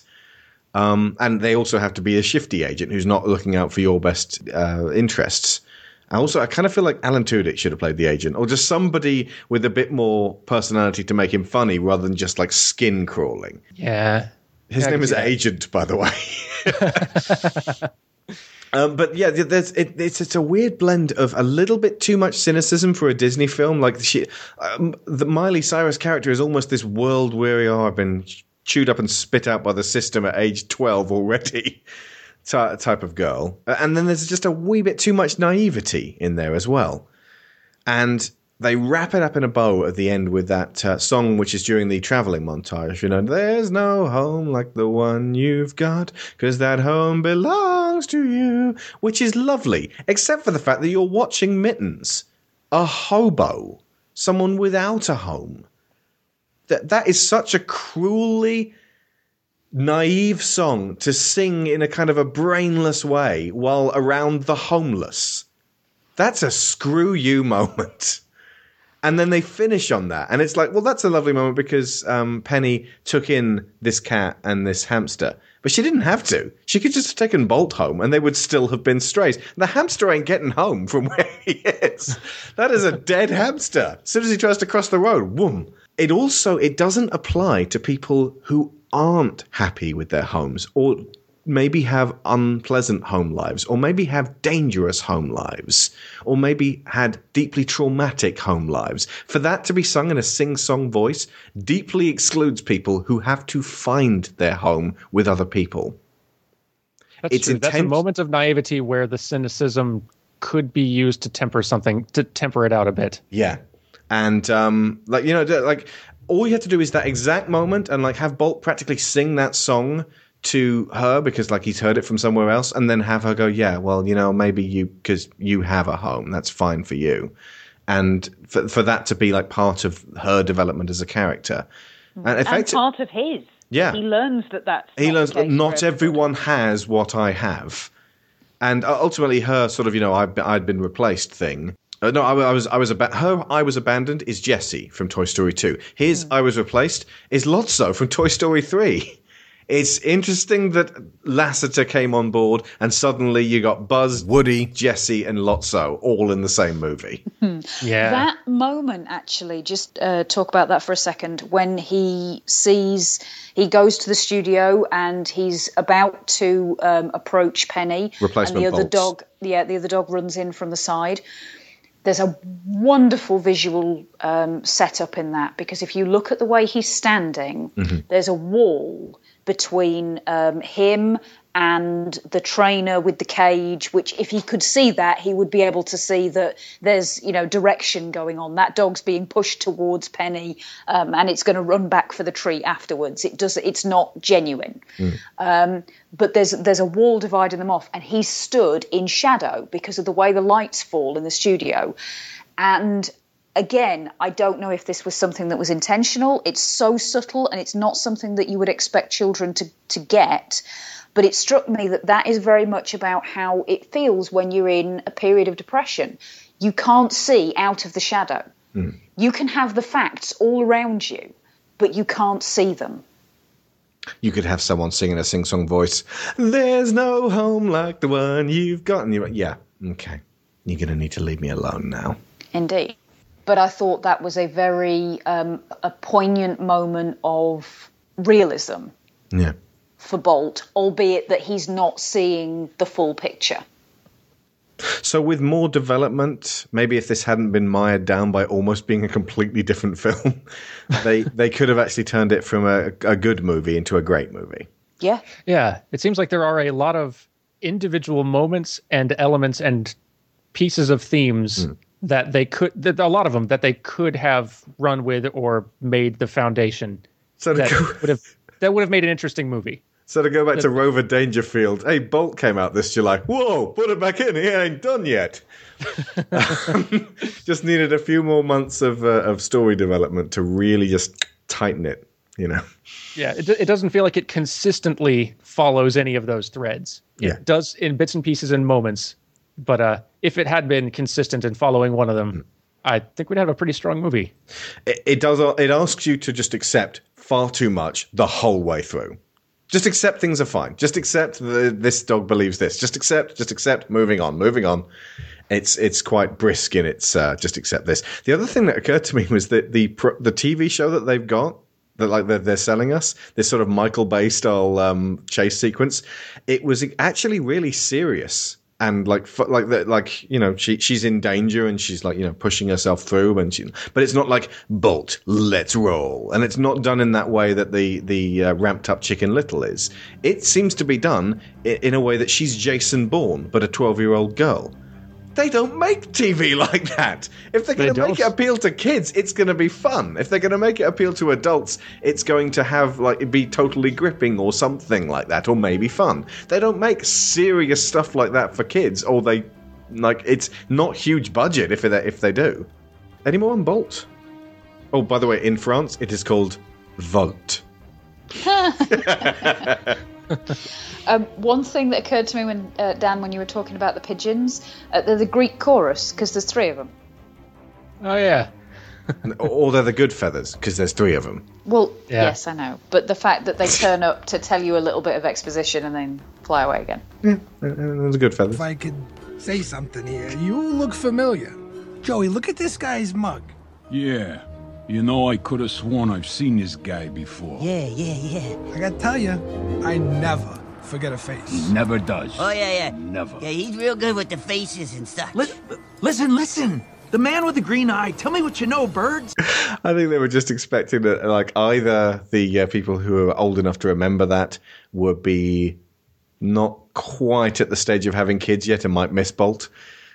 Um, and they also have to be a shifty agent who's not looking out for your best uh, interests. And also, I kind of feel like Alan Tudyk should have played the agent, or just somebody with a bit more personality to make him funny rather than just like skin crawling. Yeah. His Yeah, name is. Agent, by the way. um, but yeah, there's it, it's it's a weird blend of a little bit too much cynicism for a Disney film. Like she, um, the Miley Cyrus character is almost this world weary. Oh, I've been chewed up and spit out by the system at age twelve already. ty- type of girl, Uh, and then there's just a wee bit too much naivety in there as well. And they wrap it up in a bow at the end with that uh, song, which is during the traveling montage. You know, there's no home like the one you've got, because that home belongs to you, which is lovely, except for the fact that you're watching Mittens, a hobo, someone without a home. That that is such a cruelly naive song to sing in a kind of a brainless way while around the homeless. That's a screw you moment. And then they finish on that. And it's like, well, that's a lovely moment because um, Penny took in this cat and this hamster. But she didn't have to. She could just have taken Bolt home and they would still have been strays. The hamster ain't getting home from where he is. That is a dead hamster. As soon as he tries to cross the road, whoom. It also it doesn't apply to people who aren't happy with their homes or maybe have unpleasant home lives or maybe have dangerous home lives or maybe had deeply traumatic home lives for that to be sung in a sing-song voice deeply excludes people who have to find their home with other people That's It's true. That's a moment of naivety where the cynicism could be used to temper something, to temper it out a bit. Yeah, and um, like you know, like all you have to do is that exact moment, and like have Bolt practically sing that song to her because like he's heard it from somewhere else, and then have her go, "Yeah, well, you know, maybe you because you have a home, that's fine for you," and for for that to be like part of her development as a character, and and effectively, part of his. Yeah. He learns that that's he learns that not everyone has what I have, and uh, ultimately her sort of you know I'd been replaced thing. Uh, no, I, I was I was about her. I was abandoned is Jessie from Toy Story two. His I was replaced is Lotso from Toy Story three. It's interesting that Lasseter came on board, and suddenly you got Buzz, Woody, Jessie, and Lotso all in the same movie. Yeah. That moment, actually, just uh, talk about that for a second. When he sees, he goes to the studio and he's about to um, approach Penny, Replacement and the other bolts. dog, yeah, the other dog runs in from the side. There's a wonderful visual um, setup in that because if you look at the way he's standing, there's a wall between um, him and the trainer with the cage which if he could see that he would be able to see that there's you know direction going on. That dog's being pushed towards penny um, and it's going to run back for the treat afterwards. It does it's not genuine. Um, but there's there's a wall dividing them off and he's stood in shadow because of the way the lights fall in the studio. And again, I don't know if this was something that was intentional. It's so subtle and it's not something that you would expect children to, to get. But it struck me that that is very much about how it feels when you're in a period of depression. You can't see out of the shadow. You can have the facts all around you, but you can't see them. You could have someone singing a sing song voice. There's no home like the one you've got. And you're like, yeah, okay. You're going to need to leave me alone now. Indeed. But I thought that was a very um, a poignant moment of realism Yeah. For Bolt, albeit that he's not seeing the full picture. So, with more development, maybe if this hadn't been mired down by almost being a completely different film, they they could have actually turned it from a, a good movie into a great movie. Yeah. Yeah, it seems like there are a lot of individual moments and elements and pieces of themes hmm. that they could, that a lot of them that they could have run with or made the foundation. So that go- would have that would have made an interesting movie. So to go back to Rover Dangerfield, hey, Bolt came out this July. Whoa, put it back in. He ain't done yet. Um, just needed a few more months of uh, of story development to really just tighten it. You know. Yeah, it, it doesn't feel like it consistently follows any of those threads. It Yeah. does in bits and pieces and moments, but uh, if it had been consistent in following one of them, I think we'd have a pretty strong movie. it, it does it asks you to just accept far too much the whole way through just accept things are fine. Just accept that this dog believes this. Just accept just accept. Moving on moving on. It's it's quite brisk in its uh, just accept this. The other thing that occurred to me was that the the tv show that they've got that like they're, they're selling us this sort of michael bay style um, chase sequence it was actually really serious and like like that like you know she she's in danger and she's like you know pushing herself through and she but it's not like bolt let's roll. And it's not done in that way that the the uh, ramped up chicken little is. It seems to be done in, in a way that she's jason bourne but a 12 year old girl they don't make TV like that. If they're going to make it appeal to kids, it's going to be fun. If they're going to make it appeal to adults, it's going to have like be totally gripping or something like that, or maybe fun. They don't make serious stuff like that for kids, or they like it's not huge budget if they if they do. Any more on Bolt? Oh, by the way, in France, it is called Volt. Um, one thing that occurred to me when uh, Dan, when you were talking about the pigeons, uh, they're the Greek chorus because there's three of them. Oh yeah. And- or they're the Goodfeathers because there's three of them. Well, Yeah. yes, I know, but the fact that they turn up to tell you a little bit of exposition and then fly away again. Yeah, those are Goodfeathers. If I could say something here, you look familiar. Joey, look at this guy's mug. Yeah. You know, I could have sworn I've seen this guy before. Yeah, yeah, yeah. I gotta tell you, I never forget a face. He never does. Oh yeah, yeah. Never. Yeah, he's real good with the faces and stuff. Listen, listen. The man with the green eye. Tell me what you know, birds. I think they were just expecting that, like, either the uh, people who are old enough to remember that would be not quite at the stage of having kids yet and might miss Bolt,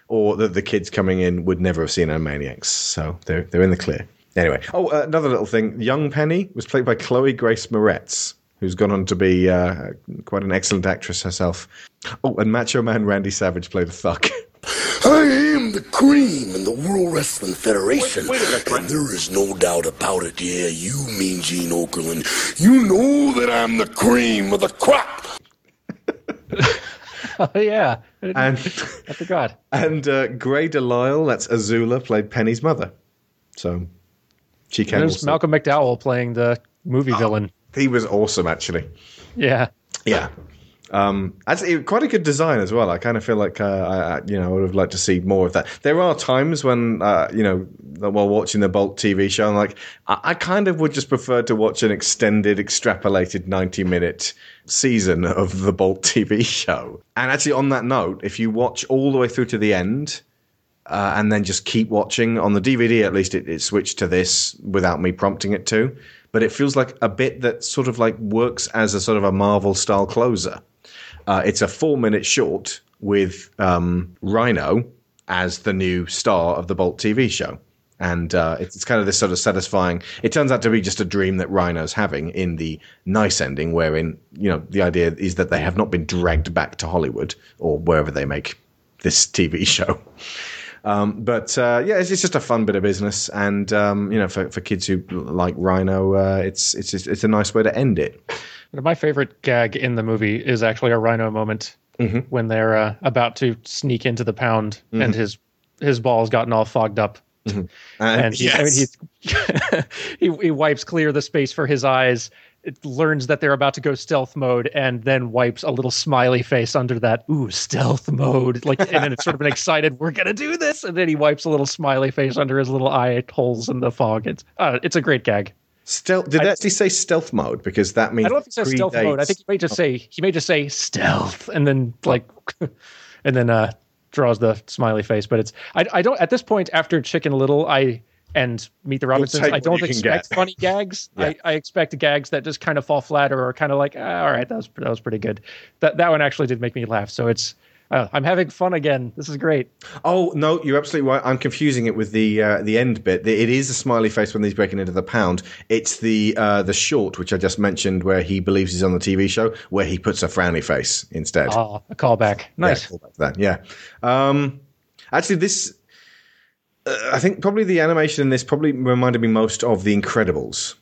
or that the kids coming in would never have seen Animaniacs. So they're they're in the clear. Anyway, oh, uh, another little thing. Young Penny was played by Chloe Grace Moretz, who's gone on to be uh, quite an excellent actress herself. Oh, and Macho Man Randy Savage played a thug. I am the cream in the World Wrestling Federation. and there is no doubt about it. Yeah, you mean Gene Okerlund. You know that I'm the cream of the crop. Oh yeah. And I forgot. And uh, Grey DeLisle, that's Azula, played Penny's mother. So she can. There's Malcolm McDowell playing the movie villain. He was awesome, actually. Yeah. Yeah. Um, actually, quite a good design as well. I kind of feel like uh, I, I, you know, I would have liked to see more of that. There are times when, uh, you know, while watching the Bolt TV show, I'm like, I, I kind of would just prefer to watch an extended, extrapolated 90 minute season of the Bolt TV show. And actually, on that note, if you watch all the way through to the end, uh, and then just keep watching on the DVD. At least it, it switched to this without me prompting it to. But it feels like a bit that sort of like works as a sort of a Marvel style closer. Uh, it's a four minute short with um, Rhino as the new star of the Bolt TV show. And uh, it's, it's kind of this sort of satisfying. It turns out to be just a dream that Rhino's having in the nice ending, wherein, you know, the idea is that they have not been dragged back to Hollywood or wherever they make this TV show. Um, but uh, yeah, it's, it's just a fun bit of business, and um, you know, for, for kids who like Rhino, uh, it's it's just- it's a nice way to end it. My favorite gag in the movie is actually a Rhino moment Mm-hmm. when they're uh, about to sneak into the pound and Mhm. his his ball's gotten all fogged up. Uh, and he, I mean, yes. he he wipes clear the space for his eyes. It learns that they're about to go stealth mode, and then wipes a little smiley face under that. Ooh, stealth mode! Like, and then it's sort of an excited, "We're gonna do this!" And then he wipes a little smiley face under his little eye holes in the fog. It's uh, it's a great gag. Stealth. Did they actually say stealth mode? Because that means I don't know if he says stealth mode. I think he may just say he may just say stealth, and then like, and then uh, draws the smiley face. But it's I, I don't at this point after Chicken Little I and Meet the Robinsons I don't expect funny gags. Yeah. I, I expect gags that just kind of fall flat or are kind of like ah, all right that was that was pretty good. That that one actually did make me laugh. So it's uh, I'm having fun again. This is great. Oh no, you're absolutely right. I'm confusing it with the uh, the end bit. It is a smiley face when he's breaking into the pound. It's the uh, the short which I just mentioned where he believes he's on the TV show, where he puts a frowny face instead. Oh, a callback. Nice. Yeah, callback that. Yeah. Um, actually, this I think probably the animation in this probably reminded me most of The Incredibles.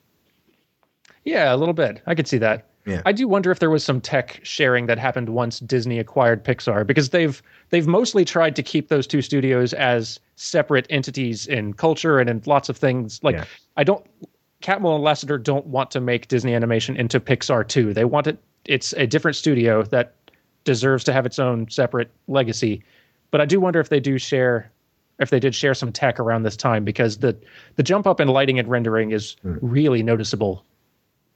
Yeah, a little bit. I could see that. Yeah. I do wonder if there was some tech sharing that happened once Disney acquired Pixar because they've they've mostly tried to keep those two studios as separate entities in culture and in lots of things. Like Yeah. I don't Catmull and Lasseter don't want to make Disney animation into Pixar too. They want it it's a different studio that deserves to have its own separate legacy. But I do wonder if they do share if they did share some tech around this time because the the jump up in lighting and rendering is hmm. really noticeable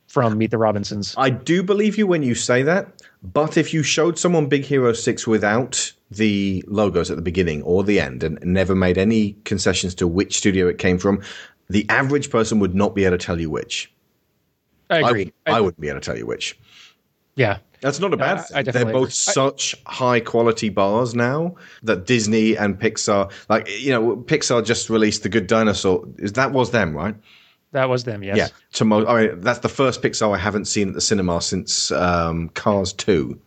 from Meet the Robinsons. I do believe you when you say that, but if you showed someone Big Hero 6 without the logos at the beginning or the end and never made any concessions to which studio it came from, the average person would not be able to tell you which. I agree. I, I wouldn't be able to tell you which. Yeah. That's not a bad Uh, thing. I They're both agree. I- such high quality bars now that Disney and Pixar, like, you know, Pixar just released The Good Dinosaur. Is That was them, right? That was them, yes. Yeah. To mo- I mean, that's the first Pixar I haven't seen at the cinema since um, Cars 2.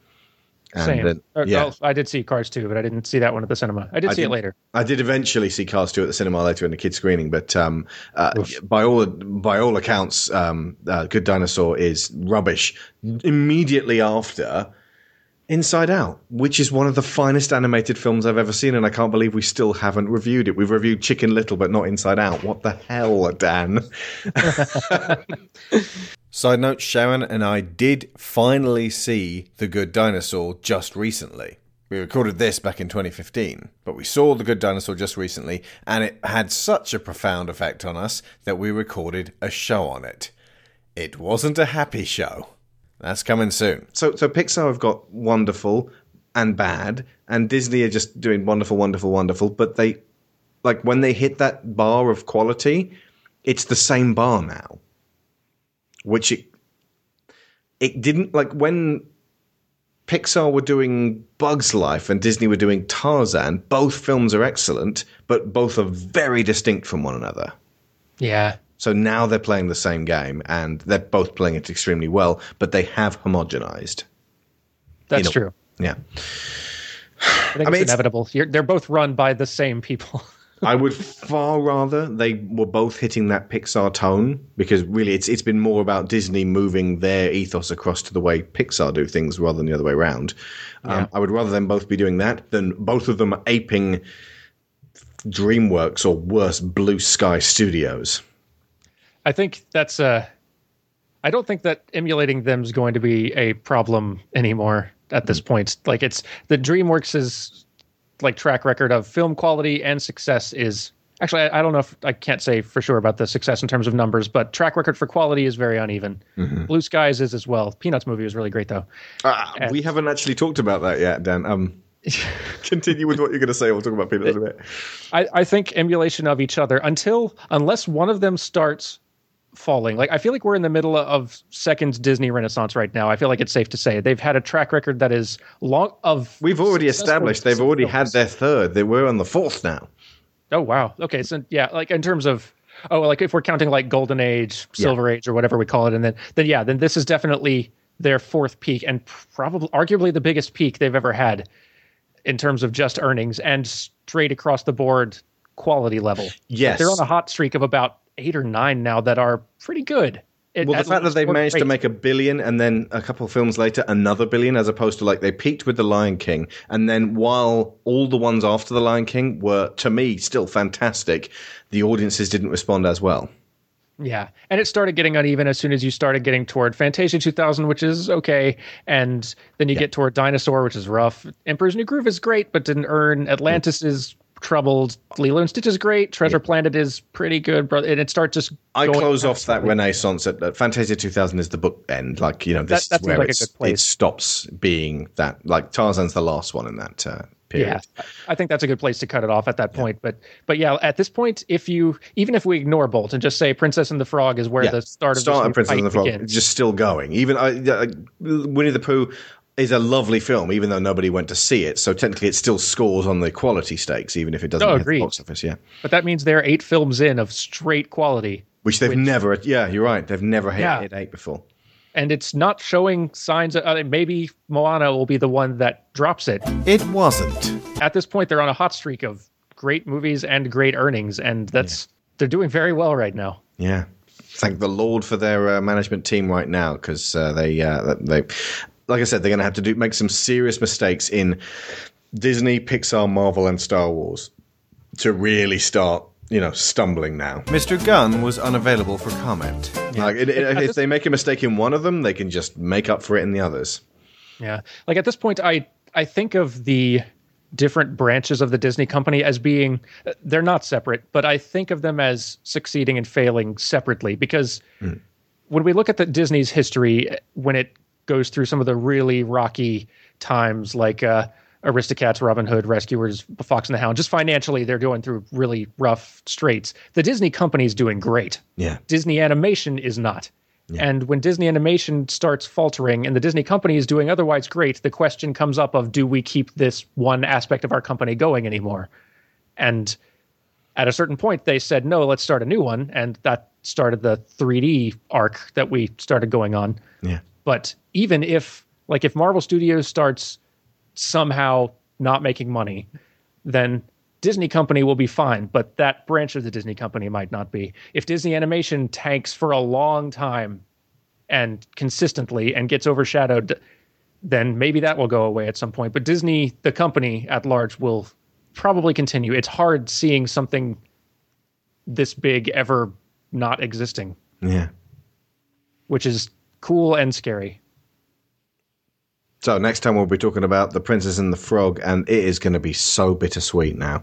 And Same. then- Uh, yeah. well, I did see Cars 2, but I didn't see that one at the cinema. I did see it later. I did eventually see Cars 2 at the cinema later in the kids screening, but um, uh, by all by all accounts, um, uh, Good Dinosaur is rubbish. Immediately after Inside Out, which is one of the finest animated films I've ever seen, and I can't believe we still haven't reviewed it. We've reviewed Chicken Little, but not Inside Out. What the hell, Dan? Side note Sharon and I did finally see The Good Dinosaur just recently. We recorded this back in 2015, but we saw The Good Dinosaur just recently, and it had such a profound effect on us that we recorded a show on it. It wasn't a happy show. That's coming soon. So, so Pixar have got wonderful and bad, and Disney are just doing wonderful, wonderful, wonderful. But they, like, when they hit that bar of quality, it's the same bar now. Which it, it didn't like when Pixar were doing Bugs Life and Disney were doing Tarzan. Both films are excellent, but both are very distinct from one another. Yeah. So now they're playing the same game, and they're both playing it extremely well, but they have homogenized. That's You know, true. Yeah. I think I mean, it's it's- inevitable. You're, they're both run by the same people. I would far rather they were both hitting that Pixar tone because really it's it's been more about Disney moving their ethos across to the way Pixar do things rather than the other way around. Um, Yeah. I would rather them both be doing that than both of them aping DreamWorks or worse, Blue Sky Studios. I think that's uh I don't think that emulating them is going to be a problem anymore at this point. Like it's the DreamWorks' like track record of film quality and success is actually I, I don't know if I can't say for sure about the success in terms of numbers, but track record for quality is very uneven. Mhm. Blue Skies is as well. Peanuts movie was really great though. Uh, we haven't actually talked about that yet, Dan. Um, continue with what you're going to say. We'll talk about Peanuts in a bit. I, I think emulation of each other until unless one of them starts falling. Like I feel like we're in the middle of second Disney Renaissance right now. I feel like it's safe to say they've had a track record that is long of. We've already established they've already had their third. They were on the fourth now. Oh wow. Okay, so yeah, like in terms of oh, like if we're counting like Golden Age, Yeah. Silver Age, or whatever we call it, and then then yeah, then this is definitely their fourth peak and probably arguably the biggest peak they've ever had in terms of just earnings and straight across the board quality level. Yes. they're on a hot streak of about eight or nine now that are pretty good. It- well, the fact that they've managed to make a billion and then a couple of films later another billion, as opposed to like they peaked with The Lion King, and then while all the ones after The Lion King were to me still fantastic, the audiences didn't respond as well. Yeah, and it started getting uneven as soon as you started getting toward Fantasia 2000, which is okay, and then you get toward Dinosaur, which is rough. Emperor's New Groove is great, but didn't earn. Hmm. Atlantis is troubled. Lilo and Stitch is great. Treasure Planet is pretty good, brother. And it starts just. I close off that renaissance at, at Fantasia 2000 is the book end. Like you know, this That- that is where like a good place. it stops being that. Like Tarzan's the last one in that uh, period. Yeah, I think that's a good place to cut it off at that point. But but yeah, at this point, if you even if we ignore Bolt and just say Princess and the Frog is where Yeah. the start of Start of Princess and the Frog, begins. just still going. Even I, uh, Winnie the Pooh is a lovely film, even though nobody went to see it. So technically, it still scores on the quality stakes, even if it doesn't No, hit the box office. Yeah, But that means there are eight films in of straight quality. which they've never. Yeah, you're right. They've never hit, Yeah. hit eight before. and it's not showing signs of uh, maybe Moana will be the one that drops it. It wasn't. At this point, they're on a hot streak of great movies and great earnings, and that's they're doing very well right now. Yeah. Thank the Lord for their uh, management team right now because uh, they uh, they like I said they're going to have to do make some serious mistakes in Disney, Pixar, Marvel, and Star Wars to really start you know stumbling now. Mr. Gunn was unavailable for comment. Like it, it- if they make a mistake in one of them, they can just make up for it in the others. Yeah, like at this point, I I think of the different branches of the Disney company as being they're not separate, but I think of them as succeeding and failing separately because hmm. when we look at the Disney's history, when it goes through some of the really rocky times, like uh, Aristocats, Robin Hood, Rescuers, Fox and the Hound, just financially, they're going through really rough straits. The Disney company is doing great. Yeah. Disney Animation is not. And when Disney Animation starts faltering and the Disney company is doing otherwise great, the question comes up of do we keep this one aspect of our company going anymore? And at a certain point, they said, no, let's start a new one. And that started the 3D arc that we started going on. Yeah. But even if, like, if Marvel Studios starts somehow not making money, then Disney company will be fine, but that branch of the Disney company might not be. If Disney Animation tanks for a long time and consistently and gets overshadowed, then maybe that will go away at some point. But Disney, the company at large, will probably continue. It's hard seeing something this big ever not existing, Yeah. which is cool and scary. So next time we'll be talking about the Princess and the Frog, and it is going to be so bittersweet now.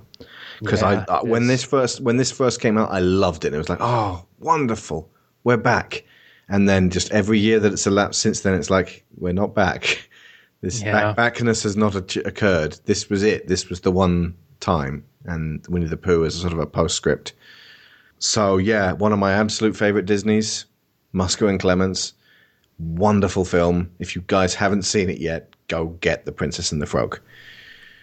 Because Yeah, I, I when this first when this first came out, I loved it. It was like, oh, wonderful, we're back. And then just every year that it's elapsed since then, it's like we're not back. This Yeah. back, backness has not occurred. This was it. This was the one time, and Winnie the Pooh is sort of a postscript. So yeah, one of my absolute favorite Disney's, Musker and Clements. Wonderful film. If you guys haven't seen it yet, go get The Princess and the Frog.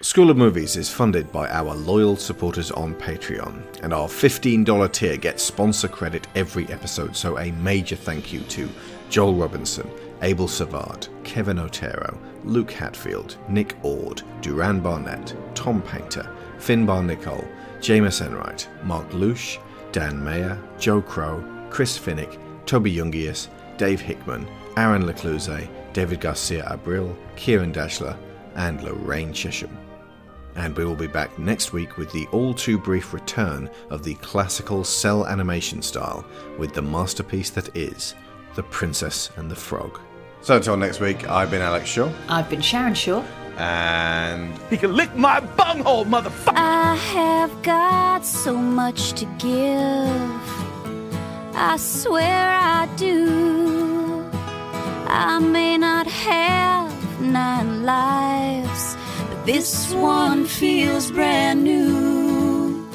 School of Movies is funded by our loyal supporters on Patreon, and our $15 tier gets sponsor credit every episode, so a major thank you to Joel Robinson, Abel Savard, Kevin Otero, Luke Hatfield, Nick Ord, Duran Barnett, Tom Painter, Finbar Nicole, Jameis Enright, Mark Lush, Dan Mayer, Joe Crow, Chris Finnick, Toby Jungius, Dave Hickman, Aaron Lecluse, David Garcia Abril, Kieran Dashler, and Lorraine Chesham. And we will be back next week with the all too brief return of the classical cell animation style with the masterpiece that is The Princess and the Frog. So until next week, I've been Alex Shaw, I've been Sharon Shaw. and He can lick my bunghole, motherfucker. I have got so much to give. I swear I do. I may not have nine lives, but this one feels brand new.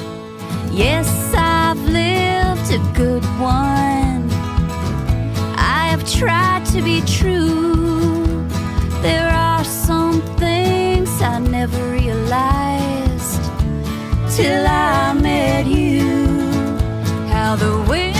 Yes, I've lived a good one. I have tried to be true. There are some things I never realized till I met you. How the wind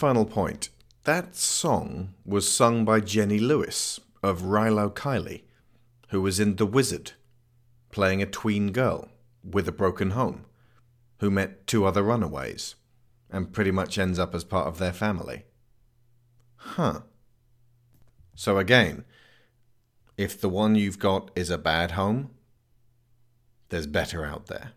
final point. That song was sung by Jenny Lewis of Rilo Kiley, who was in The Wizard, playing a tween girl with a broken home, who met two other runaways, and pretty much ends up as part of their family. Huh. So again, if the one you've got is a bad home, there's better out there.